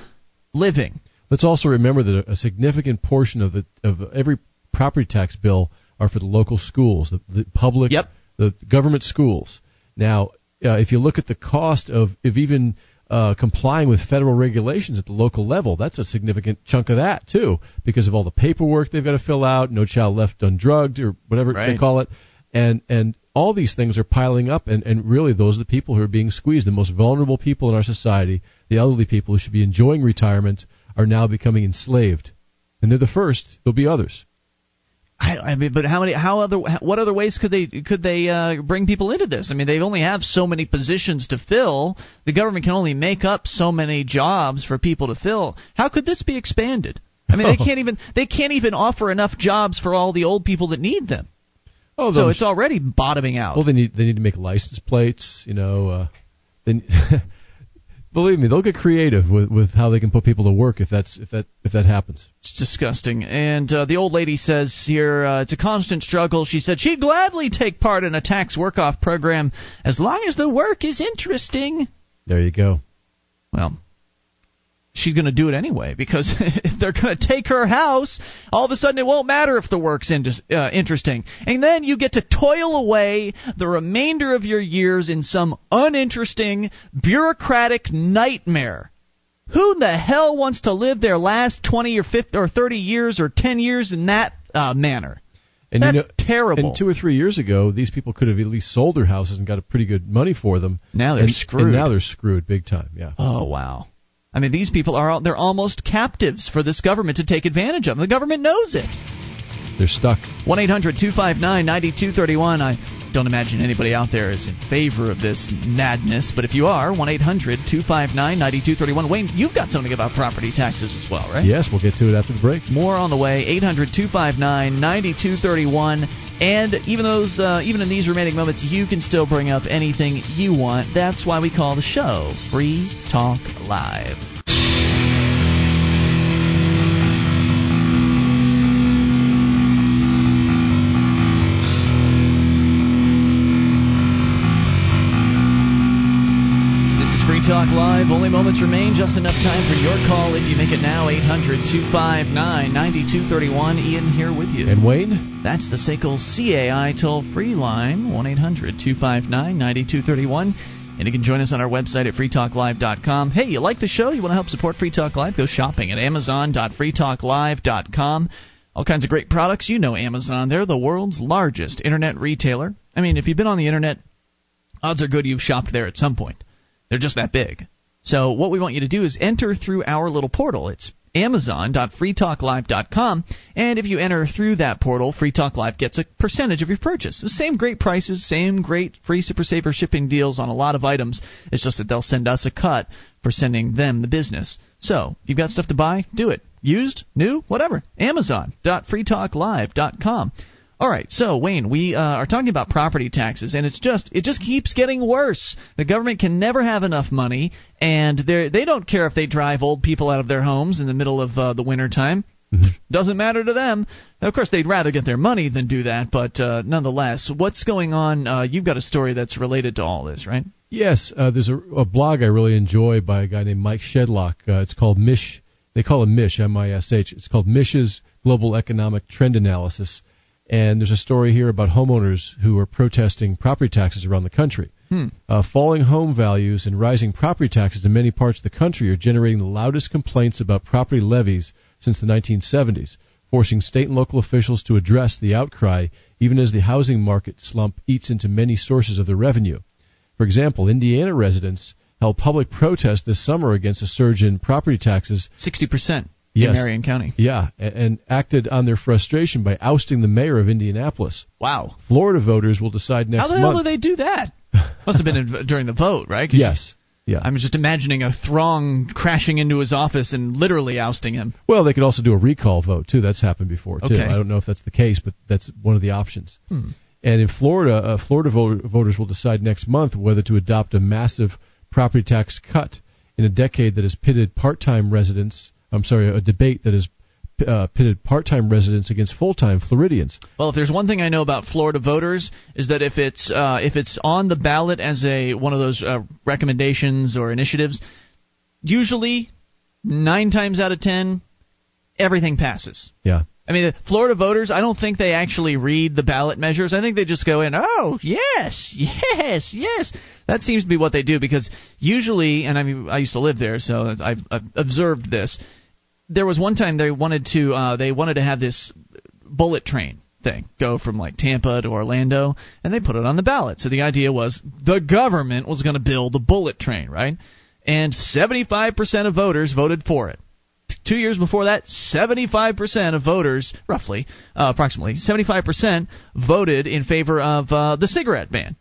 living. Let's also remember that a significant portion of the of every property tax bill are for the local schools, the, the public, yep. the government schools. Now, uh, if you look at the cost of if even uh, complying with federal regulations at the local level. That's a significant chunk of that too, because of all the paperwork they've got to fill out. No child left undrugged or whatever right. they call it, and and all these things are piling up, and and really those are the people who are being squeezed. The most vulnerable people in our society, the elderly people who should be enjoying retirement, are now becoming enslaved, and they're the first. There'll be others. I, I mean, but how many? How other? What other ways could they could they uh, bring people into this? I mean, they only have so many positions to fill. The government can only make up so many jobs for people to fill. How could this be expanded? I mean, they can't even they can't even offer enough jobs for all the old people that need them. Oh, so it's already bottoming out. Well, they need they need to make license plates. You know, uh, they, believe me, they'll get creative with with how they can put people to work if that's if that if that happens. It's disgusting. And uh, the old lady says here uh, it's a constant struggle. She said she'd gladly take part in a tax work off program as long as the work is interesting. There you go. Well, she's going to do it anyway because if they're going to take her house, all of a sudden it won't matter if the work's in, uh, interesting. And then you get to toil away the remainder of your years in some uninteresting bureaucratic nightmare. Who in the hell wants to live their last 20 or 50 or 30 years or 10 years in that uh, manner? And That's you know, terrible. And two or three years ago, these people could have at least sold their houses and got a pretty good money for them. Now they're and, screwed. And now they're screwed big time. Yeah. Oh wow. I mean, these people are they're almost captives for this government to take advantage of. The government knows it. They're stuck. 1 800 259 9231. I don't imagine anybody out there is in favor of this madness, but if you are, 1 800 259 9231. Wayne, you've got something about property taxes as well, right? Yes, we'll get to it after the break. More on the way. 800 259 9231. And even those, uh, even in these remaining moments, you can still bring up anything you want. That's why we call the show Free Talk Live. Moments remain, just enough time for your call if you make it now. 800 259 9231. Ian here with you. And Wayne? That's the SACL CAI toll free line, 1 800 259 9231. And you can join us on our website at freetalklive.com. Hey, you like the show? You want to help support Free Talk Live? Go shopping at amazon.freetalklive.com. All kinds of great products. You know Amazon. They're the world's largest internet retailer. I mean, if you've been on the internet, odds are good you've shopped there at some point. They're just that big. So what we want you to do is enter through our little portal. It's amazon.freetalklive.com and if you enter through that portal free talk live gets a percentage of your purchase. The same great prices same great free super saver shipping deals on a lot of items. It's just that they'll send us a cut for sending them the business. So you've got stuff to buy? Do it. Used? New? Whatever. Amazon.freetalklive.com all right, so Wayne, we uh, are talking about property taxes, and it's just it just keeps getting worse. The government can never have enough money, and they they don't care if they drive old people out of their homes in the middle of uh, the winter time. Mm-hmm. Doesn't matter to them. Of course, they'd rather get their money than do that, but uh, nonetheless, what's going on? Uh, you've got a story that's related to all this, right? Yes, uh, there's a, a blog I really enjoy by a guy named Mike Shedlock. Uh, it's called Mish. They call him Mish, M-I-S-H. It's called Mish's Global Economic Trend Analysis and there's a story here about homeowners who are protesting property taxes around the country. Hmm. Uh, falling home values and rising property taxes in many parts of the country are generating the loudest complaints about property levies since the 1970s, forcing state and local officials to address the outcry even as the housing market slump eats into many sources of their revenue. For example, Indiana residents held public protest this summer against a surge in property taxes. 60% Yes. in Marion County. Yeah, a- and acted on their frustration by ousting the mayor of Indianapolis. Wow. Florida voters will decide next How the month. hell do they do that? Must have been in, during the vote, right? Yes. Yeah. I'm just imagining a throng crashing into his office and literally ousting him. well, they could also do a recall vote too. That's happened before too. Okay. I don't know if that's the case, but that's one of the options. Hmm. And in Florida, uh, Florida vo- voters will decide next month whether to adopt a massive property tax cut in a decade that has pitted part-time residents. I'm sorry, a debate that has uh, pitted part-time residents against full-time Floridians. Well, if there's one thing I know about Florida voters is that if it's uh, if it's on the ballot as a one of those uh, recommendations or initiatives, usually nine times out of ten, everything passes. Yeah. I mean, Florida voters, I don't think they actually read the ballot measures. I think they just go in, oh, yes, yes, yes. That seems to be what they do because usually, and I mean, I used to live there, so I've, I've observed this. There was one time they wanted to, uh, they wanted to have this bullet train thing go from like Tampa to Orlando, and they put it on the ballot. So the idea was the government was going to build a bullet train, right? And 75% of voters voted for it. Two years before that, 75% of voters, roughly, uh, approximately, 75% voted in favor of uh, the cigarette ban.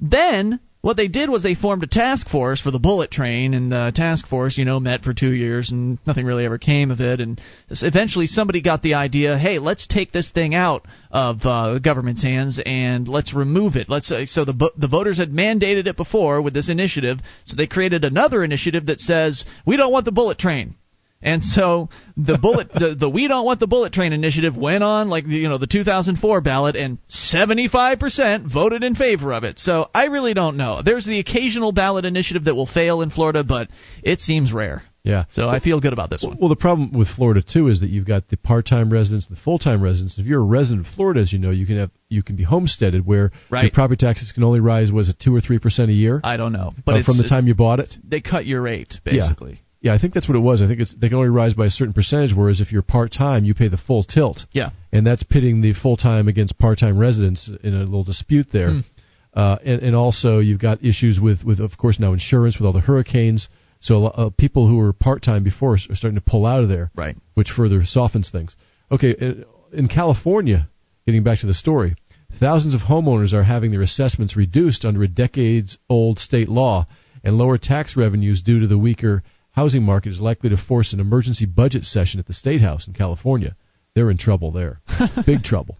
Then, what they did was they formed a task force for the bullet train, and the task force, you know, met for two years, and nothing really ever came of it. And eventually, somebody got the idea, hey, let's take this thing out of uh, the government's hands and let's remove it. Let's uh, so the the voters had mandated it before with this initiative, so they created another initiative that says we don't want the bullet train. And so the bullet, the, the "We Don't Want the Bullet Train" initiative went on like the, you know the 2004 ballot, and 75% voted in favor of it. So I really don't know. There's the occasional ballot initiative that will fail in Florida, but it seems rare. Yeah. So I feel good about this one. Well, the problem with Florida too is that you've got the part-time residents and the full-time residents. If you're a resident of Florida, as you know, you can have you can be homesteaded, where your property taxes can only rise was it two or three percent a year I don't know, but uh, from the time you bought it. they cut your rate basically. Yeah, I think that's what it was. I think it's they can only rise by a certain percentage, whereas if you're part-time, you pay the full tilt. Yeah. and that's pitting the full-time against part-time residents in a little dispute there. Hmm. Uh, and, and also you've got issues with, with of course now insurance with all the hurricanes. So uh, people who were part-time before are starting to pull out of there, Right. which further softens things. Okay, uh, in California, getting back to the story, thousands of homeowners are having their assessments reduced under a decades-old state law, and lower tax revenues due to the weaker housing market is likely to force an emergency budget session at the state house in California. They're in trouble there, big trouble.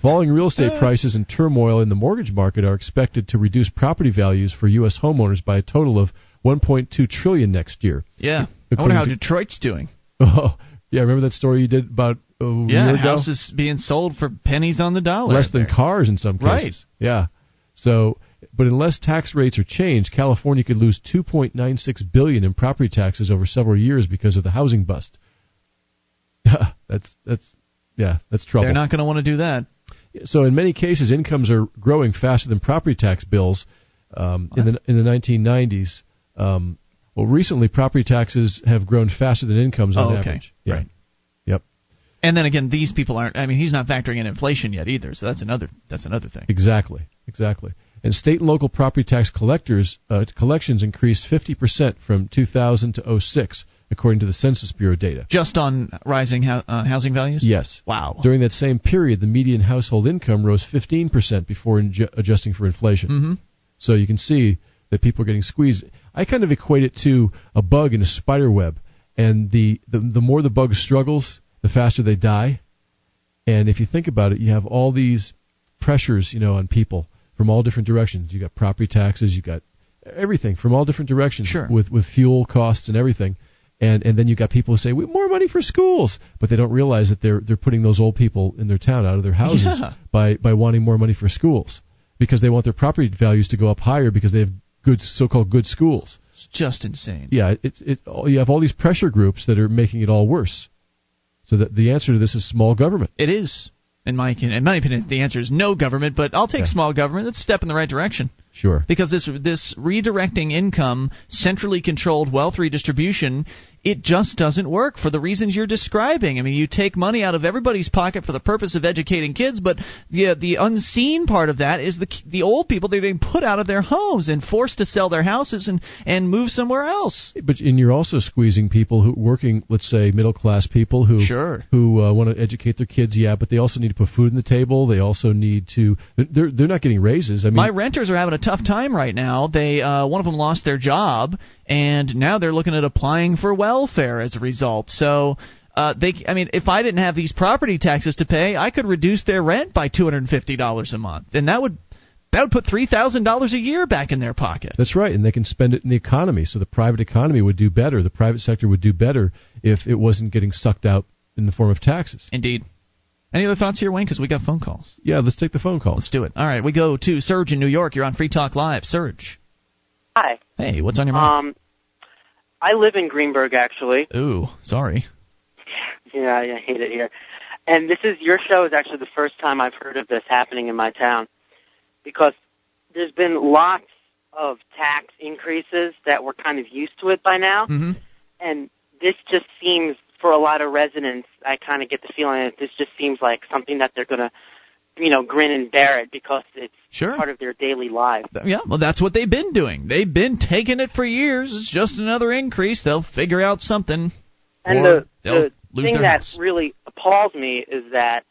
Falling real estate uh. prices and turmoil in the mortgage market are expected to reduce property values for U.S. homeowners by a total of 1.2 trillion next year. Yeah. I wonder how to- Detroit's doing. Oh, yeah, remember that story you did about a Yeah, year ago? houses being sold for pennies on the dollar. less than there. cars in some cases. Right. Yeah. So, but unless tax rates are changed, California could lose 2.96 billion in property taxes over several years because of the housing bust. that's that's yeah, that's trouble. They're not going to want to do that. So in many cases, incomes are growing faster than property tax bills. Um, in the in the 1990s, um, well, recently property taxes have grown faster than incomes on oh, okay. average. Yeah. Right. Yep. And then again, these people aren't. I mean, he's not factoring in inflation yet either. So that's another. That's another thing. Exactly. Exactly. And state and local property tax collectors uh, collections increased 50% from 2000 to 06 according to the Census Bureau data. Just on rising ho- uh, housing values? Yes. Wow. During that same period, the median household income rose 15% before inju- adjusting for inflation. Mm-hmm. So you can see that people are getting squeezed. I kind of equate it to a bug in a spider web, and the, the, the more the bug struggles, the faster they die. And if you think about it, you have all these pressures, you know, on people from all different directions. You got property taxes, you got everything from all different directions sure. with with fuel costs and everything and and then you got people who say we more money for schools, but they don't realize that they're they're putting those old people in their town out of their houses yeah. by by wanting more money for schools because they want their property values to go up higher because they have good so-called good schools. It's just insane. Yeah, it's it you have all these pressure groups that are making it all worse. So that the answer to this is small government. It is. In my, in my opinion, the answer is no government, but I'll take Yeah. small government. It's a step in the right direction. Sure. because this this redirecting income, centrally controlled wealth redistribution, it just doesn't work for the reasons you're describing. I mean, you take money out of everybody's pocket for the purpose of educating kids, but the the unseen part of that is the the old people they're being put out of their homes and forced to sell their houses and and move somewhere else. But and you're also squeezing people who working, let's say middle class people who Sure. who uh, want to educate their kids. Yeah, but they also need to put food on the table. They also need to. They're they're not getting raises. I mean, My renters are having a tough time right now. They uh, one of them lost their job, and now they're looking at applying for welfare as a result. So. Uh, they, I mean, if I didn't have these property taxes to pay, I could reduce their rent by two hundred and fifty dollars a month, and that would that would put three thousand dollars a year back in their pocket. That's right, and they can spend it in the economy. So the private economy would do better. The private sector would do better if it wasn't getting sucked out in the form of taxes. Indeed. Any other thoughts here, Wayne? Because we got phone calls. Yeah, let's take the phone calls. Let's do it. All right, we go to Serge in New York. You're on Free Talk Live. Serge. Hi. Hey, what's on your mind? Um, I live in Greenburgh, actually. Ooh, sorry. Yeah, I hate it here. And this is your show is actually the first time I've heard of this happening in my town, because there's been lots of tax increases that we're kind of used to it by now, Mm-hmm. and this just seems for a lot of residents. I kind of get the feeling that this just seems like something that they're gonna, you know, grin and bear it because it's Sure. part of their daily lives. Yeah, well, that's what they've been doing. They've been taking it for years. It's just another increase. They'll figure out something. And the, the thing that house. really appalls me is that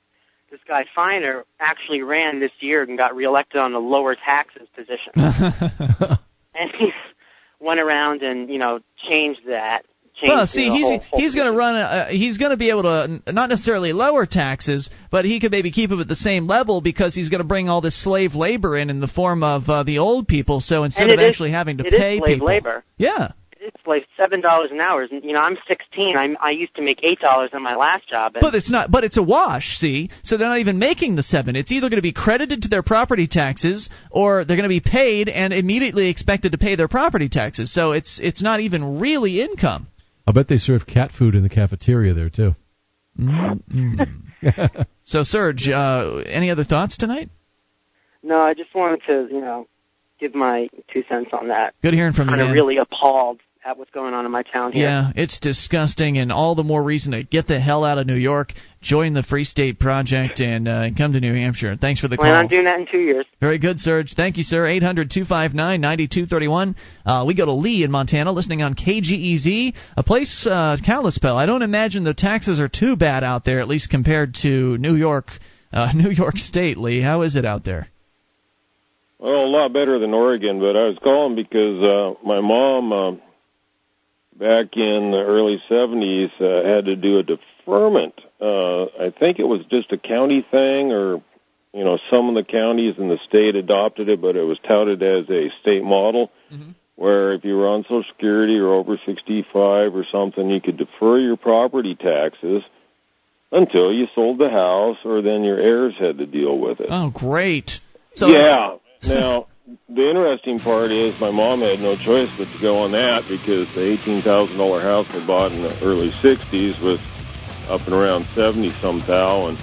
this guy Feiner actually ran this year and got reelected on a lower taxes position, and he went around and you know changed that. Well, see, he's whole, whole he's going to run. A, uh, he's going to be able to not necessarily lower taxes, but he could maybe keep them at the same level because he's going to bring all this slave labor in in the form of uh, the old people. So instead of is- actually having to pay slave people, labor. yeah, It's like seven dollars an hour. You know, I'm 16. I'm, I used to make eight dollars on my last job. And But it's not. But it's a wash. See, so they're not even making the seven. It's either going to be credited to their property taxes, or they're going to be paid and immediately expected to pay their property taxes. So it's it's not even really income. I'll bet they serve cat food in the cafeteria there too. So Serge, uh, any other thoughts tonight? no, I just wanted to you know give my two cents on that. Good hearing from you, Kind of really appalled at what's going on in my town here. Yeah, it's disgusting, and all the more reason to get the hell out of New York, join the Free State Project, and uh, come to New Hampshire. Thanks for the Plan call. on doing that in two years. Very good, Serge. Thank you, sir. 800 259 9231. Uh, We go to Lee in Montana, listening on KGEZ, a place, uh, Kalispell. I don't imagine the taxes are too bad out there, at least compared to New York, uh, New York State. Lee, how is it out there? Well, a lot better than Oregon, but I was calling because uh, my mom, uh, back in the early 70s, uh, had to do a deferment. Uh, I think it was just a county thing, or you know, some of the counties in the state adopted it, but it was touted as a state model. Where if you were on Social Security or over 65 or something, you could defer your property taxes until you sold the house, or then your heirs had to deal with it. Oh, great. So, yeah, Now, the interesting part is my mom had no choice but to go on that because the eighteen thousand dollar house they bought in the early '60s was up and around seventy some thou, and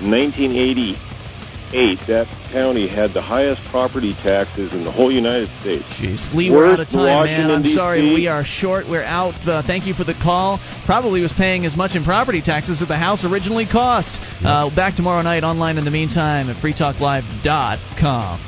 in 1988 that county had the highest property taxes in the whole United States. Jeez, Lee, we're out of time, Washington, man. I'm sorry, we are short. We're out. Uh, thank you for the call. Probably was paying as much in property taxes as the house originally cost. Uh, back tomorrow night online in the meantime at freetalklive.com.